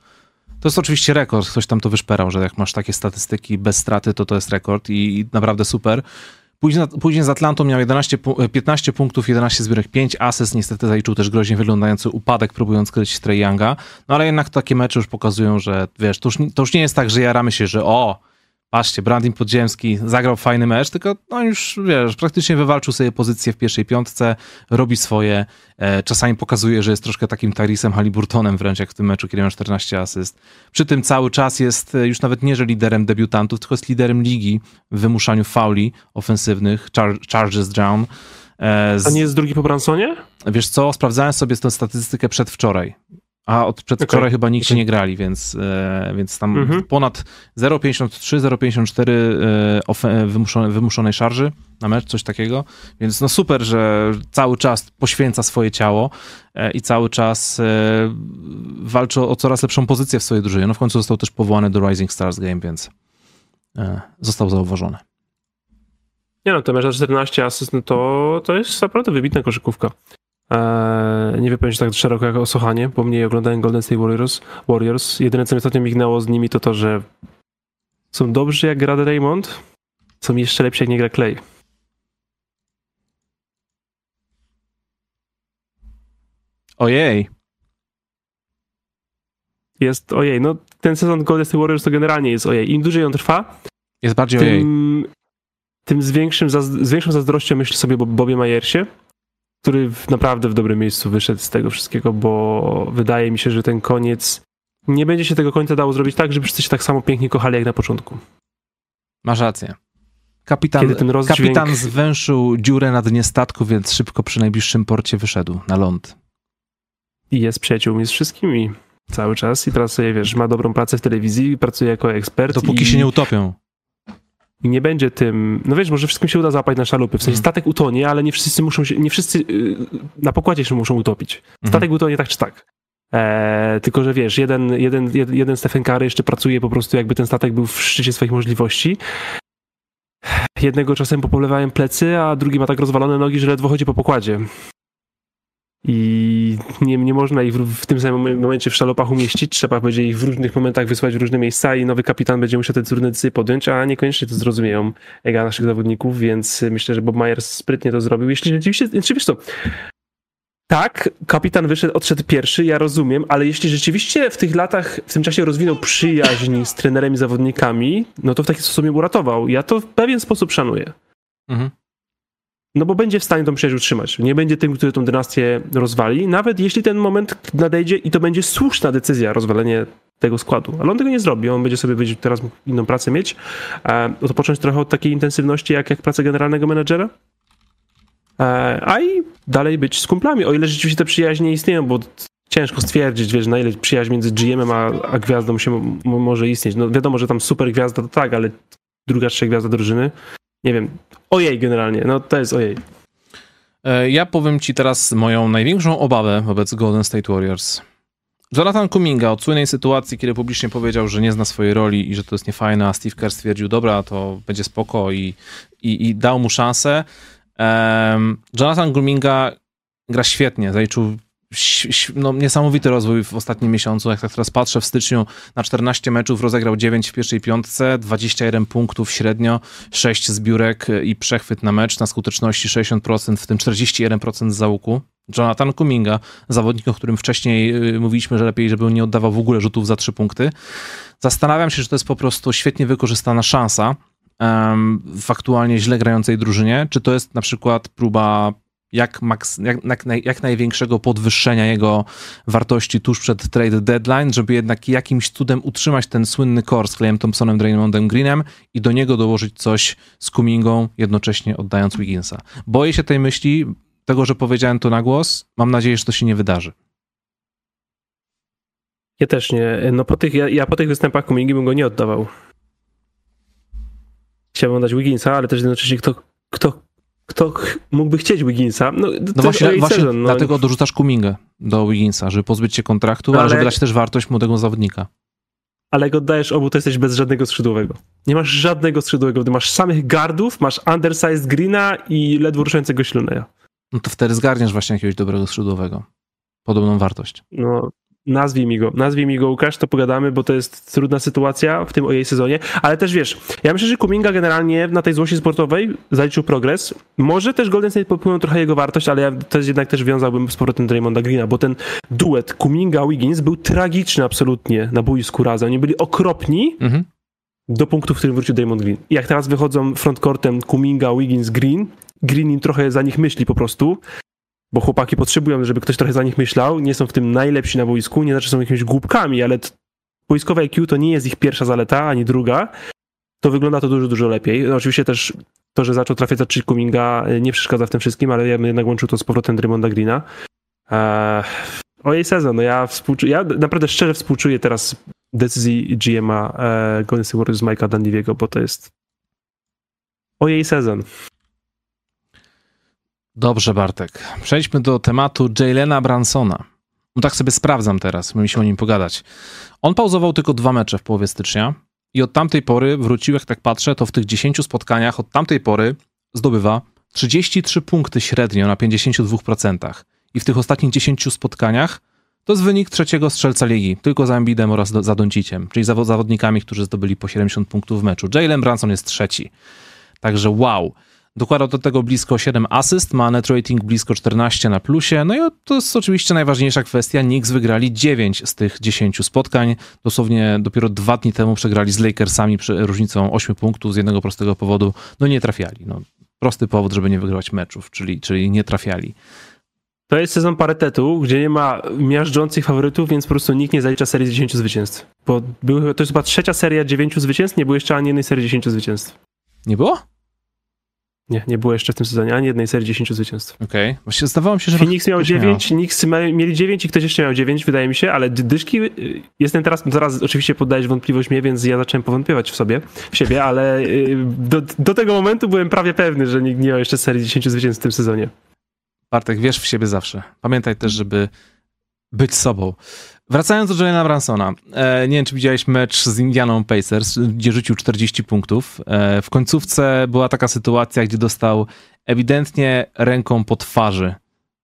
A: To jest oczywiście rekord, ktoś tam to wyszperał, że jak masz takie statystyki bez straty, to to jest rekord i, i naprawdę super. Później, później z Atlantą miał 11, 15 punktów, 11 zbiórek, 5 asyst. Niestety zaliczył też groźnie wyglądający upadek, próbując kryć Trey Younga. No ale jednak takie mecze już pokazują, że wiesz, to już, to już nie jest tak, że jaramy się, że o, patrzcie, Brandin Podziemski zagrał fajny mecz, tylko no już, wiesz, praktycznie wywalczył sobie pozycję w pierwszej piątce, robi swoje, e, czasami pokazuje, że jest troszkę takim Tyrisem Haliburtonem wręcz, jak w tym meczu, kiedy miał 14 asyst. Przy tym cały czas jest e, już nawet nie, że liderem debiutantów, tylko jest liderem ligi w wymuszaniu fauli ofensywnych, char charges down.
B: E, z... A nie jest drugi po Bransonie?
A: Wiesz co, sprawdzałem sobie tę statystykę przedwczoraj. A od przedwczoraj okay. chyba nikt okay. nie grali, więc, e, więc tam mhm. ponad 0,53, 0,54 e, wymuszone, wymuszonej szarży na mecz, coś takiego. Więc no super, że cały czas poświęca swoje ciało e, i cały czas e, walczy o coraz lepszą pozycję w swojej drużynie. No w końcu został też powołany do Rising Stars Game, więc e, został zauważony.
B: Nie no, to mecz 14 asyst, no to, to jest naprawdę wybitna koszykówka. Eee, nie wypowiem się tak szeroko jak o Sochanie, bo mniej oglądałem Golden State Warriors. Warriors. Jedyne, co mi ostatnio mignęło z nimi, to to, że są dobrzy jak gra Raymond, są jeszcze lepsi jak nie gra Clay.
A: Ojej.
B: Jest ojej. No, ten sezon Golden State Warriors to generalnie jest ojej. Im dłużej on trwa,
A: jest bardziej tym, ojej.
B: Tym z, większym, z większą zazdrością myślę sobie o Bobie Majersie, który naprawdę w dobrym miejscu wyszedł z tego wszystkiego, bo wydaje mi się, że ten koniec nie będzie się tego końca dało zrobić tak, żeby wszyscy się tak samo pięknie kochali jak na początku.
A: Masz rację. Kapitan, rozdźwięk... kapitan zwęszył dziurę na dnie statku, więc szybko przy najbliższym porcie wyszedł na ląd.
B: I jest przyjaciółmi z wszystkimi cały czas i teraz sobie, wiesz, ma dobrą pracę w telewizji, pracuje jako ekspert.
A: Dopóki
B: i...
A: się nie utopią
B: i nie będzie tym, no wiesz, może wszystkim się uda zapać na szalupy, w sensie mhm. statek utonie, ale nie wszyscy muszą się, nie wszyscy yy, na pokładzie się muszą utopić. Mhm. Statek mhm. utonie tak czy tak. E, tylko, że wiesz, jeden, jeden, jeden Stephen Curry jeszcze pracuje po prostu jakby ten statek był w szczycie swoich możliwości. Jednego czasem popolewałem plecy, a drugi ma tak rozwalone nogi, że ledwo chodzi po pokładzie i nie, nie można ich w, w, tym samym momencie w szalopach umieścić, trzeba będzie ich w różnych momentach wysłać w różne miejsca i nowy kapitan będzie musiał te trudne decyzje podjąć, a niekoniecznie to zrozumieją ega naszych zawodników, więc myślę, że Bob Myers sprytnie to zrobił. Jeśli rzeczywiście, znaczy wiesz co, tak, kapitan wyszedł, odszedł pierwszy, ja rozumiem, ale jeśli rzeczywiście w tych latach, w tym czasie rozwinął przyjaźń z trenerem i zawodnikami, no to w taki sposób mnie uratował. Ja to w pewien sposób szanuję. Mhm. No bo będzie w stanie tą przyjaźń utrzymać. Nie będzie tym, który tą dynastię rozwali, nawet jeśli ten moment nadejdzie i to będzie słuszna decyzja, rozwalenie tego składu. Ale on tego nie zrobi. On będzie sobie będzie teraz inną pracę mieć. E, to począć trochę od takiej intensywności, jak, jak praca generalnego menedżera. E, a i dalej być z kumplami, o ile rzeczywiście te przyjaźnie istnieją, bo ciężko stwierdzić, wiesz, na ile przyjaźń między GM-em a, a gwiazdą się może istnieć. No wiadomo, że tam super gwiazda to tak, ale druga, trzecia gwiazda drużyny nie wiem, ojej generalnie, no to jest ojej.
A: E, ja powiem ci teraz moją największą obawę wobec Golden State Warriors. Jonathan Kuminga od słynnej sytuacji, kiedy publicznie powiedział, że nie zna swojej roli i że to jest niefajne, a Steve Kerr stwierdził, dobra, to będzie spoko i, i, i dał mu szansę. Um, Jonathan Kuminga gra świetnie, zaliczył no, niesamowity rozwój w ostatnim miesiącu. Jak tak teraz patrzę, w styczniu na 14 meczów rozegrał 9 w pierwszej piątce, 21 punktów średnio, 6 zbiórek i przechwyt na mecz na skuteczności 60%, w tym 41% z załuku. Jonathan Kuminga, zawodnik, o którym wcześniej y, mówiliśmy, że lepiej, żeby nie oddawał w ogóle rzutów za 3 punkty. Zastanawiam się, czy to jest po prostu świetnie wykorzystana szansa w aktualnie źle grającej drużynie, czy to jest na przykład próba jak, maks, jak, jak, jak, największego podwyższenia jego wartości tuż przed trade deadline, żeby jednak jakimś cudem utrzymać ten słynny core z Clayem Thompsonem, Draymondem Greenem i do niego dołożyć coś z Kumingą, jednocześnie oddając Wigginsa. Boję się tej myśli, tego, że powiedziałem to na głos. Mam nadzieję, że to się nie wydarzy.
B: Ja też nie. No po tych, ja, ja po tych występach Kumingi bym go nie oddawał. Chciałbym dać Wigginsa, ale też jednocześnie kto, kto kto mógłby chcieć Wigginsa. No,
A: no właśnie, właśnie sezon, no. dlatego dorzucasz Kumingę do Wigginsa, żeby pozbyć się kontraktu, ale, ale żeby dać też wartość młodego zawodnika.
B: Ale jak oddajesz obu, to jesteś bez żadnego skrzydłowego. Nie masz żadnego skrzydłowego, ty masz samych gardów, masz undersized Greena i ledwo ruszającego Śluneya.
A: No to wtedy zgarniasz właśnie jakiegoś dobrego skrzydłowego. Podobną wartość.
B: No, Nazwij mi go, nazwij mi go Łukasz, to pogadamy, bo to jest trudna sytuacja w tym o jej sezonie, ale też wiesz, ja myślę, że Kuminga generalnie na tej złości sportowej zaliczył progres, może też Golden State popłynął trochę jego wartość, ale ja też jednak też wiązałbym z powrotem Draymonda Greena, bo ten duet Kuminga-Wiggins był tragiczny absolutnie na boisku razem, oni byli okropni, mhm. do punktu, w którym wrócił Draymond Green. Jak teraz wychodzą frontcourtem Kuminga, Wiggins, Green, Green im trochę za nich myśli po prostu, bo chłopaki potrzebują, żeby ktoś trochę za nich myślał, nie są w tym najlepsi na boisku, nie znaczy, są jakimiś głupkami, ale boiskowe IQ to nie jest ich pierwsza zaleta, ani druga, to wygląda to dużo, dużo lepiej. No, oczywiście też to, że zaczął trafiać za Chick Kuminga e, nie przeszkadza w tym wszystkim, ale ja bym jednak łączył to z powrotem Draymonda Greena. Eee, o jej sezon, no ja, współczuję, ja naprawdę szczerze współczuję teraz decyzji GM'a e, Golden State Warriors Mike'a Dandiviego, bo to jest o jej sezon.
A: Dobrze, Bartek. Przejdźmy do tematu Jalena Bransona. No tak sobie sprawdzam teraz, mieliśmy o nim pogadać. On pauzował tylko dwa mecze w połowie stycznia i od tamtej pory wrócił, jak tak patrzę, to w tych 10 spotkaniach od tamtej pory zdobywa 33 punkty średnio na 52%. I w tych ostatnich 10 spotkaniach to jest wynik trzeciego strzelca ligi, tylko za Embidem oraz za Donciciem, czyli zawodnikami, którzy zdobyli po 70 punktów w meczu. Jalen Branson jest trzeci. Także wow. Dokładał do tego blisko 7 asyst, ma net rating blisko 14 na plusie. No i to jest oczywiście najważniejsza kwestia. Knicks wygrali 9 z tych 10 spotkań. Dosłownie dopiero dwa dni temu przegrali z Lakersami przy różnicą 8 punktów z jednego prostego powodu. No nie trafiali. No, prosty powód, żeby nie wygrywać meczów, czyli, czyli nie trafiali.
B: To jest sezon parytetu, gdzie nie ma miażdżących faworytów, więc po prostu nikt nie zalicza serii z 10 zwycięstw. Bo był, to jest chyba trzecia seria 9 zwycięstw, nie było jeszcze ani jednej serii 10 zwycięstw.
A: Nie było?
B: Nie, nie było jeszcze w tym sezonie ani jednej serii 10 zwycięstw.
A: Okej, okay. właśnie zdawało mi się, że...
B: Phoenix miał 9, Knicks mieli 9 i ktoś jeszcze miał 9, wydaje mi się, ale dyszki, y, jestem teraz, zaraz oczywiście poddajesz wątpliwość mnie, więc ja zacząłem powątpiewać w sobie, w siebie, ale y, do, do tego momentu byłem prawie pewny, że nikt nie miał jeszcze serii 10 zwycięstw w tym sezonie.
A: Bartek, wiesz w siebie zawsze. Pamiętaj też, żeby być sobą. Wracając do Jalena Bransona, e, nie wiem, czy widziałeś mecz z Indianą Pacers, gdzie rzucił 40 punktów. E, w końcówce była taka sytuacja, gdzie dostał ewidentnie ręką po twarzy.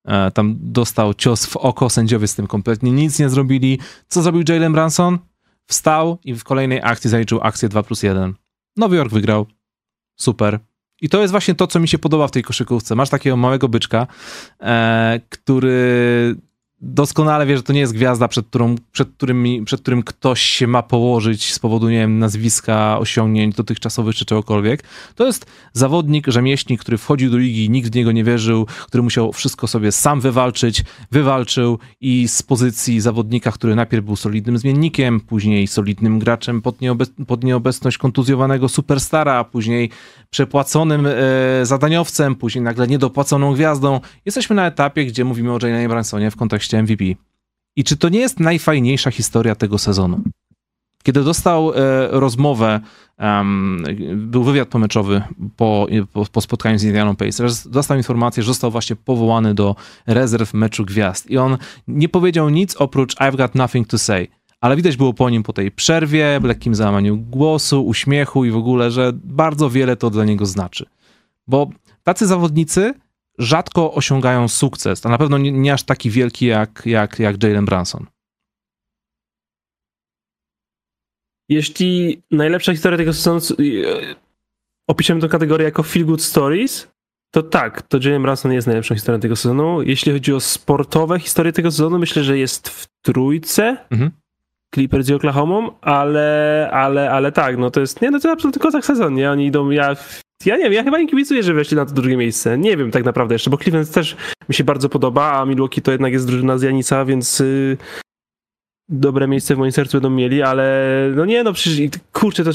A: E, tam dostał cios w oko, sędziowie z tym kompletnie nic nie zrobili. Co zrobił Jalen Branson? Wstał i w kolejnej akcji zaliczył akcję 2 plus 1. Nowy Jork wygrał. Super. I to jest właśnie to, co mi się podoba w tej koszykówce. Masz takiego małego byczka, e, który doskonale wie, że to nie jest gwiazda, przed, którą, przed, którym, przed którym ktoś się ma położyć z powodu, nie wiem, nazwiska, osiągnięć dotychczasowych czy czegokolwiek. To jest zawodnik, rzemieślnik, który wchodził do ligi, nikt w niego nie wierzył, który musiał wszystko sobie sam wywalczyć, wywalczył i z pozycji zawodnika, który najpierw był solidnym zmiennikiem, później solidnym graczem pod, pod nieobecność kontuzjowanego superstara, później przepłaconym e, zadaniowcem, później nagle niedopłaconą gwiazdą. Jesteśmy na etapie, gdzie mówimy o Janie Bransonie w kontekście MVP. I czy to nie jest najfajniejsza historia tego sezonu? Kiedy dostał e, rozmowę, um, był wywiad pomeczowy po, po, po spotkaniu z Indianą Pacers, dostał informację, że został właśnie powołany do rezerw meczu gwiazd. I on nie powiedział nic oprócz I've got nothing to say. Ale widać było po nim po tej przerwie, lekkim załamaniu głosu, uśmiechu i w ogóle, że bardzo wiele to dla niego znaczy. Bo tacy zawodnicy rzadko osiągają sukces, a na pewno nie, nie aż taki wielki jak, jak, jak Jalen Branson.
B: Jeśli najlepsza historia tego sezonu e, opiszemy tę kategorię jako feel good stories, to tak, to Jalen Branson jest najlepszą historią tego sezonu. Jeśli chodzi o sportowe historie tego sezonu, myślę, że jest w trójce. Mhm. Clippers i Oklahoma, ale, ale, ale tak, no to jest, nie, no to absolutnie kozak sezon, nie? Oni idą, ja, ja nie wiem, ja chyba nie kibicuję, że weszli na to drugie miejsce. Nie wiem tak naprawdę jeszcze, bo Cleveland też mi się bardzo podoba, a Milwaukee to jednak jest drużyna z Janica, więc y, dobre miejsce w moim sercu będą mieli, ale no nie, no przecież kurczę, to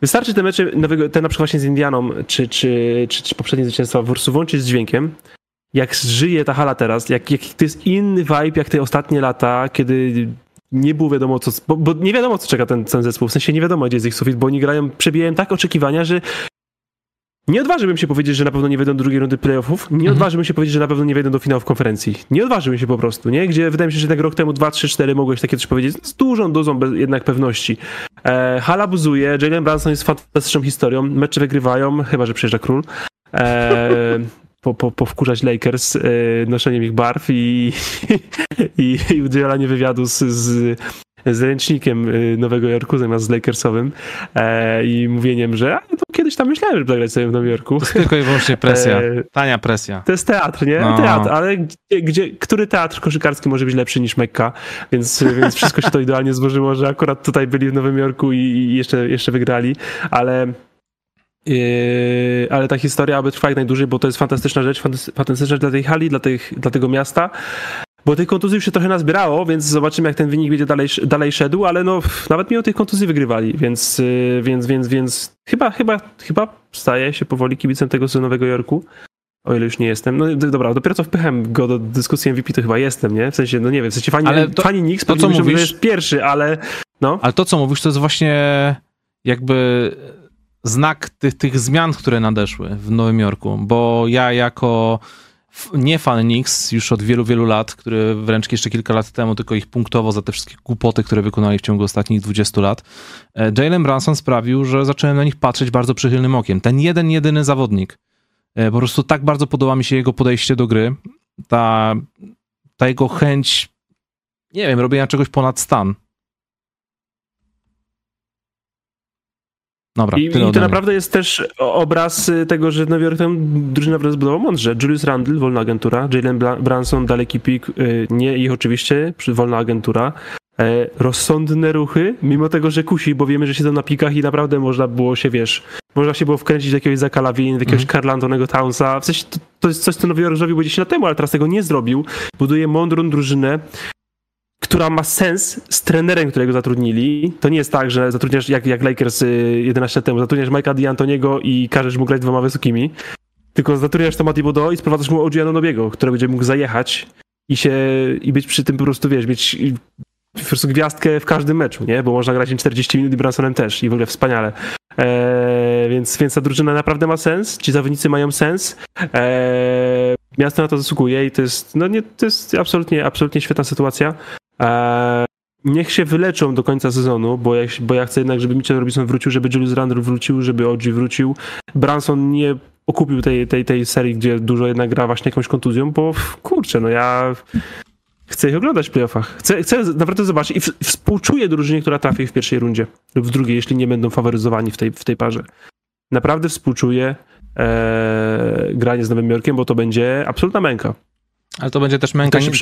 B: wystarczy te mecze, nowego, te na przykład właśnie z Indianą, czy, czy, czy, czy poprzednie zwycięstwa po prostu włączyć z dźwiękiem, jak żyje ta hala teraz, jak, jak to jest inny vibe jak te ostatnie lata, kiedy nie było wiadomo co, bo, bo, nie wiadomo co czeka ten, ten zespół, w sensie nie wiadomo gdzie jest ich sufit, bo oni grają, przebijają tak oczekiwania, że nie odważyłbym się powiedzieć, że na pewno nie wejdą do drugiej rundy playoffów. Nie mhm. odważyłbym się powiedzieć, że na pewno nie wejdą do finału w konferencji. Nie odważyłbym się po prostu, nie? Gdzie wydaje mi się, że tak rok temu 2, 3, 4 mogłeś takie coś powiedzieć z dużą dozą bez, jednak pewności. E, Hala buzuje, Jalen Branson jest fantastyczną historią, mecze wygrywają, chyba, że przyjeżdża król. E, po, po, powkurzać Lakers e, noszeniem ich barw i, i, i udzielanie wywiadu z, z z ręcznikiem y, Nowego Jorku zamiast z Lakersowym e, i mówieniem, że no, kiedyś tam myślałem, żeby zagrać sobie w Nowym Jorku.
A: To jest tylko i wyłącznie presja, e, tania presja.
B: To jest teatr, nie? No. Teatr, ale gdzie, gdzie, który teatr koszykarski może być lepszy niż Mekka? Więc, więc wszystko się to idealnie złożyło, że akurat tutaj byli w Nowym Jorku i, i jeszcze, jeszcze wygrali, ale Yy, ale ta historia aby trwa jak najdłużej, bo to jest fantastyczna rzecz, fantastyczna rzecz dla tej hali, dla, tych, dla tego miasta. Bo tych kontuzji już się trochę nazbierało, więc zobaczymy, jak ten wynik będzie dalej, dalej szedł, ale no nawet mimo tych kontuzji wygrywali, więc, yy, więc, więc, więc chyba, chyba, chyba staję się powoli kibicem tego z Nowego Jorku. O ile już nie jestem. No dobra, dopiero co wpychałem go do dyskusji MVP, to chyba jestem, nie? W sensie, no nie wiem, w sensie fani, ale to, fani Knicks to, co mówisz, że jest pierwszy, ale no.
A: Ale to, co mówisz, to jest właśnie jakby znak tych, tych zmian, które nadeszły w Nowym Jorku, bo ja jako nie fan Knicks już od wielu, wielu lat, który wręcz jeszcze kilka lat temu tylko ich punktowo za te wszystkie głupoty, które wykonali w ciągu ostatnich 20 lat. E, Jalen Branson sprawił, że zacząłem na nich patrzeć bardzo przychylnym okiem. Ten jeden, jedyny zawodnik. E, po prostu tak bardzo podoba mi się jego podejście do gry. Ta, ta jego chęć, nie wiem, robienia czegoś ponad stan.
B: Dobra, I, i to naprawdę jest też obraz y, tego, że Nowy Jork tam drużyna naprawdę zbudował mądrze. Julius Randle, wolna agentura, Jalen Branson, daleki pik, y, nie ich oczywiście, wolna agentura. E, rozsądne ruchy, mimo tego, że kusi, bo wiemy, że siedzą na pikach i naprawdę można było się, wiesz, można się było wkręcić do jakiegoś Zaka Lawin, do jakiegoś mm. Carl Antonego Townsa. W sensie to, to, jest coś, co Nowy Jork zrobił 10 lat temu, ale teraz tego nie zrobił. Buduje mądrą drużynę, która ma sens z trenerem, którego zatrudnili. To nie jest tak, że zatrudniasz, jak, jak Lakers 11 y, lat temu, zatrudniasz Mike'a D'Antoniego i każesz mu grać dwoma wysokimi, tylko zatrudniasz Tomati Bodo i sprowadzasz mu OG Anunobiego, który będzie mógł zajechać i się, i być przy tym po prostu, wiesz, mieć po prostu gwiazdkę w każdym meczu, nie? Bo można grać 40 minut i Bransonem też i w ogóle wspaniale. Eee, więc, więc ta drużyna naprawdę ma sens, ci zawodnicy mają sens. Eee, miasto na to zasługuje i to jest, no nie, to jest absolutnie, absolutnie świetna sytuacja. Eee, niech się wyleczą do końca sezonu, bo ja, bo ja chcę jednak, żeby Mitchell Robinson wrócił, żeby Julius Randle wrócił, żeby OG wrócił. Branson nie okupił tej, tej, tej serii, gdzie dużo jednak gra właśnie jakąś kontuzją, bo kurczę, no ja chcę ich oglądać w playoffach. Chcę, chcę naprawdę zobaczyć i w, współczuję drużynie, która trafi w pierwszej rundzie lub w drugiej, jeśli nie będą faworyzowani w tej, w tej parze. Naprawdę współczuję e, granie z Nowym Jorkiem, bo to będzie absolutna męka.
A: Ale to będzie też męka, też,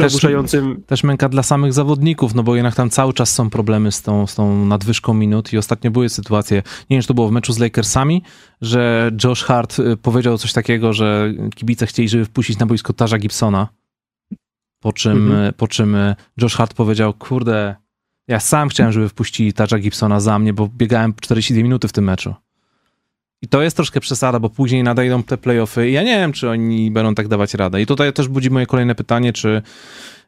A: też męka dla samych zawodników, no bo jednak tam cały czas są problemy z tą, z tą nadwyżką minut i ostatnio były sytuacje, nie wiem, czy to było w meczu z Lakersami, że Josh Hart y, powiedział coś takiego, że kibice chcieli, żeby wpuścić na boisko Tarza Gibsona, po czym, mhm. Y, po czym y, Josh Hart powiedział, kurde, ja sam chciałem, żeby wpuścili Tarza Gibsona za mnie, bo biegałem 42 minuty w tym meczu. I to jest troszkę przesada, bo później nadejdą te playoffy i ja nie wiem, czy oni będą tak dawać radę. I tutaj też budzi moje kolejne pytanie, czy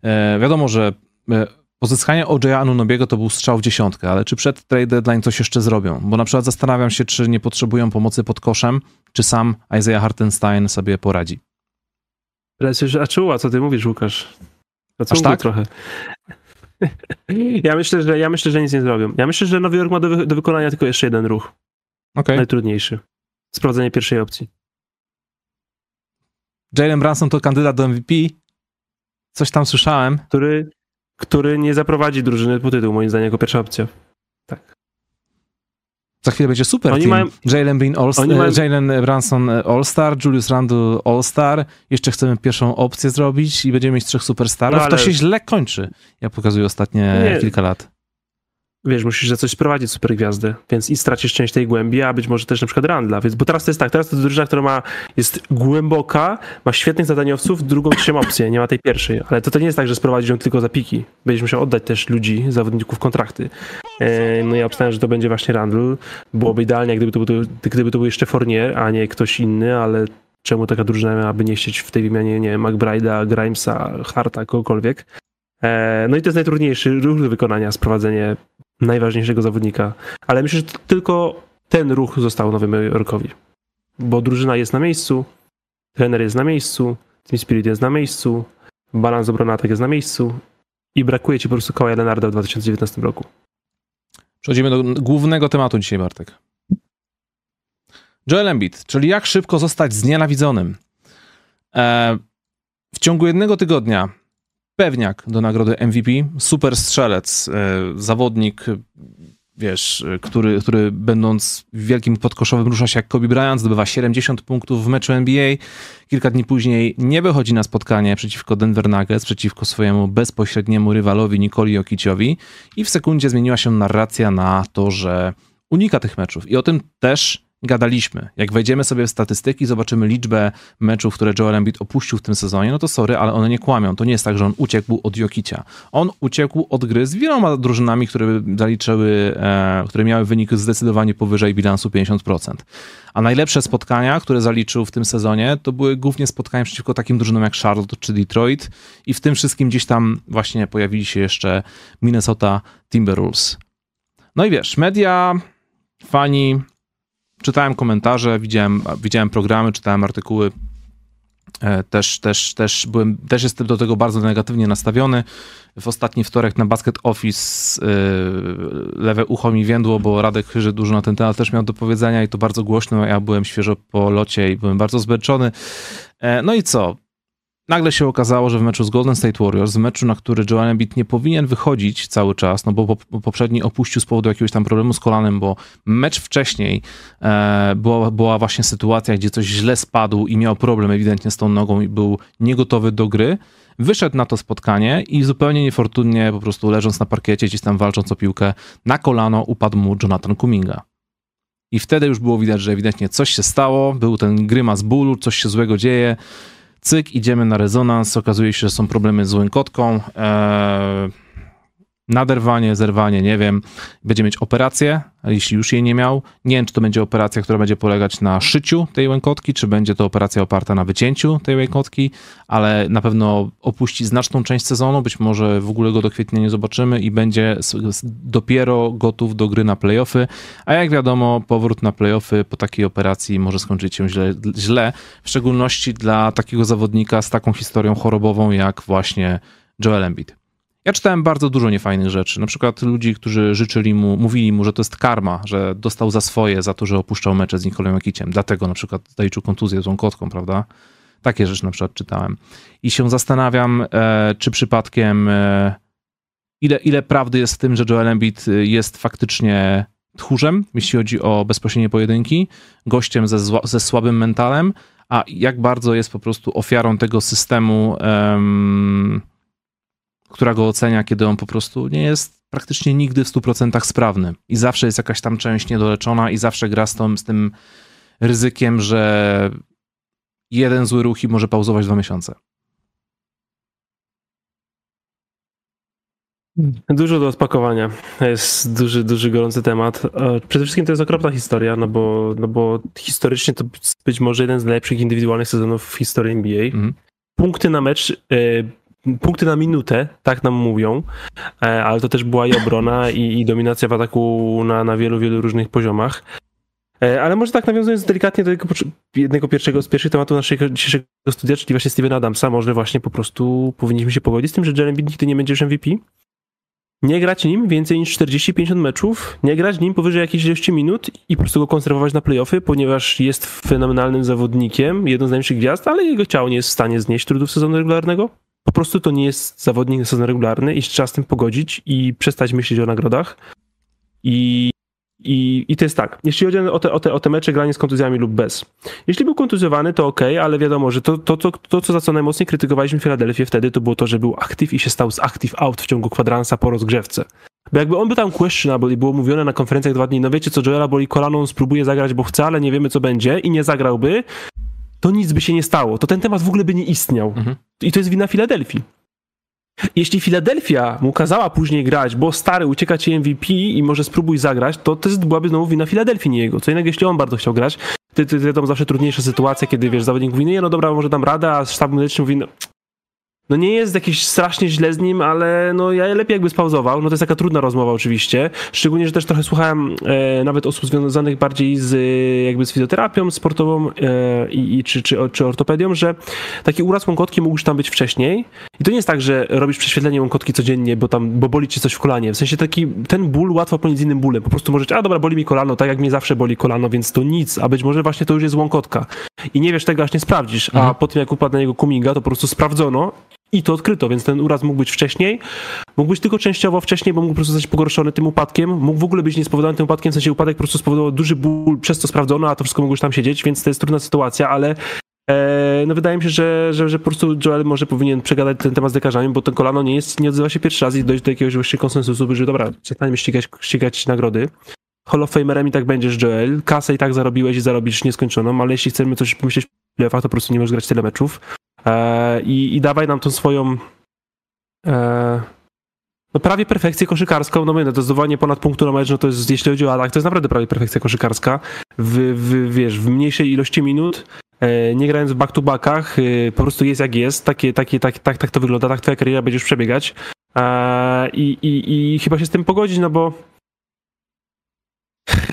A: e, wiadomo, że e, Pozyskanie OJ Anunobiego to był strzał w dziesiątkę, ale czy przed trade deadline coś jeszcze zrobią? Bo na przykład zastanawiam się, czy nie potrzebują pomocy pod koszem, czy sam Isaiah Hartenstein sobie poradzi.
B: Przecież, a czuła, co ty mówisz, Łukasz?
A: Aż tak?
B: trochę. Ja myślę, że, ja myślę, że nic nie zrobią. Ja myślę, że Nowy Jork ma do, wy, do wykonania tylko jeszcze jeden ruch.
A: Okay.
B: Najtrudniejszy. Sprowadzenie pierwszej opcji.
A: Jalen Branson to kandydat do MVP. Coś tam słyszałem.
B: Który, który nie zaprowadzi drużyny po tytuł, moim zdaniem, jako pierwsza opcja. Tak.
A: Za chwilę będzie super Oni team. Mają... Jalen, Bean All mają... Jalen Branson All-Star, Julius Randle All-Star. Jeszcze chcemy pierwszą opcję zrobić i będziemy mieć trzech superstarów. No, ale... To się źle kończy. Ja pokazuję ostatnie nie. kilka lat
B: wiesz, musisz za coś sprowadzić super gwiazdy, więc i stracisz część tej głębi, a być może też na przykład Randla, więc, bo teraz to jest tak, teraz to drużyna, która ma, jest głęboka, ma świetnych zadaniowców, drugą, trzecią opcję, nie ma tej pierwszej, ale to, to nie jest tak, że sprowadzisz ją tylko za piki, będziesz musiał oddać też ludzi, zawodników kontrakty. E, no ja obstawiam, że to będzie właśnie Randl, byłoby idealnie, gdyby to, był, gdyby to był jeszcze Fournier, a nie ktoś inny, ale czemu taka drużyna miałaby nie chcieć w tej wymianie, nie wiem, McBride'a, Grimesa, Harta, kogokolwiek. E, no i to jest najtrudniejszy ruch do wykonania, sprowadzenie najważniejszego zawodnika. Ale myślę, że tylko ten ruch został Nowym Jorkowi. Bo drużyna jest na miejscu, trener jest na miejscu, Team Spirit jest na miejscu, balans obrony atak jest na miejscu i brakuje ci po prostu Kawhi Leonarda w 2019 roku.
A: Przechodzimy do głównego tematu dzisiaj, Bartek. Joel Embiid, czyli jak szybko zostać znienawidzonym. E, w ciągu jednego tygodnia pewniak do nagrody MVP, super strzelec, e, zawodnik, wiesz, który, który będąc wielkim podkoszowym rusza się jak Kobe Bryant, zdobywa 70 punktów w meczu NBA. Kilka dni później nie wychodzi na spotkanie przeciwko Denver Nuggets, przeciwko swojemu bezpośredniemu rywalowi Nikoli Jokiciowi i w sekundzie zmieniła się narracja na to, że unika tych meczów. I o tym też gadaliśmy. Jak wejdziemy sobie w statystyki, zobaczymy liczbę meczów, które Joel Embiid opuścił w tym sezonie, no to sorry, ale one nie kłamią. To nie jest tak, że on uciekł od Jokicia. On uciekł od gry z wieloma drużynami, które zaliczyły, e, które miały wynik zdecydowanie powyżej bilansu 50%. A najlepsze spotkania, które zaliczył w tym sezonie, to były głównie spotkania przeciwko takim drużynom jak Charlotte czy Detroit i w tym wszystkim gdzieś tam właśnie pojawili się jeszcze Minnesota Timberwolves. No i wiesz, media, fani, czytałem komentarze, widziałem, widziałem programy, czytałem artykuły. E, też, też, też, byłem, też jestem do tego bardzo negatywnie nastawiony. W ostatni wtorek na Basket Office yy, lewe ucho mi więdło, bo Radek Chyży dużo na ten temat też miał do powiedzenia i to bardzo głośno. Ja byłem świeżo po locie i byłem bardzo zmęczony. E, no i co? Nagle się okazało, że w meczu z Golden State Warriors, w meczu, na który Joel Embiid nie powinien wychodzić cały czas, no bo poprzedni opuścił z powodu jakiegoś tam problemu z kolanem, bo mecz wcześniej e, była, była właśnie sytuacja, gdzie coś źle spadł i miał problem ewidentnie z tą nogą i był niegotowy do gry. Wyszedł na to spotkanie i zupełnie niefortunnie, po prostu leżąc na parkiecie, gdzieś tam walcząc o piłkę, na kolano upadł mu Jonathan Kuminga. I wtedy już było widać, że ewidentnie coś się stało, był ten grymas bólu, coś się złego dzieje Cyk, idziemy na rezonans, okazuje się, że są problemy z łękotką. Eee, naderwanie, zerwanie, nie wiem. Będzie mieć operację, jeśli już jej nie miał. Nie wiem, czy to będzie operacja, która będzie polegać na szyciu tej łękotki, czy będzie to operacja oparta na wycięciu tej łękotki, ale na pewno opuści znaczną część sezonu, być może w ogóle go do kwietnia nie zobaczymy i będzie dopiero gotów do gry na playoffy, a jak wiadomo, powrót na playoffy po takiej operacji może skończyć się źle, źle w szczególności dla takiego zawodnika z taką historią chorobową jak właśnie Joel Embiid. Ja czytałem bardzo dużo niefajnych rzeczy. Na przykład ludzi, którzy życzyli mu, mówili mu, że to jest karma, że dostał za swoje, za to, że opuszczał mecze z Nikolem Jakiciem. Dlatego na przykład zaliczył kontuzję z kotką, prawda? Takie rzeczy na przykład czytałem. I się zastanawiam, e, czy przypadkiem e, ile, ile prawdy jest w tym, że Joel Embiid jest faktycznie tchórzem, jeśli chodzi o bezpośrednie pojedynki, gościem ze, zła, ze słabym mentalem, a jak bardzo jest po prostu ofiarą tego systemu która go ocenia, kiedy on po prostu nie jest praktycznie nigdy w 100% sprawny i zawsze jest jakaś tam część niedoleczona i zawsze gra z, tą, z tym ryzykiem, że jeden zły ruch i może pauzować dwa miesiące.
B: Dużo do odpakowania. Jest duży, duży, gorący temat. Przede wszystkim to jest okropna historia, no bo, no bo historycznie to być może jeden z najlepszych indywidualnych sezonów w historii NBA. Mhm. Punkty na mecz e, punkty na minutę, tak nam mówią, e, ale to też była i obrona i, i dominacja w ataku na, na wielu, wielu różnych poziomach. E, ale może tak nawiązując delikatnie do jednego pierwszego z pierwszych tematów naszego dzisiejszego studia, czyli właśnie Steven Adamsa, może właśnie po prostu powinniśmy się pogodzić z tym, że Jalen nigdy nie będzie już MVP? Nie grać nim więcej niż 40-50 meczów, nie grać nim powyżej jakiejś ilości minut i po prostu go konserwować na playoffy, ponieważ jest fenomenalnym zawodnikiem, jedną z najlepszych gwiazd, ale jego ciało nie jest w stanie znieść trudów sezonu regularnego. Po prostu to nie jest zawodnik na sezon regularny i trzeba z tym pogodzić i przestać myśleć o nagrodach. I i, I to jest tak, jeśli chodzi o te, o, te, o te mecze granie z kontuzjami lub bez. Jeśli był kontuzjowany, to ok, ale wiadomo, że to, to, to, to, co za co najmocniej krytykowaliśmy Filadelfię wtedy, to było to, że był active i się stał z active out w ciągu kwadransa po rozgrzewce. Bo jakby on by tam questionable i było mówione na konferencjach dwa dni, no wiecie co, Joela boli kolano, on spróbuje zagrać, bo chce, ale nie wiemy co będzie i nie zagrałby, to nic by się nie stało. To ten temat w ogóle by nie istniał. Mhm. I to jest wina Filadelfii. Jeśli Filadelfia mu kazała później grać, bo stary ucieka ci MVP i może spróbuj zagrać, to to byłaby znowu wina Filadelfii, nie jego. Co innego, jeśli on bardzo chciał grać, to, to, to zawsze trudniejsza sytuacja, kiedy wiesz, zawodnik mówi, nie no dobra, może dam radę, a sztab medyczny mówi, no no nie jest jakiś strasznie źle z nim, ale no ja lepiej jakby spauzował. No to jest taka trudna rozmowa oczywiście. Szczególnie, że też trochę słuchałem e, nawet osób związanych bardziej z jakby z fizjoterapią sportową e, i, czy, czy, czy ortopedią, że taki uraz łąkotki mógł już tam być wcześniej. I to nie jest tak, że robisz prześwietlenie łąkotki codziennie, bo tam, bo boli ci coś w kolanie. W sensie taki, ten ból łatwo pomóc z innym bólem. Po prostu możesz, a dobra, boli mi kolano, tak jak mnie zawsze boli kolano, więc to nic, a być może właśnie to już jest łąkotka. I nie wiesz tego, aż nie sprawdzisz. A mhm. po tym, jak upadł na niego kuminga, to po prostu sprawdzono i to odkryto, więc ten uraz mógł być wcześniej, mógł być tylko częściowo wcześniej, bo mógł po prostu zostać pogorszony tym upadkiem, mógł w ogóle być niespowodowany tym upadkiem, w sensie upadek po prostu spowodował duży ból, przez co sprawdzono, a to wszystko mogło już tam siedzieć, więc to jest trudna sytuacja, ale e, no wydaje mi się, że, że, że po prostu Joel może powinien przegadać ten temat z lekarzami, bo ten kolano nie jest, nie odzywa się pierwszy raz i dojść do jakiegoś wyższego konsensusu, że dobra, przestańmy ścigać, ścigać nagrody. Hall of Famerem i tak będziesz Joel, kasę i tak zarobiłeś i zarobisz nieskończoną, ale jeśli chcemy coś pomyśleć w to po prostu nie możesz grać tyle meczów. E, i, i dawaj nam tą swoją e, no prawie perfekcję koszykarską, no my, no to zdobywanie ponad punktu na mecz, no to jest, jeśli chodzi o atak, to jest naprawdę prawie perfekcja koszykarska, w, w, wiesz, w mniejszej ilości minut, e, nie grając w back-to-backach, po prostu jest jak jest, takie, takie, tak, tak, tak to wygląda, tak twoja kariera będziesz przebiegać. I, i, i chyba się z tym pogodzić, no bo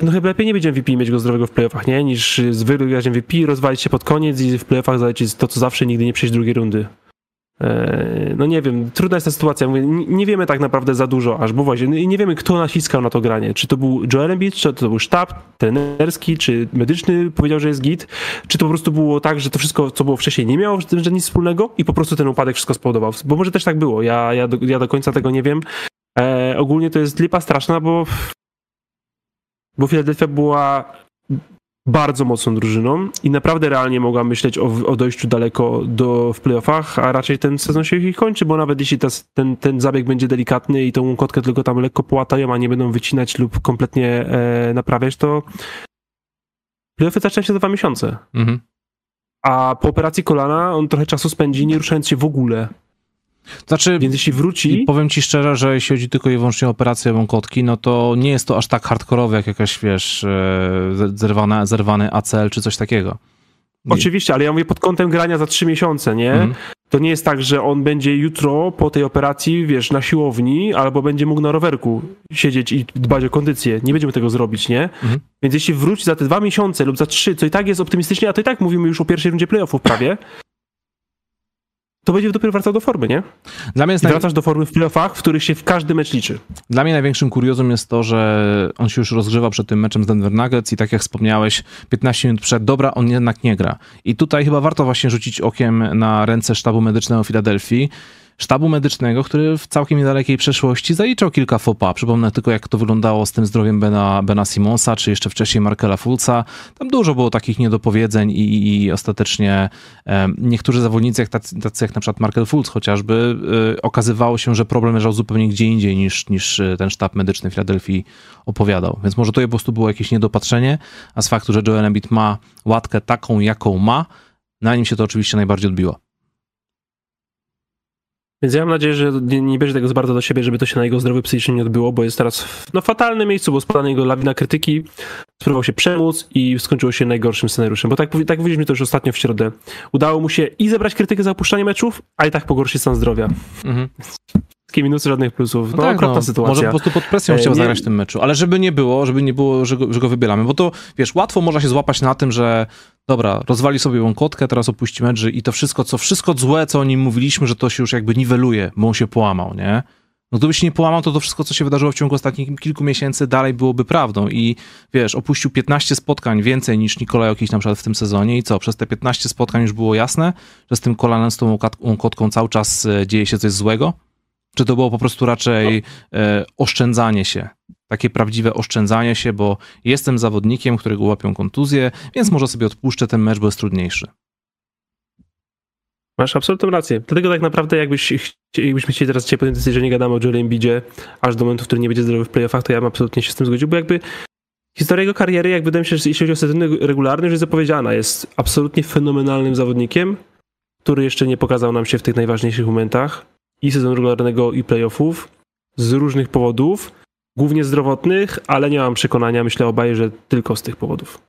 B: no chyba lepiej nie będzie MVP mieć go zdrowego w playoffach, nie? Niż zwykle grać MVP, rozwalić się pod koniec i w playoffach zalecieć to, co zawsze, nigdy nie przejść drugiej rundy. Eee, no nie wiem, trudna jest ta sytuacja. Mówię, nie wiemy tak naprawdę za dużo aż, bo właśnie nie wiemy, kto naciskał na to granie. Czy to był Joel Embiid, czy to był sztab trenerski, czy medyczny powiedział, że jest git, czy to po prostu było tak, że to wszystko, co było wcześniej, nie miało z tym nic wspólnego i po prostu ten upadek wszystko spowodował. Bo może też tak było, ja, ja, do, ja do końca tego nie wiem. Eee, ogólnie to jest lipa straszna, bo bo Philadelphia była bardzo mocną drużyną i naprawdę realnie mogła myśleć o, o dojściu daleko do, w playoffach, a raczej ten sezon się ich kończy, bo nawet jeśli ta, ten, ten zabieg będzie delikatny i tą kotkę tylko tam lekko połatają, a nie będą wycinać lub kompletnie e, naprawiać, to playoffy zaczynają się za dwa miesiące. Mhm. A po operacji kolana on trochę czasu spędzi nie ruszając się w ogóle.
A: Znaczy, Więc jeśli wróci... Powiem ci szczerze, że jeśli chodzi tylko i wyłącznie o operację wąkotki, no to nie jest to aż tak hardkorowe, jak jakaś, wiesz, e, zerwane, zerwany ACL czy coś takiego.
B: Oczywiście, ale ja mówię pod kątem grania za trzy miesiące, nie? Mhm. To nie jest tak, że on będzie jutro po tej operacji, wiesz, na siłowni, albo będzie mógł na rowerku siedzieć i dbać o kondycję. Nie będziemy tego zrobić, nie? Mhm. Więc jeśli wróci za te dwa miesiące lub za trzy, co i tak jest optymistycznie, a to i tak mówimy już o pierwszej rundzie playoffów prawie, to będzie dopiero wracał do formy, nie? Dla mnie jest naj... Wracasz do formy w playoffach, w których się w każdy mecz liczy.
A: Dla mnie największym kuriozum jest to, że on się już rozgrzewa przed tym meczem z Denver Nuggets i tak jak wspomniałeś, 15 minut przed, dobra, on jednak nie gra. I tutaj chyba warto właśnie rzucić okiem na ręce sztabu medycznego Filadelfii, sztabu medycznego, który w całkiem niedalekiej przeszłości zaliczał kilka fopa. Przypomnę tylko, jak to wyglądało z tym zdrowiem Bena, Bena Simonsa, czy jeszcze wcześniej Markela Fulca. Tam dużo było takich niedopowiedzeń i, i ostatecznie e, niektórzy zawodnicy, jak tacy, tacy, jak na przykład Markel Fulc chociażby, e, okazywało się, że problem leżał zupełnie gdzie indziej niż, niż e, ten sztab medyczny Filadelfii opowiadał. Więc może to po prostu było jakieś niedopatrzenie, a z faktu, że Joel Embiid ma łatkę taką, jaką ma, na nim się to oczywiście najbardziej odbiło.
B: Więc ja mam nadzieję, że nie, nie bierze tego za bardzo do siebie, żeby to się na jego zdrowie psychicznie nie odbyło, bo jest teraz w no, fatalnym miejscu, bo spadła niego lawina krytyki, spróbował się przemóc i skończyło się najgorszym scenariuszem. Bo tak, tak mówiliśmy to już ostatnio w środę. Udało mu się i zebrać krytykę za opuszczanie meczów, a i tak pogorszyć stan zdrowia. Mhm. Wszystkie minusy, żadnych plusów. No, no tak, okropna no, sytuacja.
A: Może po prostu pod presją chciał e, zagrać w tym meczu, ale żeby nie było, żeby nie było, że go, że go wybieramy, bo to, wiesz, łatwo można się złapać na tym, że dobra, rozwali sobie łąkotkę, teraz opuści mecz i to wszystko, co wszystko złe, co o nim mówiliśmy, że to się już jakby niweluje, bo on się połamał, nie? No gdyby się nie połamał, to to wszystko, co się wydarzyło w ciągu ostatnich kilku miesięcy, dalej byłoby prawdą. I wiesz, opuścił 15 spotkań więcej niż Nikolaj Jokic na przykład w tym sezonie i co? Przez te 15 spotkań już było jasne, że z tym kolanem, z tą łąkotką cały czas e, dzieje się coś złego? Czy to było po prostu raczej no. e, oszczędzanie się? Takie prawdziwe oszczędzanie się, bo jestem zawodnikiem, którego łapią kontuzję, więc może sobie odpuszczę ten mecz, bo jest trudniejszy.
B: Masz absolutną rację. Dlatego tak naprawdę jakbyś, jakbyśmy chcieli teraz dzisiaj podjąć decyzję, że nie gadamy o Joel Embiidzie aż do momentu, w którym nie będzie zdrowy w playoffach, to ja bym absolutnie się z tym zgodził, bo jakby historia jego kariery, jak wydaje mi się, że jeśli chodzi o sezon regularny, już jest zapowiedziana. Jest absolutnie fenomenalnym zawodnikiem, który jeszcze nie pokazał nam się w tych najważniejszych momentach i sezonu regularnego i playoffów z różnych powodów, głównie zdrowotnych, ale nie mam przekonania, myślę obaj, że tylko z tych powodów.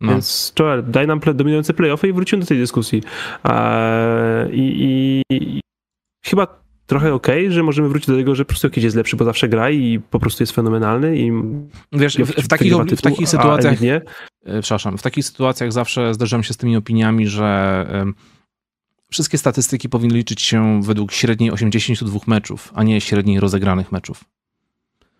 B: No. Więc Joel, daj nam dominujące playoffy i wrócimy do tej dyskusji. I, i, i chyba trochę okej, okay, że możemy wrócić do tego, że po prostu jakiś jest lepszy, bo zawsze gra i po prostu jest fenomenalny i
A: Wiesz, w, w, takich, tytuł, w takich sytuacjach nie. E, przepraszam, w takich sytuacjach zawsze zderzam się z tymi opiniami, że wszystkie statystyki powinny liczyć się według średniej 82 meczów, a nie średniej rozegranych meczów.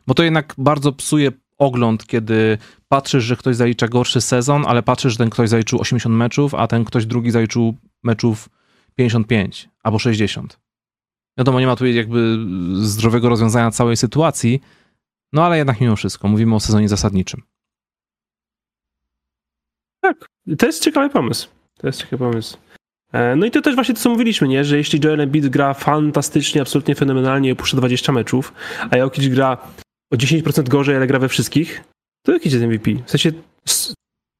A: Bo to jednak bardzo psuje ogląd, kiedy patrzysz, że ktoś zalicza gorszy sezon, ale patrzysz, że ten ktoś zaliczył 80 meczów, a ten ktoś drugi zaliczył meczów 55 albo 60. Wiadomo, nie ma tu jakby zdrowego rozwiązania całej sytuacji, no ale jednak mimo wszystko mówimy o sezonie zasadniczym.
B: Tak, to jest ciekawy pomysł. To jest ciekawy pomysł. E, no i to też właśnie to, co mówiliśmy, nie? że jeśli Joel Embiid gra fantastycznie, absolutnie fenomenalnie i opuszcza 20 meczów, a Jokic gra o 10% gorzej, ale gra we wszystkich, to Jokic jest MVP. W sensie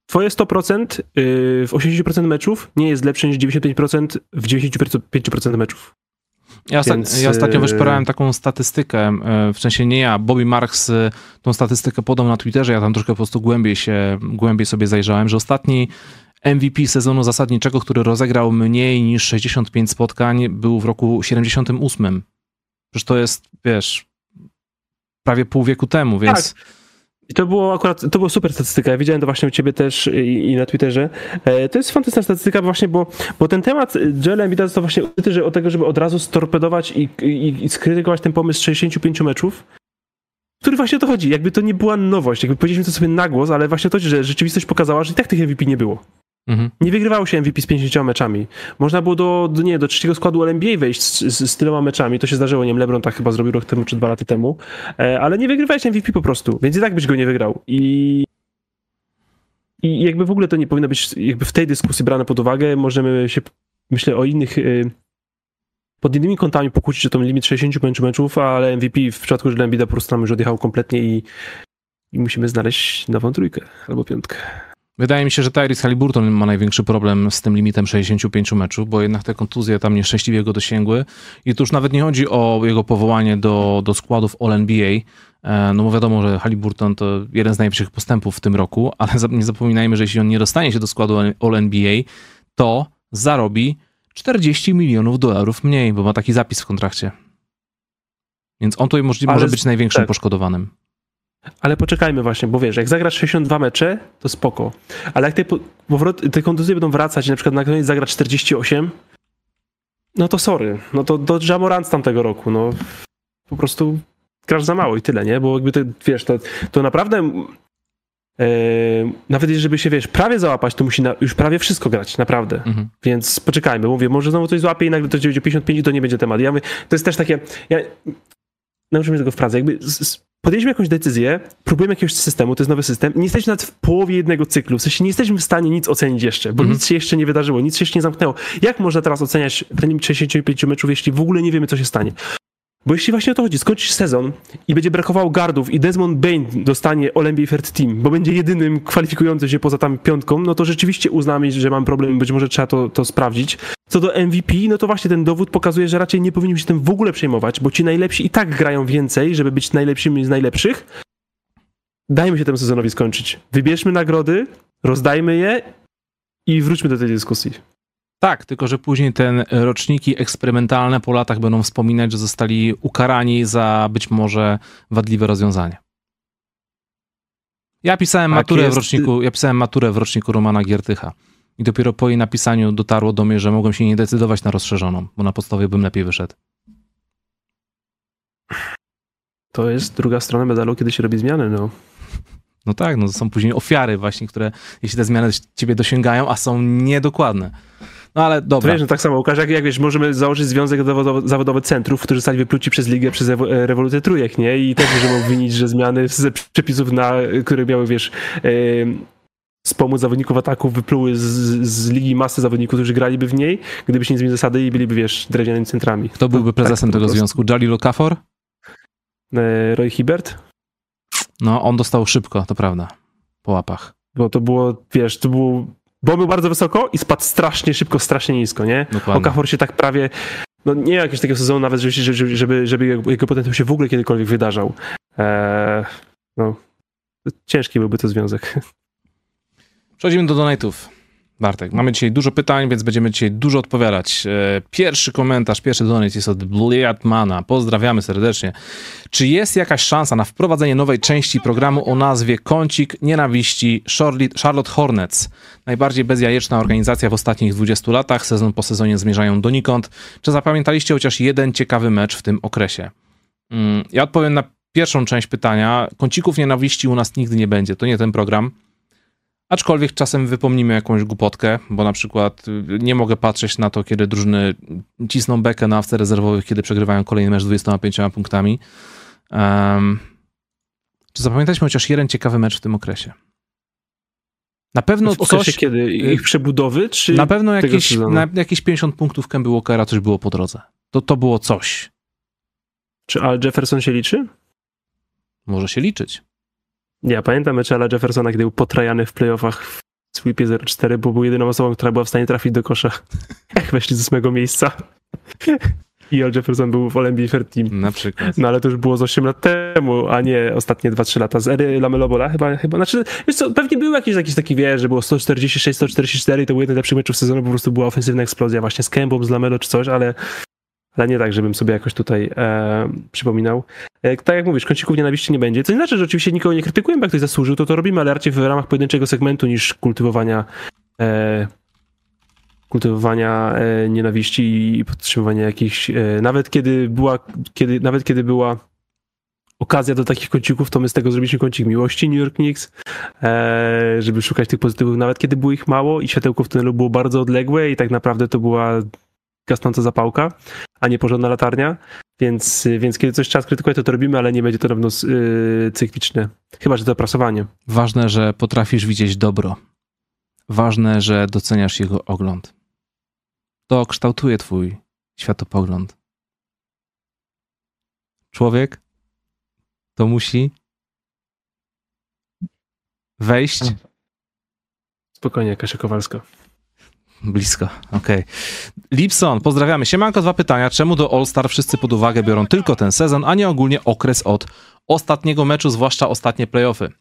B: twoje 100% y, w 80% meczów nie jest lepsze niż 95% w 95% meczów.
A: Ja, Więc... ja ostatnio y, wyszperałem taką statystykę, y, w sensie nie ja, Bobby Marks tą statystykę podał na Twitterze, ja tam troszkę po prostu głębiej się, głębiej sobie zajrzałem, że ostatni MVP sezonu zasadniczego, który rozegrał mniej niż 65 spotkań, był w roku 78. Przecież to jest, wiesz, prawie pół wieku temu, więc... Tak.
B: I to było akurat, to była super statystyka. Ja widziałem to właśnie u ciebie też i, i na Twitterze. E, to jest fantastyczna statystyka właśnie, bo, bo ten temat Joel Embiida to właśnie że od tego, żeby od razu storpedować i, i, i skrytykować ten pomysł 65 meczów, który właśnie o to chodzi. Jakby to nie była nowość, jakby powiedzieliśmy to sobie na głos, ale właśnie to, że rzeczywistość pokazała, że i tak tych MVP nie było. Mhm. Nie wygrywało się MVP z 50 meczami. Można było do, do, nie, do trzeciego składu NBA wejść z, z, z tyloma meczami. To się zdarzyło, nie wiem, LeBron tak chyba zrobił rok temu czy dwa lata temu. E, ale nie wygrywałeś MVP po prostu, więc i tak byś go nie wygrał. I, I jakby w ogóle to nie powinno być jakby w tej dyskusji brane pod uwagę. Możemy się, myślę, o innych... Y, pod innymi kątami pokłócić o ten limit 65 meczów, ale MVP w przypadku Embiida po prostu nam już odjechał kompletnie i, i musimy znaleźć nową trójkę albo piątkę.
A: Wydaje mi się, że Tyrese Halliburton ma największy problem z tym limitem 65 meczów, bo jednak te kontuzje tam nieszczęśliwie go dosięgły. I tu już nawet nie chodzi o jego powołanie do, do składów All-NBA, e, no bo wiadomo, że Halliburton to jeden z najwyższych postępów w tym roku, ale nie zapominajmy, że jeśli on nie dostanie się do składu All-NBA, to zarobi 40 milionów dolarów mniej, bo ma taki zapis w kontrakcie. Więc on tutaj może, może być największym tak. poszkodowanym.
B: Ale poczekajmy właśnie, bo wiesz, jak zagrasz 62 mecze, to spoko. Ale jak te, powrot, te kontuzje będą wracać i na przykład na koniec zagra 48, no to sorry. No to do Jamorant z tamtego roku, no po prostu grasz za mało i tyle, nie? Bo jakby to, wiesz, to, to naprawdę yy, nawet jeżeli się, wiesz, prawie załapać, to musi na, już prawie wszystko grać, naprawdę. Mhm. Więc poczekajmy, mówię, może znowu coś złapie i nagle to będzie 55 i to nie będzie temat. Ja mówię, to jest też takie, ja nauczymy tego w Pradze, jakby z, z, podjęliśmy jakąś decyzję, próbujemy jakiegoś systemu, to jest nowy system, nie jesteśmy nawet w połowie jednego cyklu, w sensie nie jesteśmy w stanie nic ocenić jeszcze, bo mm nic się jeszcze nie wydarzyło, nic się jeszcze nie zamknęło. Jak można teraz oceniać ten 65 meczów, jeśli w ogóle nie wiemy, co się stanie? Bo jeśli właśnie o to chodzi, skończysz sezon i będzie brakowało gardów i Desmond Bain dostanie All-NBA Third Team, bo będzie jedynym kwalifikującym się poza tam piątką, no to rzeczywiście uznamy, że mam problem, być może trzeba to, to sprawdzić. Co do MVP, no to właśnie ten dowód pokazuje, że raczej nie powinniśmy się tym w ogóle przejmować, bo ci najlepsi i tak grają więcej, żeby być najlepszymi z najlepszych. Dajmy się temu sezonowi skończyć. Wybierzmy nagrody, rozdajmy je i wróćmy do tej dyskusji.
A: Tak, tylko że później te roczniki eksperymentalne po latach będą wspominać, że zostali ukarani za być może wadliwe rozwiązanie. Ja pisałem tak maturę jest. w roczniku, ja pisałem maturę w roczniku Romana Giertycha. I dopiero po jej napisaniu dotarło do mnie, że mogłem się nie decydować na rozszerzoną, bo na podstawie bym lepiej wyszedł.
B: To jest druga strona medalu, kiedy się robi zmiany, no.
A: No tak, no to są później ofiary właśnie, które jeśli te zmiany ciebie dosięgają, a są niedokładne. No ale dobra.
B: To wiesz, no tak samo, Łukasz, jak, jak wiesz, możemy założyć związek zawodowy, zawodowy centrów, którzy zostali wypluci przez ligę przez rewolucję trójek, nie? I też możemy obwinić, że zmiany z przepisów, na, które miały, wiesz, yy, wspomóc zawodników ataku wypluły z, z ligi masy zawodników, którzy graliby w niej, gdyby się nie zmieniły zasady i byliby, wiesz, drewnianymi centrami.
A: Kto byłby prezesem tak, tego związku? Jalil Okafor?
B: E, Roy Hibbert?
A: No, on dostał szybko, to prawda, po łapach.
B: Bo to było, wiesz, to było bo był bardzo wysoko i spadł strasznie szybko, strasznie nisko, nie? Dokładnie. Okafor się tak prawie, no nie jakiegoś takiego sezonu nawet, żeby, żeby, żeby jego potencjał się w ogóle kiedykolwiek wydarzał. Eee, no, ciężki byłby to związek.
A: Przechodzimy do donatów. Bartek, mamy dzisiaj dużo pytań, więc będziemy dzisiaj dużo odpowiadać. E, pierwszy komentarz, pierwszy donate jest od Bliatmana. Pozdrawiamy serdecznie. Czy jest jakaś szansa na wprowadzenie nowej części programu o nazwie Kącik Nienawiści Charlotte Hornets? Najbardziej bezjajeczna organizacja w ostatnich 20 latach. Sezon po sezonie zmierzają donikąd. Czy zapamiętaliście chociaż jeden ciekawy mecz w tym okresie? Mm, ja odpowiem na pierwszą część pytania. Kącików nienawiści u nas nigdy nie będzie. To nie ten program. Aczkolwiek czasem wypomnimy jakąś głupotkę, bo na przykład y, nie mogę patrzeć na to, kiedy drużyny cisną bekę na awce rezerwowych, kiedy przegrywają kolejny mecz z 25 punktami. Um, czy zapamiętaliśmy chociaż jeden ciekawy mecz w tym okresie? Na pewno
B: w coś... kiedy? Y, ich przebudowy, czy
A: Na pewno jakieś, na, jakieś 50 punktów Kemby Walkera coś było po drodze. To, to było coś.
B: Czy Al Jefferson się liczy?
A: Może się liczyć.
B: Ja pamiętam mecze Ala Jeffersona, kiedy był potrajany w playoffach w sweepie 0-4, bo był jedyną osobą, która była w stanie trafić do kosza, weszli z ósmego miejsca. I Al Jefferson był w All-NBA Fair Team.
A: Na przykład.
B: No ale to już było z 8 lat temu, a nie ostatnie 2-3 lata. Z ery Lamelo Bola chyba, chyba, znaczy, wiesz co, pewnie był jakiś, jakiś taki, wie, że było 146, 144 i to był jeden z lepszych meczów sezonu, po prostu była ofensywna eksplozja właśnie z Kembą, z Lamelo czy coś, ale ale nie tak, żebym sobie jakoś tutaj e, przypominał. E, tak jak mówisz, kącików nienawiści nie będzie, co nie znaczy, że oczywiście nikogo nie krytykujemy, jak ktoś zasłużył, to to robimy, ale raczej w ramach pojedynczego segmentu niż kultywowania e, kultywowania e, nienawiści i podtrzymywania jakichś, e, nawet kiedy była, kiedy, nawet kiedy była okazja do takich kącików, to my z tego zrobiliśmy kącik miłości New York Knicks, e, żeby szukać tych pozytywów, nawet kiedy było ich mało i światełko w tunelu było bardzo odległe i tak naprawdę to była gasnąca zapałka, a nie porządna latarnia. Więc, więc kiedy coś trzeba skrytykować, to to robimy, ale nie będzie to na pewno yy, cykliczne. Chyba, że to prasowanie.
A: Ważne, że potrafisz widzieć dobro. Ważne, że doceniasz jego ogląd. To kształtuje twój światopogląd. Człowiek to musi wejść.
B: Spokojnie, Kasia Kowalska.
A: Blisko, okej. Okay. Lipson, pozdrawiamy. Siemanko, dwa pytania. Czemu do All-Star wszyscy pod uwagę biorą tylko ten sezon, a nie ogólnie okres od ostatniego meczu, zwłaszcza ostatnie playoffy?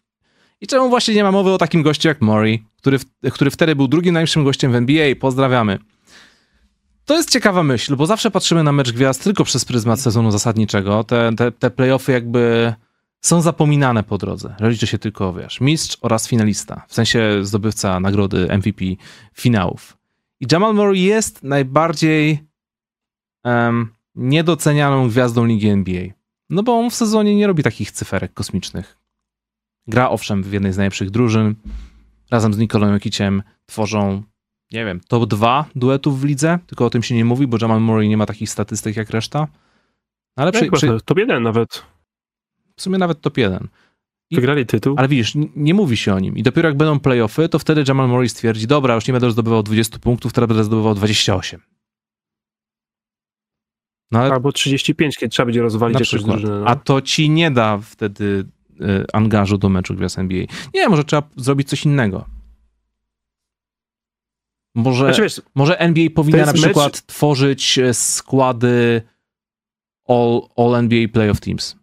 A: I czemu właśnie nie ma mowy o takim gościu jak Murray, który, który wtedy był drugim najlepszym gościem w NBA? Pozdrawiamy. To jest ciekawa myśl, bo zawsze patrzymy na mecz gwiazd tylko przez pryzmat sezonu zasadniczego. Te, te, te playoffy jakby są zapominane po drodze. Liczy się tylko, wiesz, mistrz oraz finalista, w sensie zdobywca nagrody MVP finałów. I Jamal Murray jest najbardziej um, niedocenianą gwiazdą ligi NBA. No bo on w sezonie nie robi takich cyferek kosmicznych. Gra owszem w jednej z najlepszych drużyn. Razem z Nikolą Jokiciem tworzą, nie wiem, top 2 duetów w lidze, tylko o tym się nie mówi, bo Jamal Murray nie ma takich statystyk jak reszta.
B: No ale przy, przy... top 1 nawet.
A: W sumie nawet top 1.
B: Wygrali tytuł.
A: Ale widzisz, nie mówi się o nim. I dopiero jak będą playoffy, to wtedy Jamal Murray stwierdzi, dobra, już nie będę zdobywał 20 punktów, teraz będę zdobywał 28.
B: No, ale... Albo 35, kiedy trzeba będzie rozwalić jakąś drużynę. No.
A: A to ci nie da wtedy y, angażu do meczu Gwiazd NBA. Nie, może trzeba zrobić coś innego. Może, znaczy, wiesz, może NBA powinna na przykład mecz... tworzyć e, składy All, all NBA Playoff Teams.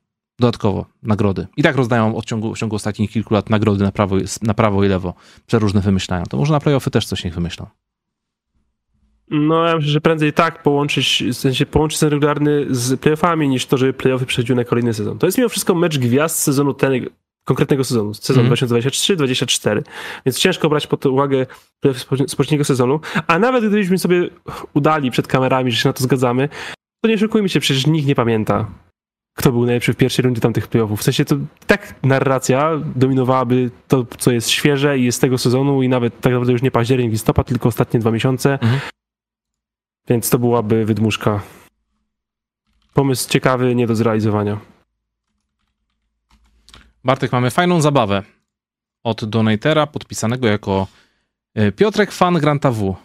A: Dodatkowo nagrody. I tak rozdają w ciągu, w ciągu ostatnich kilku lat nagrody na prawo, na prawo i lewo. Przeróżne wymyślają. To może na playoffy też coś niech wymyślą.
B: No, ja myślę, że prędzej tak połączyć, w sensie połączyć ten regularny z playoffami, niż to, żeby playoffy przechodziły na kolejny sezon. To jest mimo wszystko mecz gwiazd sezonu ten, konkretnego sezonu, sezon mm. 2023-2024, więc ciężko brać pod uwagę z poprzedniego sezonu, a nawet gdybyśmy sobie udali przed kamerami, że się na to zgadzamy, to nie szukujmy się, przecież nikt nie pamięta, kto był najlepszy w pierwszej rundzie tamtych playoffów. W sensie to tak narracja dominowałaby to, co jest świeże i jest z tego sezonu i nawet tak naprawdę już nie październik, listopad, tylko ostatnie dwa miesiące. Mm. Więc to byłaby wydmuszka. Pomysł ciekawy, nie do zrealizowania.
A: Bartek, mamy fajną zabawę od donatera podpisanego jako e, Piotrek fan Granta W.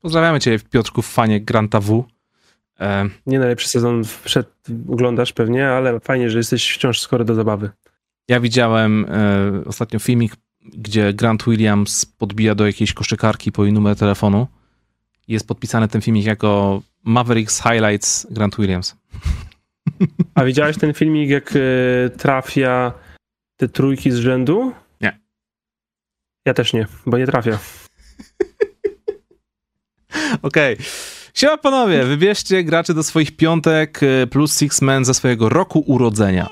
A: Pozdrawiamy cię Piotrku fanie Granta W.
B: E... Nie najlepszy sezon przed oglądasz pewnie, ale fajnie, że jesteś wciąż skory do zabawy.
A: Ja widziałem e, ostatnio filmik, gdzie Grant Williams podbija do jakiejś koszykarki po jej numer telefonu. Jest podpisany ten filmik jako Mavericks Highlights Grant Williams.
B: A widziałeś ten filmik, jak e, trafia te trójki z rzędu?
A: Nie.
B: Ja też nie, bo nie trafia.
A: Okej. Okay. Siema panowie, wybierzcie graczy do swoich piątek y, plus Six Men ze swojego roku urodzenia.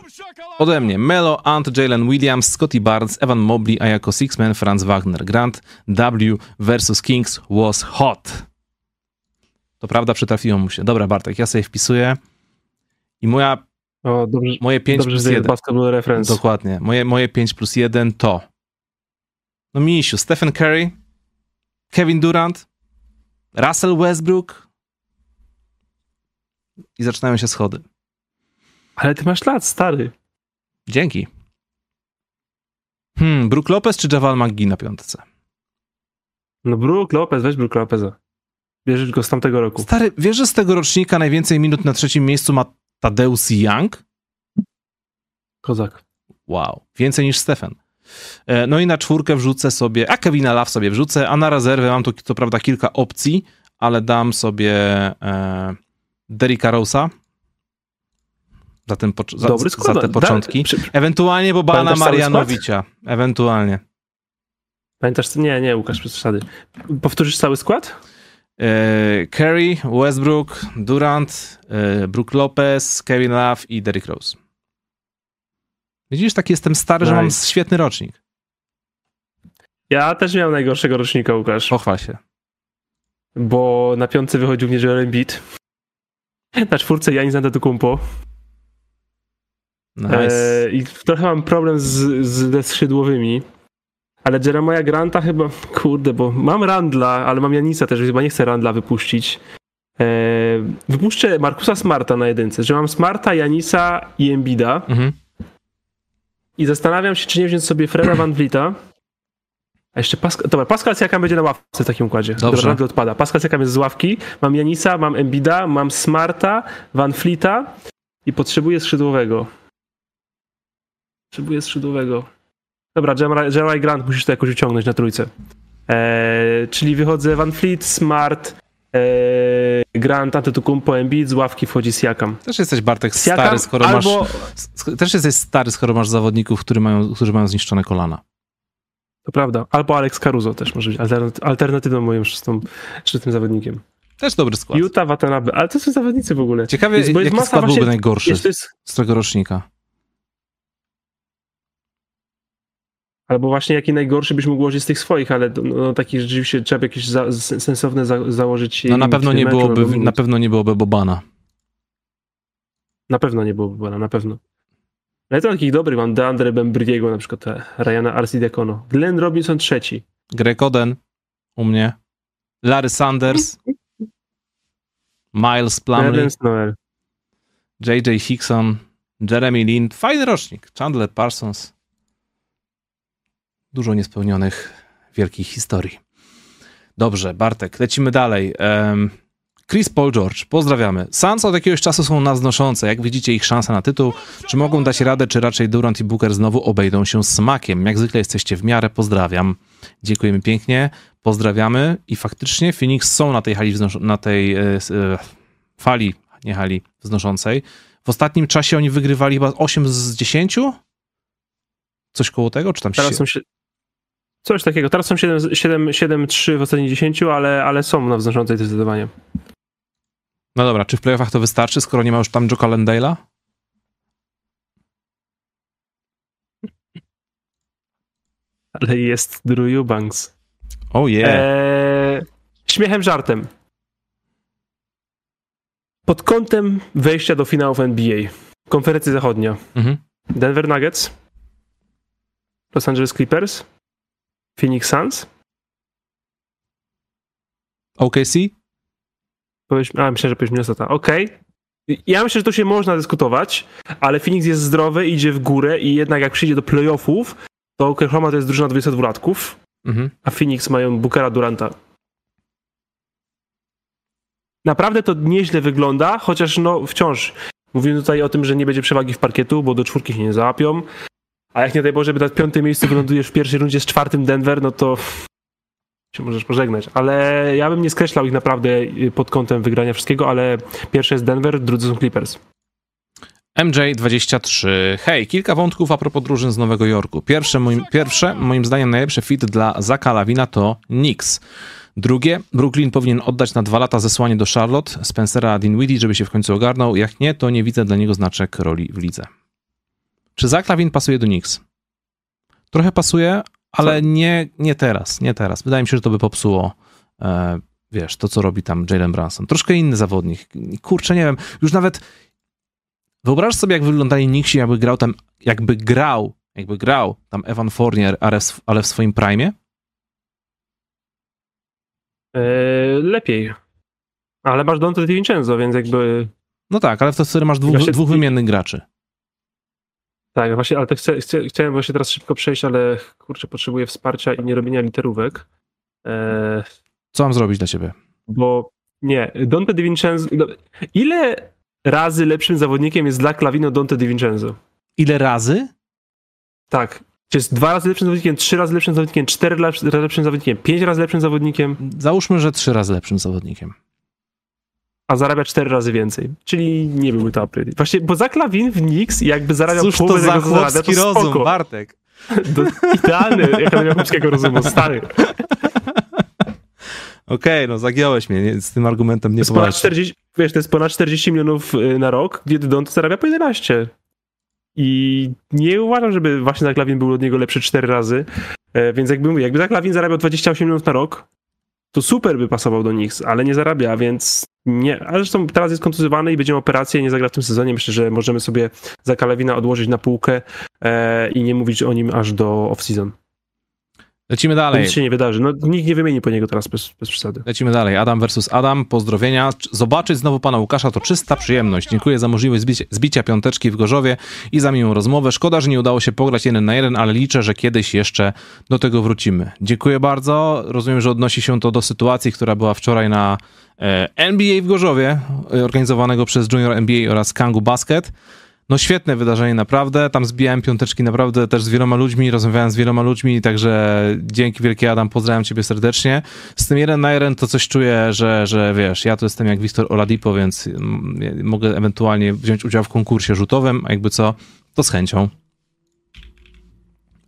A: Ode mnie Melo, Ant, Jalen Williams, Scotty Barnes, Evan Mobley, a jako Six Men Franz Wagner. Grant W versus Kings was hot. To prawda, przytrafiło mu się. Dobra Bartek, ja sobie wpisuję. I moja
B: o, dobrze,
A: moje 5
B: dobrze,
A: plus 1.
B: Basketball reference.
A: Dokładnie. Moje, moje 5 plus 1 to no misiu, Stephen Curry, Kevin Durant, Russell Westbrook i zaczynają się schody.
B: Ale ty masz lat, stary.
A: Dzięki. Hmm, Brook Lopez czy Javal McGee na piątce?
B: No Brook Lopez, weź Brook Lopeza. Bierzesz go z tamtego roku.
A: Stary, wiesz, że z tego rocznika najwięcej minut na trzecim miejscu ma Tadeusz Young?
B: Kozak.
A: Wow, więcej niż Stefan. E, no i na czwórkę wrzucę sobie, a Kevina Love sobie wrzucę, a na rezerwę mam tu co prawda kilka opcji, ale dam sobie e, Derricka Rose'a. Za, ten za, Dobry skład. za te początki. Da, przy... Ewentualnie Bobana Marianowicza. Ewentualnie.
B: Pamiętasz? Nie, nie, Łukasz, przez przesady. Powtórzysz cały skład?
A: E, Curry, Westbrook, Durant, e, Brook Lopez, Kevin Love i Derrick Rose. Widzisz, taki jestem stary, nice. że mam świetny rocznik.
B: Ja też miałem najgorszego rocznika, Łukasz.
A: Pochwal się.
B: Bo na piątce wychodził mnie Joel Embiid. Na czwórce Janis Antetokounmpo.
A: Nice.
B: E, I trochę mam problem z, z, ze skrzydłowymi. Ale Jeremiah Granta chyba, kurde, bo mam Randla, ale mam Janisa też, chyba nie chcę Randla wypuścić. Eee, wypuszczę Markusa Smarta na jedynce, że mam Smarta, Janisa i Embida. Mhm. I zastanawiam się, czy nie wziąć sobie Freda Van Vlieta. A jeszcze Pascal, dobra, Pascal Siakam będzie na ławce w takim układzie.
A: Dobrze.
B: Dobra, odpada. Pascal Siakam jest z ławki. Mam Janisa, mam Embida, mam Smarta, Van Fleeta i potrzebuję skrzydłowego. Potrzebuję skrzydłowego. Dobra, Jerry Grant musisz to jakoś uciągnąć na trójce. Eee, czyli wychodzę Van Fleet, Smart, eee, Grant, Antetokounmpo, Embiid, z ławki wchodzi Siakam.
A: Też jesteś, Bartek, Siakam, stary, skoro albo... masz... Też jesteś stary, skoro masz zawodników, którzy mają, którzy mają zniszczone kolana.
B: To prawda. Albo Alex Caruso też może być alternatywną moim szóstym, szóstym zawodnikiem.
A: Też dobry skład.
B: Utah, Watanabe. Ale to są zawodnicy w ogóle.
A: Ciekawie, jest, jaki skład właśnie, byłby najgorszy jest, jest... z tego rocznika.
B: Albo właśnie jaki najgorszy byś mógł ułożyć z tych swoich, ale no, takich rzeczywiście trzeba jakieś za, sensowne za, założyć.
A: No na pewno, nie byłoby, na pewno nie byłoby Bobana.
B: Na pewno nie byłoby Bobana, na pewno. Ale to takich dobrych mam, Deandre Bembriego na przykład, Ryana Arcidiacono. Glenn Robinson trzeci.
A: Greg Oden u mnie. Larry Sanders. Miles Plumlee. JJ Hickson. Jeremy Lin. Fajny rocznik. Chandler Parsons dużo niespełnionych wielkich historii. Dobrze, Bartek, lecimy dalej. Um, Chris Paul George, pozdrawiamy. Suns od jakiegoś czasu są naznoszące. Jak widzicie ich szanse na tytuł? Czy mogą dać radę, czy raczej Durant i Booker znowu obejdą się smakiem? Jak zwykle jesteście w miarę, pozdrawiam. Dziękujemy pięknie, pozdrawiamy i faktycznie Phoenix są na tej hali, na tej e, e, fali, nie hali wznoszącej. W ostatnim czasie oni wygrywali chyba 8 z 10? Coś koło tego, czy tam
B: Teraz się... Coś takiego. Teraz są 7-3 w ostatnich 10, ale, ale są na wznoszącej zdecydowanie.
A: No dobra, czy w playoffach to wystarczy, skoro nie ma już tam Joe Landale'a?
B: Ale jest Drew Eubanks.
A: Oh yeah. Eee,
B: śmiechem, żartem. Pod kątem wejścia do finałów NBA, konferencja zachodnia, mhm. Denver Nuggets, Los Angeles Clippers, Phoenix Suns,
A: OKC?
B: A, myślę, że powiesz Minnesota. Okej. Okay. Ja myślę, że to się można dyskutować, ale Phoenix jest zdrowy, idzie w górę i jednak jak przyjdzie do playoffów, to Oklahoma to jest drużyna 22-latków, mhm. a Phoenix mają Bookera Duranta. Naprawdę to nieźle wygląda, chociaż no wciąż mówimy tutaj o tym, że nie będzie przewagi w parkietu, bo do czwórki się nie załapią. A jak nie daj Boże, by na piątym miejscu wylądujesz w pierwszej rundzie z czwartym Denver, no to się możesz pożegnać. Ale ja bym nie skreślał ich naprawdę y, pod kątem wygrania wszystkiego, ale pierwszy jest Denver, drudzy są Clippers.
A: MJ23. Hej, kilka wątków a propos drużyn z Nowego Jorku. Pierwsze, moim, pierwsze, moim zdaniem najlepszy fit dla Zaka Lawina to Knicks. Drugie, Brooklyn powinien oddać na dwa lata zesłanie do Charlotte Spencera Dinwiddie, żeby się w końcu ogarnął. Jak nie, to nie widzę dla niego znaczek roli w lidze. Czy Zach Lawin pasuje do Knicks? Trochę pasuje, ale nie, nie teraz, nie teraz. Wydaje mi się, że to by popsuło e, wiesz, to co robi tam Jalen Brunson. Troszkę inny zawodnik. Kurczę, nie wiem, już nawet wyobraź sobie, jak wyglądali Knicksi, jakby grał tam, jakby grał, jakby grał tam Evan Fournier, ale w swoim prime?
B: Eee, lepiej. Ale masz Dante DiVincenzo, więc jakby...
A: No tak, ale wtedy masz dwóch, dwóch wymiennych graczy.
B: Tak, właśnie, ale chcę, chcę, chciałem właśnie teraz szybko przejść, ale kurczę, potrzebuję wsparcia i nie robienia literówek.
A: Eee, Co mam zrobić dla ciebie?
B: Bo nie, Dante DiVincenzo. No, ile razy lepszym zawodnikiem jest dla Klawino Dante DiVincenzo?
A: Ile razy?
B: Tak. Czy jest dwa razy lepszym zawodnikiem, trzy razy lepszym zawodnikiem, cztery razy lepszym zawodnikiem, pięć razy lepszym zawodnikiem?
A: Załóżmy, że trzy razy lepszym zawodnikiem
B: a zarabia cztery razy więcej. Czyli nie byłby to upgrade. Właśnie, bo za klawin w Knicks jakby zarabiał
A: Cóż połowę to za tego, zarabia, to rozum, spoko. Bartek.
B: Do, idealny Akademia Chłopskiego Rozumu, stary.
A: Okej, okay, no zagiąłeś mnie, nie, z tym argumentem nie
B: ponad 40, Wiesz, to jest ponad 40 milionów y, na rok, gdzie Don to zarabia po 11. I nie uważam, żeby właśnie Zaklawin był od niego lepszy 4 razy. E, więc jakby mówię, jakby Zaklawin zarabiał 28 milionów na rok, to super by pasował do nich, ale nie zarabia, więc nie. Ale zresztą teraz jest kontuzjowany i będzie operację, nie zagra w tym sezonie. Myślę, że możemy sobie za Kalewina odłożyć na półkę e, i nie mówić o nim aż do off-season.
A: Lecimy dalej.
B: Nic się nie wydarzy. No, nikt nie wymieni po niego teraz bez, bez przesady.
A: Lecimy dalej. Adam versus Adam. Pozdrowienia. Zobaczyć znowu pana Łukasza to czysta przyjemność. Dziękuję za możliwość zbicia, zbicia piąteczki w Gorzowie i za miłą rozmowę. Szkoda, że nie udało się pograć jeden na jeden, ale liczę, że kiedyś jeszcze do tego wrócimy. Dziękuję bardzo. Rozumiem, że odnosi się to do sytuacji, która była wczoraj na e, NBA w Gorzowie, e, organizowanego przez Junior NBA oraz Kangu Basket. No świetne wydarzenie, naprawdę. Tam zbijałem piąteczki naprawdę też z wieloma ludźmi, rozmawiałem z wieloma ludźmi, także dzięki wielkie Adam, pozdrawiam ciebie serdecznie. Z tym jeden na jeden to coś czuję, że, że wiesz, ja to jestem jak Wiktor Oladipo, więc mogę ewentualnie wziąć udział w konkursie rzutowym, a jakby co, to z chęcią.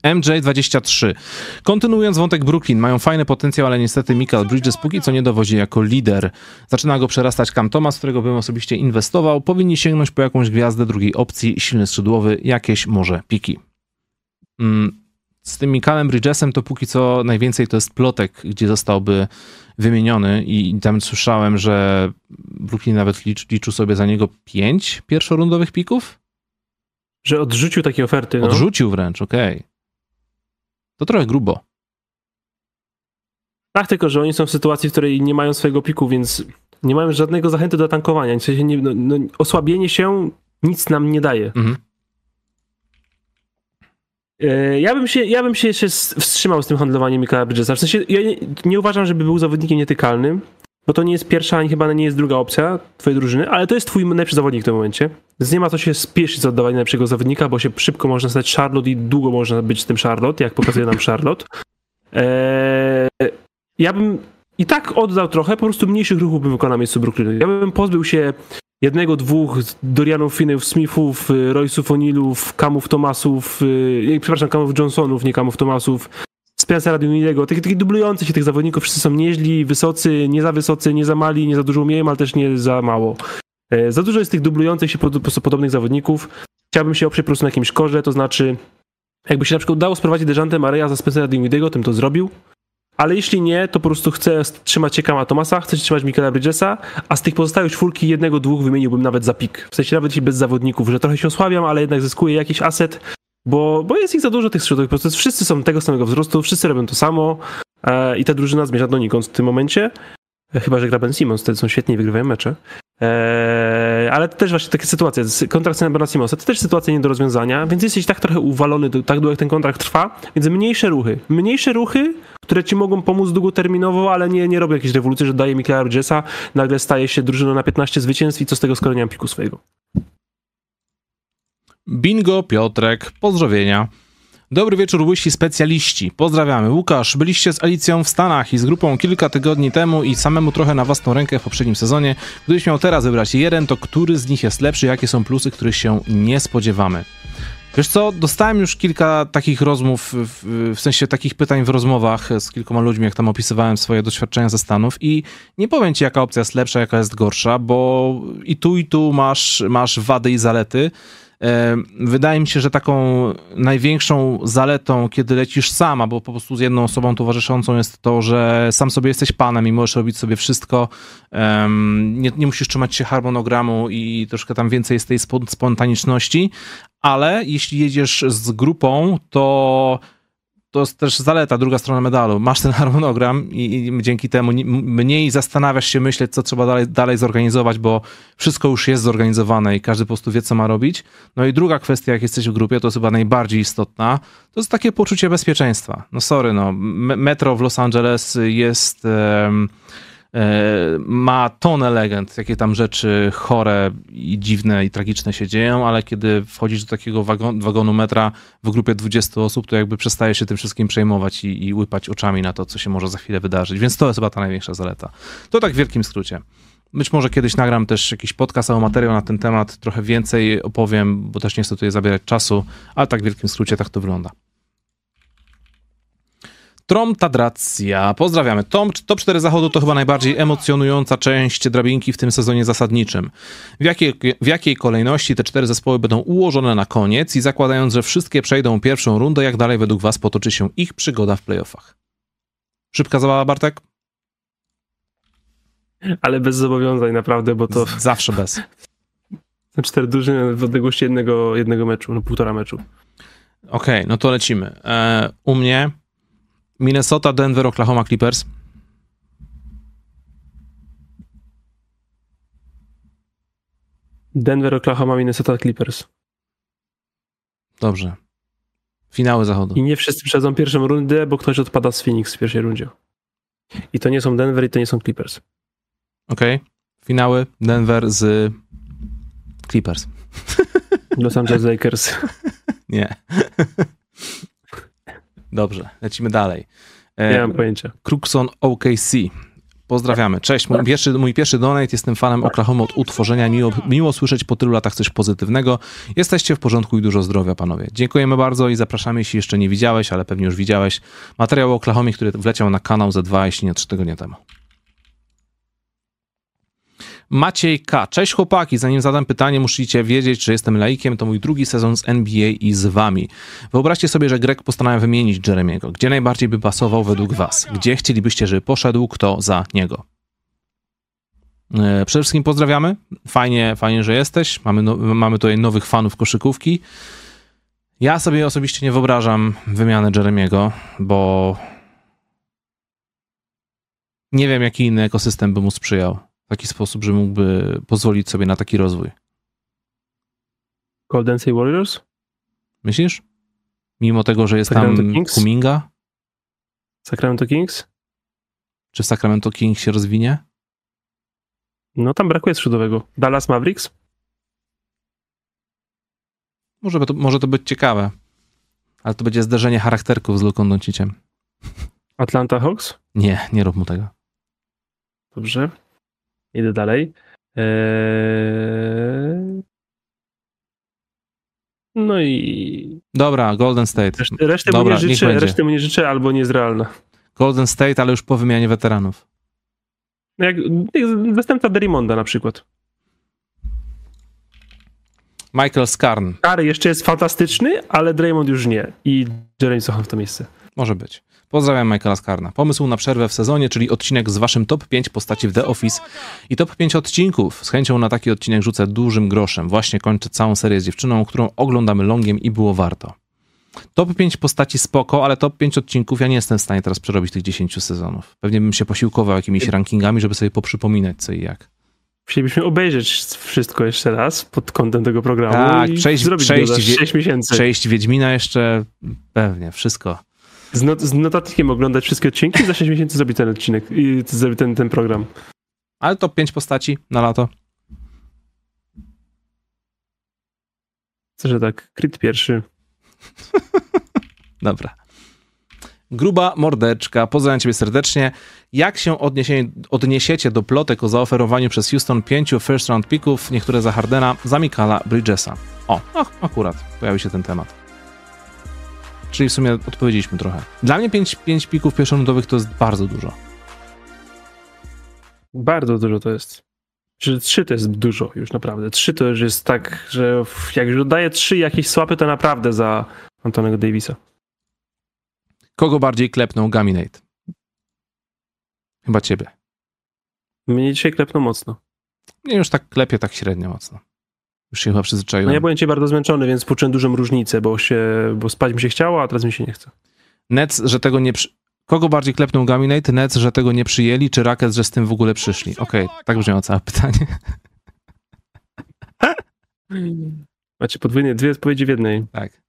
A: MJ23. Kontynuując wątek Brooklyn, mają fajny potencjał, ale niestety Michael Bridges póki co nie dowodzi jako lider. Zaczyna go przerastać Cam Thomas, którego bym osobiście inwestował. Powinni sięgnąć po jakąś gwiazdę drugiej opcji, silny skrzydłowy, jakieś może piki. Mm, z tym Michaelem Bridgesem to póki co najwięcej to jest plotek, gdzie zostałby wymieniony i tam słyszałem, że Brooklyn nawet licz, liczył sobie za niego pięć pierwszorundowych pików.
B: Że odrzucił takie oferty. No.
A: Odrzucił wręcz, okej. Okay. To trochę grubo.
B: Tak, tylko że oni są w sytuacji, w której nie mają swojego piku, więc nie mają żadnego zachęty do tankowania. W sensie nie, no, no, osłabienie się nic nam nie daje. Mhm. E, ja bym, się, ja bym się jeszcze wstrzymał z tym handlowaniem Michaela Bridgesa. W sensie ja nie, nie uważam, żeby był zawodnikiem nietykalnym, bo to nie jest pierwsza, ani chyba nie jest druga opcja twojej drużyny, ale to jest twój najlepszy zawodnik w tym momencie. Więc nie ma co się spieszyć z oddawaniem najlepszego zawodnika, bo się szybko można stać Charlotte i długo można być tym Charlotte, jak pokazuje nam Charlotte. Eee, ja bym i tak oddał trochę, po prostu mniejszych ruchów bym wykonał na miejscu Brooklynu. Ja bym pozbył się jednego, dwóch Dorianów, Finnów, Smithów, Royce'ów, O'Neillów, Kamów, Tomasów, yy, przepraszam, Kamów Johnsonów, nie Kamów Tomasów, Spencera Dinwiddie'ego, tych, tych dublujących się tych zawodników, wszyscy są nieźli, wysocy, nie za wysocy, nie za mali, nie za dużo umieją, ale też nie za mało. E, za dużo jest tych dublujących się po, prostu podobnych zawodników. Chciałbym się oprzeć po prostu na jakimś korze, to znaczy jakby się na przykład udało sprowadzić Dejante Mareja za Spencera Dinwiddie'ego, tym to zrobił. Ale jeśli nie, to po prostu chcę trzymać się Kama Tomasa, chcę trzymać Michaela Bridgesa, a z tych pozostałych czwórki jednego, dwóch wymieniłbym nawet za pik. W sensie nawet jeśli bez zawodników, że trochę się osłabiam, ale jednak zyskuję jakiś aset, bo, bo jest ich za dużo tych skrzydłowych. Po prostu wszyscy są tego samego wzrostu, wszyscy robią to samo e, i ta drużyna zmierza donikąd w tym momencie. E, chyba, że gra Ben Simmons, wtedy są świetni i wygrywają mecze. Eee, ale to też właśnie takie sytuacje. Kontrakt Bena Simonsa to też sytuacja nie do rozwiązania, więc jesteś tak trochę uwalony, tak długo jak ten kontrakt trwa, więc mniejsze ruchy. Mniejsze ruchy, które ci mogą pomóc długoterminowo, ale nie, nie robią jakiejś rewolucji, że daje Michaela Bridgesa, nagle staje się drużyną na 15 zwycięstw i co z tego, skoro nie mam piku swojego.
A: Bingo, Piotrek, pozdrowienia. Dobry wieczór, łysi specjaliści. Pozdrawiamy. Łukasz, byliście z Alicją w Stanach i z grupą kilka tygodni temu i samemu trochę na własną rękę w poprzednim sezonie. Gdybyś miał teraz wybrać jeden, to który z nich jest lepszy? Jakie są plusy, których się nie spodziewamy? Wiesz co, dostałem już kilka takich rozmów, w, w, sensie takich pytań w rozmowach z kilkoma ludźmi, jak tam opisywałem swoje doświadczenia ze Stanów i nie powiem ci, jaka opcja jest lepsza, jaka jest gorsza, bo i tu, i tu masz, masz wady i zalety. Wydaje mi się, że taką największą zaletą, kiedy lecisz sama, bo po prostu z jedną osobą towarzyszącą jest to, że sam sobie jesteś panem i możesz robić sobie wszystko. Nie, nie musisz trzymać się harmonogramu i troszkę tam więcej jest tej spontaniczności, ale jeśli jedziesz z grupą, to to jest też zaleta, druga strona medalu. Masz ten harmonogram i, i, dzięki temu mniej zastanawiasz się myśleć, co trzeba dalej, dalej zorganizować, bo wszystko już jest zorganizowane i każdy po prostu wie, co ma robić. No i druga kwestia, jak jesteś w grupie, to jest chyba najbardziej istotna, to jest takie poczucie bezpieczeństwa. No sorry, no, metro w Los Angeles jest... Um, ma tonę legend, jakie tam rzeczy chore i dziwne i tragiczne się dzieją, ale kiedy wchodzisz do takiego wagon, wagonu metra w grupie 20 osób, to jakby przestaje się tym wszystkim przejmować i, i łypać oczami na to, co się może za chwilę wydarzyć. Więc to jest chyba ta największa zaleta. To tak w wielkim skrócie. Być może kiedyś nagram też jakiś podcast albo materiał na ten temat, trochę więcej opowiem, bo też nie chcę tutaj zabierać czasu, ale tak w wielkim skrócie tak to wygląda. Trom Tadracja. Pozdrawiamy. Tom, top 4 zachodu to chyba najbardziej emocjonująca część drabinki w tym sezonie zasadniczym. W jakiej, w jakiej kolejności te cztery zespoły będą ułożone na koniec i zakładając, że wszystkie przejdą pierwszą rundę, jak dalej według was potoczy się ich przygoda w playoffach? Szybka zabawa, Bartek?
B: Ale bez zobowiązań naprawdę, bo to...
A: Z zawsze bez.
B: Cztery drużyny w odległości jednego, jednego meczu, no półtora meczu.
A: Okej, okay, no to lecimy. E, u mnie Minnesota, Denver, Oklahoma Clippers.
B: Denver, Oklahoma, Minnesota Clippers.
A: Dobrze. Finały zachodu.
B: I nie wszyscy przejdą pierwszą rundę, bo ktoś odpada z Phoenix w pierwszej rundzie. I to nie są Denver i to nie są Clippers.
A: Okej. Okay. Finały Denver z Clippers.
B: Los Angeles Lakers.
A: nie. Dobrze, lecimy dalej.
B: Nie mam pojęcia.
A: Cruxon OKC. Pozdrawiamy. Cześć, mój pierwszy, mój pierwszy donate. Jestem fanem Oklahoma od utworzenia. Miło, miło słyszeć po tylu latach coś pozytywnego. Jesteście w porządku i dużo zdrowia, panowie. Dziękujemy bardzo i zapraszamy, jeśli jeszcze nie widziałeś, ale pewnie już widziałeś, materiał o Oklahomie, który wleciał na kanał ze dwa, jeśli nie trzy tygodnie temu. Maciej K. Cześć chłopaki, zanim zadam pytanie, musicie wiedzieć, że jestem laikiem, to mój drugi sezon z NBA i z wami. Wyobraźcie sobie, że Greg postanawia wymienić Jeremiego. Gdzie najbardziej by pasował według was? Gdzie chcielibyście, żeby poszedł, kto za niego? E, przede wszystkim pozdrawiamy. Fajnie, fajnie, że jesteś. Mamy, no, mamy tutaj nowych fanów koszykówki. Ja sobie osobiście nie wyobrażam wymiany Jeremiego, bo nie wiem, jaki inny ekosystem by mu sprzyjał taki sposób, że mógłby pozwolić sobie na taki rozwój.
B: Golden State Warriors?
A: Myślisz? Mimo tego, że jest Sacramento tam Kings? Kuminga?
B: Sacramento Kings?
A: Czy Sacramento Kings się rozwinie?
B: No tam brakuje skrzydłowego. Dallas Mavericks?
A: Może to, może to być ciekawe. Ale to będzie zderzenie charakterków z Luką Donciciem.
B: Atlanta Hawks?
A: Nie, nie rób mu tego.
B: Dobrze. Idę dalej. Eee... No i.
A: Dobra, Golden State.
B: Resztę, resztę,
A: Dobra,
B: mu nie życzę, resztę mu nie życzę, albo nie jest realna.
A: Golden State, ale już po wymianie weteranów.
B: Jak, jak zastępca Derimonda na przykład.
A: Michael Skarn.
B: Kary jeszcze jest fantastyczny, ale Draymond już nie. I Jeremy Sohan w to miejsce.
A: Może być. Pozdrawiam Michaela Skarna. Pomysł na przerwę w sezonie, czyli odcinek z waszym top 5 postaci w The Office i top 5 odcinków. Z chęcią na taki odcinek rzucę dużym groszem. Właśnie kończę całą serię z dziewczyną, którą oglądamy longiem i było warto. Top 5 postaci spoko, ale top 5 odcinków ja nie jestem w stanie teraz przerobić tych 10 sezonów. Pewnie bym się posiłkował jakimiś rankingami, żeby sobie poprzypominać co i jak.
B: Chcielibyśmy obejrzeć wszystko jeszcze raz pod kątem tego programu
A: Tak,
B: i
A: przejść-
B: zrobić
A: przejść wie-
B: 6 miesięcy.
A: Przejść Wiedźmina jeszcze pewnie, wszystko.
B: Z, not, z notatnikiem oglądać wszystkie odcinki i za 6 miesięcy zrobić ten odcinek i zrobić ten, ten program.
A: Ale top 5 postaci na lato.
B: Co, że tak, Crit pierwszy.
A: Dobra. Gruba mordeczka, pozdrawiam ciebie serdecznie. Jak się odniesie, odniesiecie do plotek o zaoferowaniu przez Houston pięciu first round picków, niektóre za Hardena, za Mikala Bridgesa? O, ach, akurat pojawił się ten temat. Czyli w sumie odpowiedzieliśmy trochę. Dla mnie pięć, pięć pików pierwszorundowych to jest bardzo dużo.
B: Bardzo dużo to jest. Że trzy to jest dużo już naprawdę. Trzy to już jest tak, że jak już oddaję trzy jakieś słapy, to naprawdę za Antonego Davisa.
A: Kogo bardziej klepnął Gaminate? Chyba ciebie.
B: Mnie dzisiaj klepną mocno.
A: Nie już tak klepie, tak średnio mocno. Już się chyba przyzwyczaiłem.
B: No ja byłem dzisiaj bardzo zmęczony, więc poczułem dużą różnicę, bo się, bo spać mi się chciało, a teraz mi się nie chce.
A: Nets, że tego nie przy... Kogo bardziej klepnął Gaminate? Nets, że tego nie przyjęli, czy Rockets, że z tym w ogóle przyszli? Okej, tak brzmiało całe pytanie.
B: Macie podwójnie dwie odpowiedzi w jednej.
A: Tak.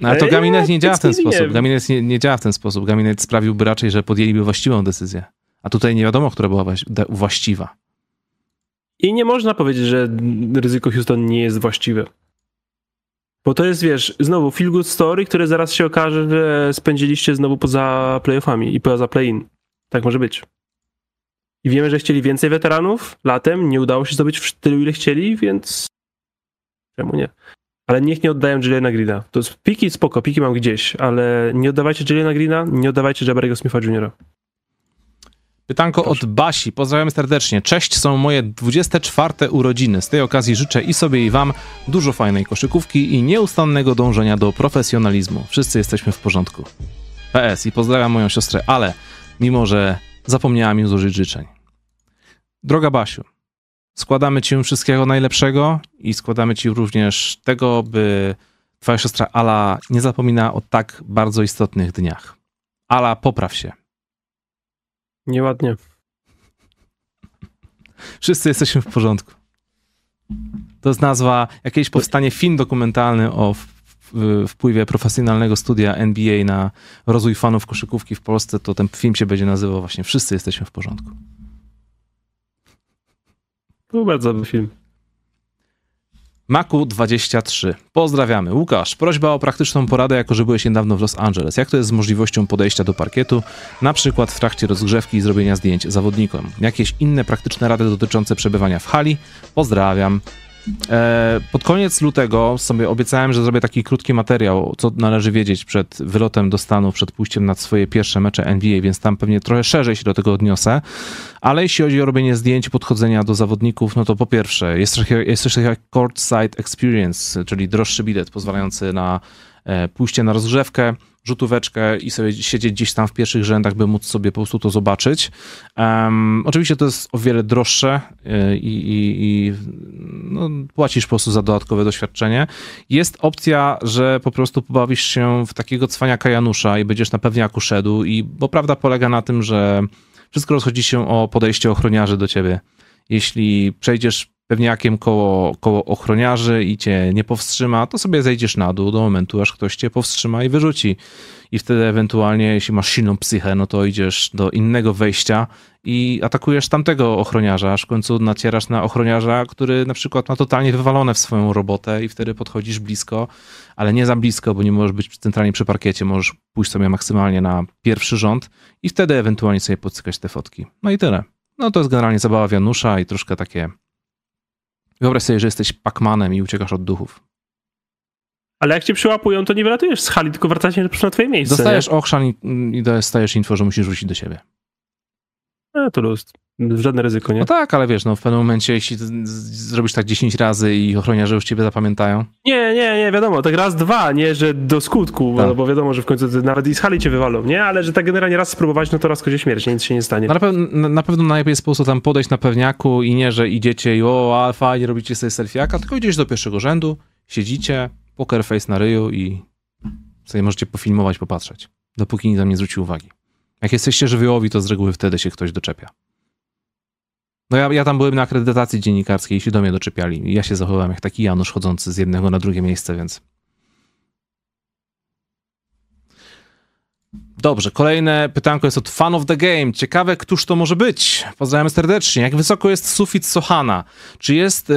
A: No, ale to Gaminate nie działa w ten sposób.
B: wiem.
A: Gaminate nie, nie działa w ten sposób. Gaminate sprawiłby raczej, że podjęliby właściwą decyzję. A tutaj nie wiadomo, która była właściwa.
B: I nie można powiedzieć, że ryzyko Houston nie jest właściwe. Bo to jest, wiesz, znowu feel good story, które zaraz się okaże, że spędziliście znowu poza playoffami i poza play-in. Tak może być. I wiemy, że chcieli więcej weteranów latem, nie udało się zdobyć w tylu, ile chcieli, więc czemu nie? Ale niech nie oddają Jelena Greena. To jest piki spoko, piki mam gdzieś, ale nie oddawajcie Jelena Greena, nie oddawajcie Jabariego Smitha Jr.
A: Pytanko od Basi. Pozdrawiamy serdecznie. Cześć, są moje 24 urodziny. Z tej okazji życzę i sobie i wam dużo fajnej koszykówki i nieustannego dążenia do profesjonalizmu. Wszyscy jesteśmy w porządku. PS i pozdrawiam moją siostrę, ale mimo, że zapomniałam im złożyć życzeń. Droga Basiu, składamy ci wszystkiego najlepszego i składamy ci również tego, by twoja siostra Ala nie zapominała o tak bardzo istotnych dniach. Ala, popraw się.
B: Nieładnie.
A: Wszyscy jesteśmy w porządku. To jest nazwa, jakieś powstanie film dokumentalny o w, w, wpływie profesjonalnego studia NBA na rozwój fanów koszykówki w Polsce, to ten film się będzie nazywał właśnie Wszyscy jesteśmy w porządku.
B: To był bardzo dobry film.
A: Maku23. Pozdrawiamy. Łukasz, prośba o praktyczną poradę, jako że byłeś niedawno w Los Angeles. Jak to jest z możliwością podejścia do parkietu, na przykład w trakcie rozgrzewki i zrobienia zdjęć zawodnikom? Jakieś inne praktyczne rady dotyczące przebywania w hali? Pozdrawiam. E, pod koniec lutego sobie obiecałem, że zrobię taki krótki materiał, co należy wiedzieć przed wylotem do Stanów, przed pójściem na swoje pierwsze mecze NBA, więc tam pewnie trochę szerzej się do tego odniosę. Ale jeśli chodzi o robienie zdjęć podchodzenia do zawodników, no to po pierwsze, jest, jest coś takiego jak courtside experience, czyli droższy bilet pozwalający na pójście na rozgrzewkę, rzutóweczkę i sobie siedzieć gdzieś tam w pierwszych rzędach, by móc sobie po prostu to zobaczyć. Um, oczywiście to jest o wiele droższe e, i, i, i no, płacisz po prostu za dodatkowe doświadczenie. Jest opcja, że po prostu pobawisz się w takiego cwaniaka Janusza i będziesz na pewniaku szedł i bo prawda polega na tym, że wszystko rozchodzi się o podejście ochroniarzy do ciebie Jeśli przejdziesz pewniakiem koło, koło ochroniarzy i cię nie powstrzyma, to sobie zejdziesz na dół do momentu, aż ktoś cię powstrzyma i wyrzuci. I wtedy ewentualnie, jeśli masz silną psychę, no to idziesz do innego wejścia i atakujesz tamtego ochroniarza, aż w końcu nacierasz na ochroniarza, który na przykład ma totalnie wywalone w swoją robotę i wtedy podchodzisz blisko, ale nie za blisko, bo nie możesz być centralnie przy parkiecie, możesz pójść sobie maksymalnie na pierwszy rząd i wtedy ewentualnie sobie podcykać te fotki. No i tyle. No to jest generalnie zabawa Janusza i troszkę takie Wyobraź sobie, że jesteś Pacmanem i uciekasz od duchów.
B: Ale jak cię przyłapują, to nie wylatujesz z hali, tylko wracasz na twoje miejsce.
A: Dostajesz nie? ochrzan i, i dostajesz info, że musisz wrócić do siebie.
B: A, to lust. Żadne ryzyko, nie?
A: No tak, ale wiesz, no w pewnym momencie, jeśli zrobisz tak 10 razy i ochroniarze już ciebie zapamiętają.
B: Nie, nie, nie, wiadomo, tak raz, dwa, nie, że do skutku, tak. bo, bo wiadomo, że w końcu nawet i z hali cię wywalą, nie? Ale że tak generalnie raz spróbować, no to raz kozie śmierć, nic się nie stanie.
A: No na, pewno, na pewno najlepiej jest po prostu tam podejść na pewniaku i nie, że idziecie i o, alfa, nie robicie sobie selfiaka, tylko idziesz do pierwszego rzędu, siedzicie, poker face na ryju i sobie możecie pofilmować, popatrzeć, dopóki nikt tam nie zwróci uwagi. Jak jesteście żywiołowi, to z reguły wtedy się ktoś doczepia. No ja, ja tam byłem na akredytacji dziennikarskiej i się do mnie doczepiali. Ja się zachowałem jak taki Janusz chodzący z jednego na drugie miejsce, więc... Dobrze, kolejne pytanko jest od Fan of the Game. Ciekawe, któż to może być? Pozdrawiam serdecznie. Jak wysoko jest sufit Sohana? Czy jest yy,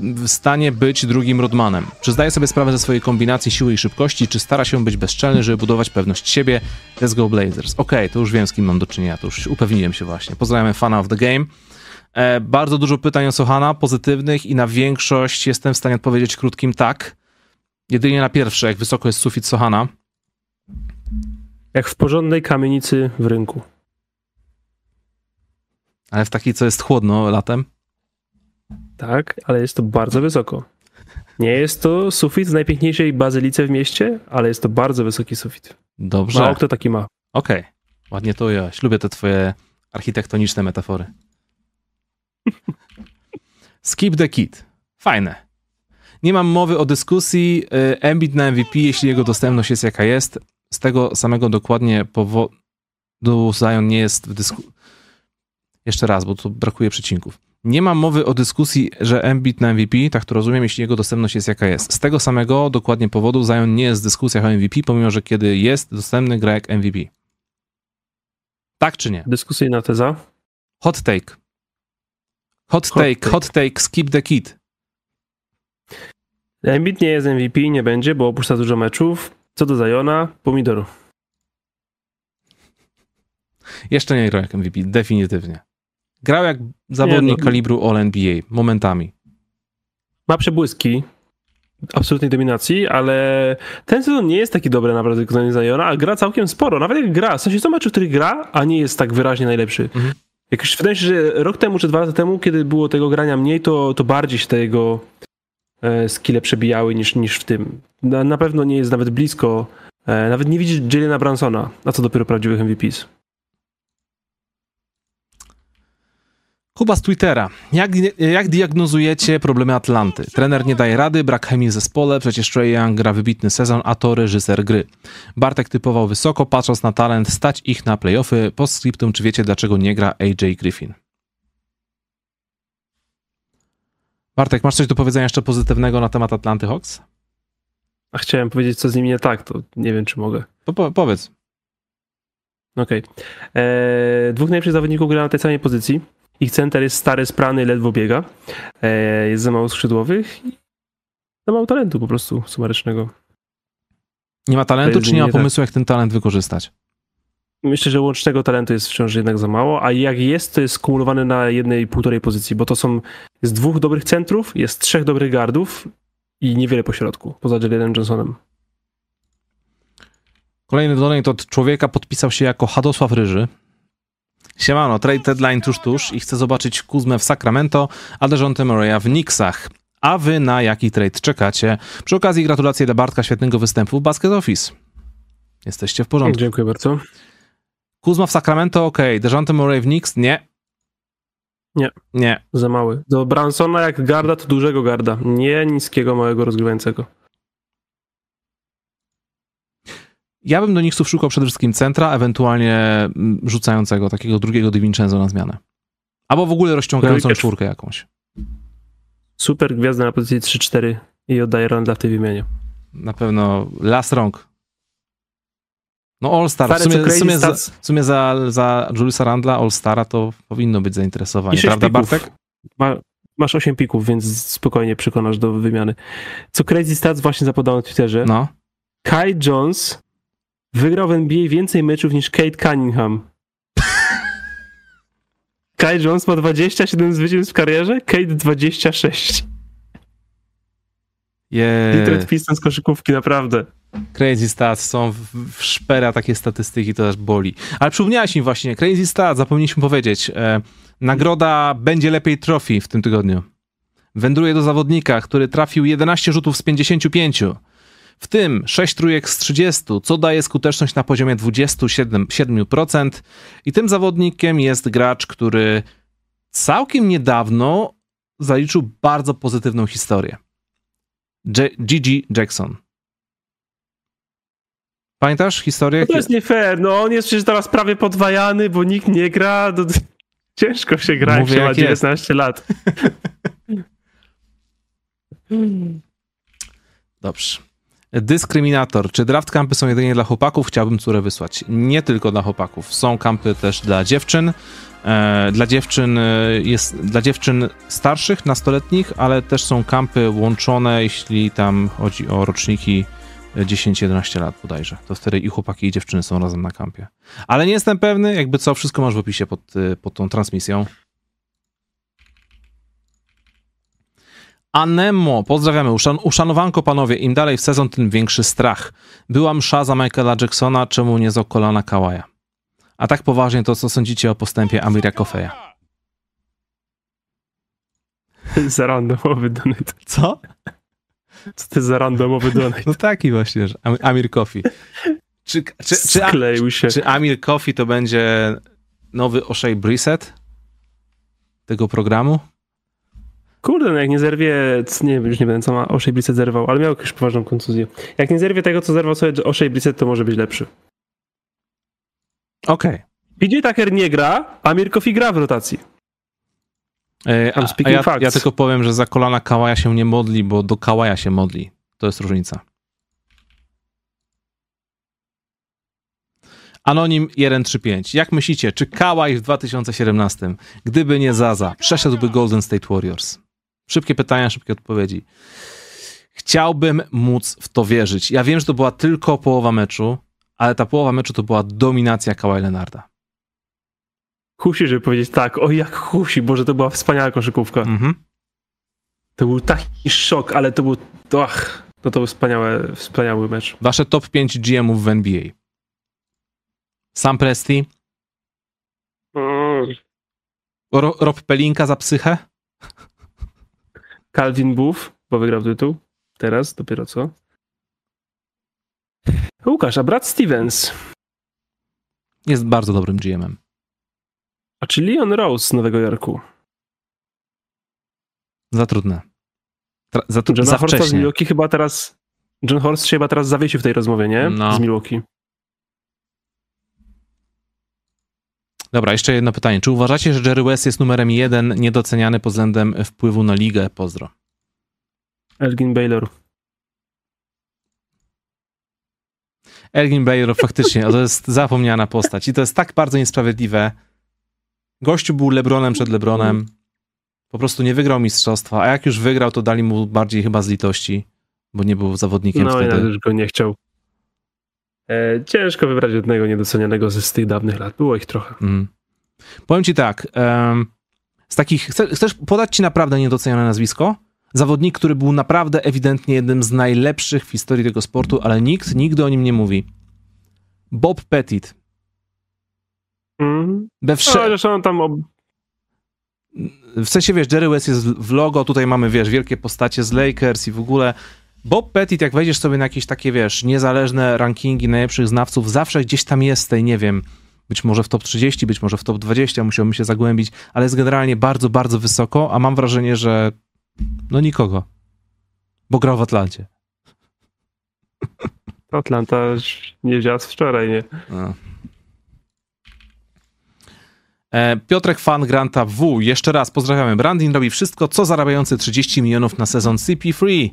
A: w stanie być drugim Rodmanem? Czy zdaje sobie sprawę ze swojej kombinacji siły i szybkości? Czy stara się być bezczelny, żeby budować pewność siebie? Let's go Blazers. Okej, okay, to już wiem, z kim mam do czynienia. To już upewniłem się właśnie. Pozdrawiam Fana of the Game. E, bardzo dużo pytań o Sohana, pozytywnych i na większość jestem w stanie odpowiedzieć krótkim tak. Jedynie na pierwsze, jak wysoko jest sufit Sohana.
B: Jak w porządnej kamienicy w rynku.
A: Ale w takiej, co jest chłodno latem?
B: Tak, ale jest to bardzo wysoko. Nie jest to sufit z najpiękniejszej bazylice w mieście, ale jest to bardzo wysoki sufit.
A: Dobrze.
B: Mało kto taki ma.
A: Okej, okay. ładnie to ująłeś. Lubię te twoje architektoniczne metafory. Skip the kit. Fajne. Nie mam mowy o dyskusji. Y, Embiid na MVP, jeśli jego dostępność jest jaka jest. Z tego samego dokładnie powodu Zion nie jest w dyskusji. Jeszcze raz, bo tu brakuje przecinków. Nie mam mowy o dyskusji, że Embiid na MVP, tak to rozumiem, jeśli jego dostępność jest jaka jest. Z tego samego dokładnie powodu Zion nie jest w dyskusjach o MVP, pomimo że kiedy jest dostępny, gra jak MVP. Tak czy nie?
B: Dyskusyjna teza.
A: Hot take. Hot, hot take, take, hot take, skip the kid.
B: Embiid nie jest MVP, nie będzie, bo opuszcza dużo meczów. Co do Zajona, pomidor.
A: Jeszcze nie grał jak MVP, definitywnie. Grał jak zawodnik nie, no. kalibru All-NBA, momentami.
B: Ma przebłyski absolutnej dominacji, ale ten sezon nie jest taki dobry naprawdę wykonanie Zajona, a gra całkiem sporo. Nawet jak gra, w sensie są mecze, w których gra, a nie jest tak wyraźnie najlepszy. Mhm. Jakoś wydaje się, że rok temu czy dwa lata temu, kiedy było tego grania mniej, to, to bardziej się te jego e, skille przebijały niż, niż w tym. Na, na pewno nie jest nawet blisko. E, nawet nie widzi Jelena Bransona, a co dopiero prawdziwych MVPs.
A: Kuba z Twittera. Jak, jak diagnozujecie problemy Atlanty? Trener nie daje rady, brak chemii w zespole, przecież Trey Young gra wybitny sezon, a to reżyser gry. Bartek typował wysoko, patrząc na talent, stać ich na playoffy. Postscriptum, czy wiecie dlaczego nie gra AJ Griffin? Bartek, masz coś do powiedzenia jeszcze pozytywnego na temat Atlanty Hawks?
B: A chciałem powiedzieć, co z nimi nie tak, to nie wiem, czy mogę.
A: To po powiedz.
B: Okej. Okay. Eee, dwóch najlepszych zawodników gra na tej samej pozycji ich center jest stary, sprany, ledwo biega. E, jest za mało skrzydłowych i za mało talentu po prostu sumarycznego.
A: Nie ma talentu, czy nie ma pomysłu, tak. jak ten talent wykorzystać?
B: Myślę, że łącznego talentu jest wciąż jednak za mało, a jak jest, to jest skumulowane na jednej, półtorej pozycji, bo to są, jest dwóch dobrych centrów, jest trzech dobrych gardów i niewiele pośrodku, poza Jalenem Johnsonem.
A: Kolejny donate od człowieka podpisał się jako Hadosław Ryży. Siemano, trade deadline tuż tuż i chcę zobaczyć Kuzmę w Sacramento, a Dejounte Murray'a w Knicksach. A wy na jaki trade czekacie? Przy okazji gratulacje dla Bartka świetnego występu w Basket Office. Jesteście w porządku.
B: Dziękuję bardzo.
A: Kuzma w Sacramento, ok. Dejounte Murray w Knicks? Nie.
B: Nie.
A: Nie.
B: Za mały. Do Bransona jak garda, to dużego garda. Nie niskiego, małego rozgrywającego.
A: Ja bym do nich szukał przede wszystkim centra, ewentualnie mm, rzucającego takiego drugiego Di Vincenzo na zmianę. Albo w ogóle rozciągającą czwórkę jakąś.
B: Super gwiazda na pozycji 3-4 i oddaję Randla w tej wymianie.
A: Na pewno las rąk. No All-Star. W
B: Stary, co
A: sumie, w sumie, za, w sumie za, za Juliusa Randla All-Stara to powinno być zainteresowanie, prawda
B: pików.
A: Bartek?
B: Ma, masz 8 pików, więc spokojnie przekonasz do wymiany. Co Crazy Stats właśnie zapodał na Twitterze.
A: No.
B: Kai Jones wygrał w NBA więcej meczów niż Kate Cunningham. Kai Jones ma 27 zwycięstw w karierze, Kate 26. Detroit
A: Yeah.
B: Pistons koszykówki, naprawdę.
A: Crazy Stats są w, w szpera takie statystyki, to aż boli. Ale przypomniałeś mi właśnie, Crazy Stats, zapomnieliśmy powiedzieć. E, nagroda będzie lepiej trophy w tym tygodniu. Wędruje do zawodnika, który trafił 11 rzutów z 55. W tym 6 trójek z 30, co daje skuteczność na poziomie 27%. 7%. I tym zawodnikiem jest gracz, który całkiem niedawno zaliczył bardzo pozytywną historię. Gigi Jackson. Pamiętasz historię?
B: No to jest nie fair, no on jest przecież teraz prawie podwajany, bo nikt nie gra. No, ciężko się gra, jak
A: Mówię,
B: się ma
A: jak jest.
B: 19 lat.
A: Dobrze. Dyskryminator. Czy draft kampy są jedynie dla chłopaków? Chciałbym córę wysłać. Nie tylko dla chłopaków. Są kampy też dla dziewczyn. E, dla dziewczyn e, jest dla dziewczyn starszych, nastoletnich, ale też są kampy łączone, jeśli tam chodzi o roczniki e, 10-11 lat bodajże. To wtedy i chłopaki i dziewczyny są razem na kampie. Ale nie jestem pewny, jakby co, wszystko masz w opisie pod, e, pod tą transmisją. Anemo, pozdrawiamy. Uszan uszanowanko panowie, im dalej w sezon, tym większy strach. Była msza za Michaela Jacksona, czemu nie za kolana Kawaja? A tak poważnie, to co sądzicie o postępie Amira Kofeja?
B: za randomowy donate.
A: Co?
B: Co jest za randomowy donate?
A: No taki właśnie, że Am- Amir Kofi. Czy, czy, czy,
B: Skleił się.
A: czy Amir Kofi to będzie nowy O'Shea Brissett tego programu?
B: Kurde, no jak nie zerwie, nie wiem, już nie będę co ma O'Shea Brissett zerwał, ale miał jakąś poważną kontuzję. Jak nie zerwie tego, co zerwał sobie O'Shea Brissett, to może być lepszy.
A: Okej.
B: PJ Tucker nie gra, a Mirkofi gra w rotacji.
A: Okay.
B: I'm
A: A
B: speaking
A: ja,
B: facts.
A: ja tylko powiem, że za kolana Kawaja się nie modli, bo do Kawaja się modli. To jest różnica. Anonim 135. Jak myślicie, czy Kawaj w 2017, gdyby nie Zaza, przeszedłby Golden State Warriors? Szybkie pytania, szybkie odpowiedzi. Chciałbym móc w to wierzyć. Ja wiem, że to była tylko połowa meczu, ale ta połowa meczu to była dominacja Kawhi Leonarda.
B: Kusi, żeby powiedzieć tak, o jak kusi, Boże, to była wspaniała koszykówka.
A: Mhm.
B: To był taki szok, ale to był, to, ach, no to był wspaniały, wspaniały mecz.
A: Wasze top 5 GM-ów w NBA. Sam Presti, Ro Rob Pelinka za psychę,
B: Calvin Booth, bo wygrał tytuł. Teraz, dopiero co. Łukasz, a brat Stevens.
A: jest bardzo dobrym GM-em.
B: A czy Leon Rose z Nowego Jorku?
A: Za trudne. Tra za, tru-
B: Johna
A: za
B: Horsta z
A: wcześnie.
B: Milwaukee chyba teraz... John Horst się chyba teraz zawiesił w tej rozmowie, nie?
A: No.
B: Z Milwaukee.
A: Dobra, jeszcze jedno pytanie. Czy uważacie, że Jerry West jest numerem jeden niedoceniany pod względem wpływu na ligę? Pozdro.
B: Elgin Baylor.
A: Elgin Baylor faktycznie, to jest zapomniana postać i to jest tak bardzo niesprawiedliwe. Gościu był Lebronem przed Lebronem. Po prostu nie wygrał mistrzostwa, a jak już wygrał, to dali mu bardziej chyba z litości, bo nie był zawodnikiem
B: No
A: wtedy.
B: nawet już go nie chciał. E, ciężko wybrać jednego niedocenianego ze z tych dawnych lat. Było ich trochę.
A: Mhm. Powiem ci tak, em, z takich, chcesz, chcesz podać ci naprawdę niedocenione nazwisko? Zawodnik, który był naprawdę ewidentnie jednym z najlepszych w historii tego sportu, ale nikt nigdy o nim nie mówi. Bob Pettit.
B: Mm.
A: We
B: No,
A: wsze...
B: zresztą on tam ob...
A: W sensie, wiesz, Jerry West jest w logo, tutaj mamy, wiesz, wielkie postacie z Lakers i w ogóle. Bob Pettit, jak wejdziesz sobie na jakieś takie, wiesz, niezależne rankingi najlepszych znawców, zawsze gdzieś tam jest tej, nie wiem, być może w top 30, być może w top 20, musiałbym się zagłębić, ale jest generalnie bardzo, bardzo wysoko, a mam wrażenie, że no nikogo. Bo grał w Atlancie.
B: Atlanta już nie wzięła z wczoraj, nie?
A: No. E, Piotrek Fan Granta W. Jeszcze raz pozdrawiamy. Brandin robi wszystko, co zarabiający 30 milionów na sezon CP3.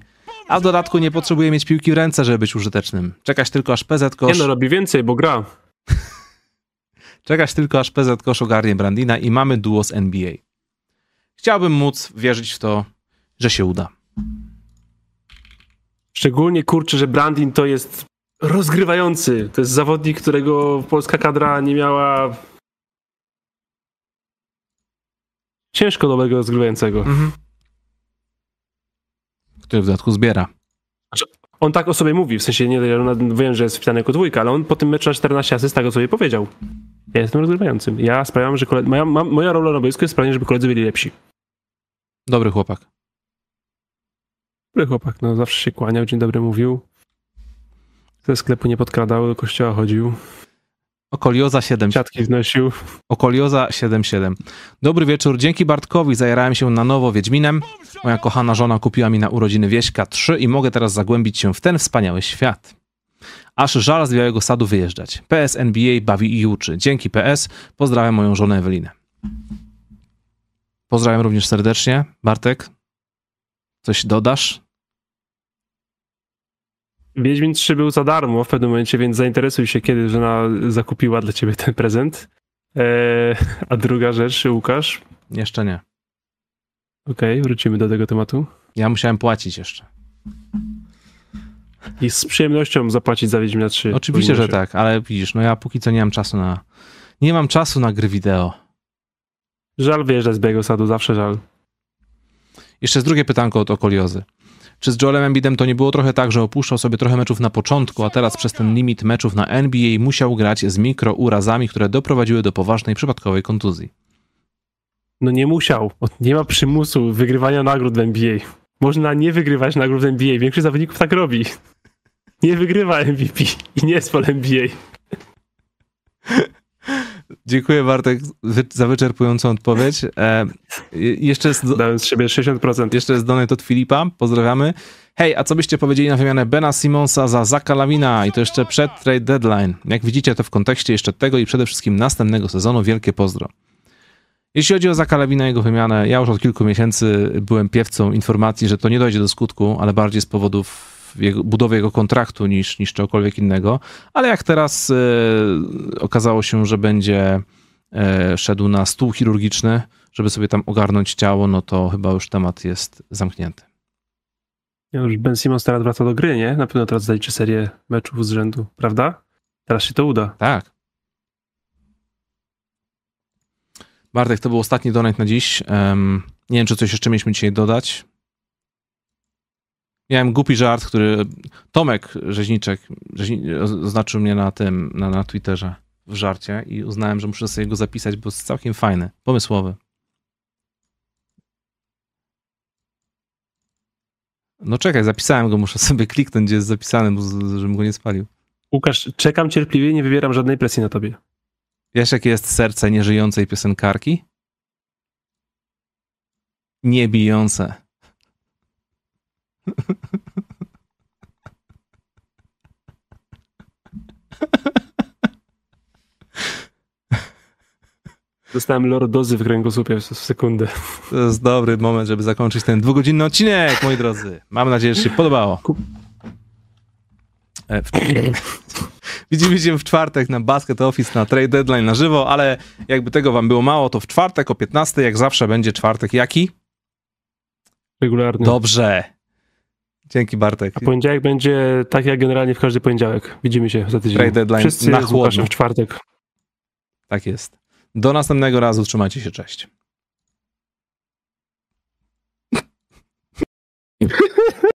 A: A w dodatku nie potrzebuje mieć piłki w ręce, żeby być użytecznym. Czekać tylko aż PZ
B: Nie
A: kosz...
B: no, robi więcej, bo gra.
A: Czekać tylko aż PZ kosz ogarnie Brandina i mamy duo z NBA. Chciałbym móc wierzyć w to, że się uda.
B: Szczególnie kurczę, że Brandin to jest rozgrywający. To jest zawodnik, którego polska kadra nie miała ciężko dobrego rozgrywającego.
A: Który w dodatku zbiera.
B: On tak o sobie mówi, w sensie nie wiem, że jest wpisany jako dwójka, ale on po tym meczu na 14 asyst tak o sobie powiedział. Ja jestem rozgrywającym. Ja sprawiam, że kole... moja, moja rola na boisku jest sprawienie, żeby koledzy byli lepsi.
A: Dobry chłopak.
B: Dobry chłopak, no zawsze się kłaniał, dzień dobry mówił. Ze sklepu nie podkradał, do kościoła chodził,
A: Okolioza 7.
B: siatki wnosił.
A: Okolioza 77. Dobry wieczór. Dzięki Bartkowi zajarałem się na nowo Wiedźminem. Moja kochana żona kupiła mi na urodziny Wieśka 3 i mogę teraz zagłębić się w ten wspaniały świat. Aż żal z Białego Sadu wyjeżdżać. PS NBA bawi i uczy. Dzięki PS. Pozdrawiam moją żonę Ewelinę. Pozdrawiam również serdecznie. Bartek, coś dodasz?
B: Wiedźmin 3 był za darmo w pewnym momencie, więc zainteresuj się, kiedy żona zakupiła dla ciebie ten prezent. Eee, a druga rzecz, Łukasz.
A: Jeszcze nie.
B: Okej, wrócimy do tego tematu.
A: Ja musiałem płacić jeszcze.
B: I z przyjemnością zapłacić za Wiedźmina 3.
A: Oczywiście, że tak, ale widzisz, no ja póki co nie mam czasu na... Nie mam czasu na gry wideo.
B: Żal wyjeżdżać z Białego Sadu, zawsze żal.
A: Jeszcze jest drugie pytanko od Okoliozy. Czy z Joelem Embidem to nie było trochę tak, że opuszczał sobie trochę meczów na początku, a teraz przez ten limit meczów na NBA musiał grać z mikrourazami, które doprowadziły do poważnej przypadkowej kontuzji?
B: No nie musiał. Nie ma przymusu wygrywania nagród w NBA. Można nie wygrywać nagród w NBA. Większość zawodników tak robi. Nie wygrywa MVP i nie jest pol NBA.
A: Dziękuję Bartek za wyczerpującą odpowiedź. E, je- jeszcze jest...
B: Dałem z siebie 60%.
A: Jeszcze jest donate od Filipa, pozdrawiamy. Hej, a co byście powiedzieli na wymianę Bena Simonsa za Zaka Lawina i to jeszcze przed trade deadline? Jak widzicie to w kontekście jeszcze tego i przede wszystkim następnego sezonu, wielkie pozdro. Jeśli chodzi o Zaka Lawina i jego wymianę, ja już od kilku miesięcy byłem piewcą informacji, że to nie dojdzie do skutku, ale bardziej z powodów jego, budowy jego kontraktu niż, niż czegokolwiek innego. Ale jak teraz e, okazało się, że będzie e, szedł na stół chirurgiczny, żeby sobie tam ogarnąć ciało, no to chyba już temat jest zamknięty.
B: Ja już Ben Simmons teraz wraca do gry, nie? Na pewno teraz zaliczy serię meczów z rzędu, prawda? Teraz się to uda.
A: Tak. Bartek, to był ostatni donate na dziś. Em, nie wiem, czy coś jeszcze mieliśmy dzisiaj dodać. Miałem głupi żart, który Tomek Rzeźniczek rzeźni, oznaczył mnie na tym, na, na Twitterze w żarcie i uznałem, że muszę sobie go zapisać, bo jest całkiem fajny, pomysłowy. No czekaj, zapisałem go, muszę sobie kliknąć, gdzie jest zapisany, bo, żebym go nie spalił.
B: Łukasz, czekam cierpliwie nie wywieram żadnej presji na tobie.
A: Wiesz, jakie jest serce nieżyjącej piosenkarki? Nie bijące.
B: Dostałem lordozy w kręgosłupie w sekundę.
A: To jest dobry moment, żeby zakończyć ten dwugodzinny odcinek, moi drodzy. Mam nadzieję, że się podobało. E, w- Widzimy się w czwartek na Basket Office, na Trade Deadline na żywo, ale jakby tego wam było mało, to w czwartek o 15, jak zawsze będzie czwartek jaki?
B: Regularnie.
A: Dobrze. Dzięki Bartek.
B: A poniedziałek będzie tak jak generalnie w każdy poniedziałek. Widzimy się za tydzień.
A: Trade deadline
B: Wszyscy
A: na chłodno.
B: w czwartek.
A: Tak jest. Do następnego razu. Trzymajcie się. Cześć.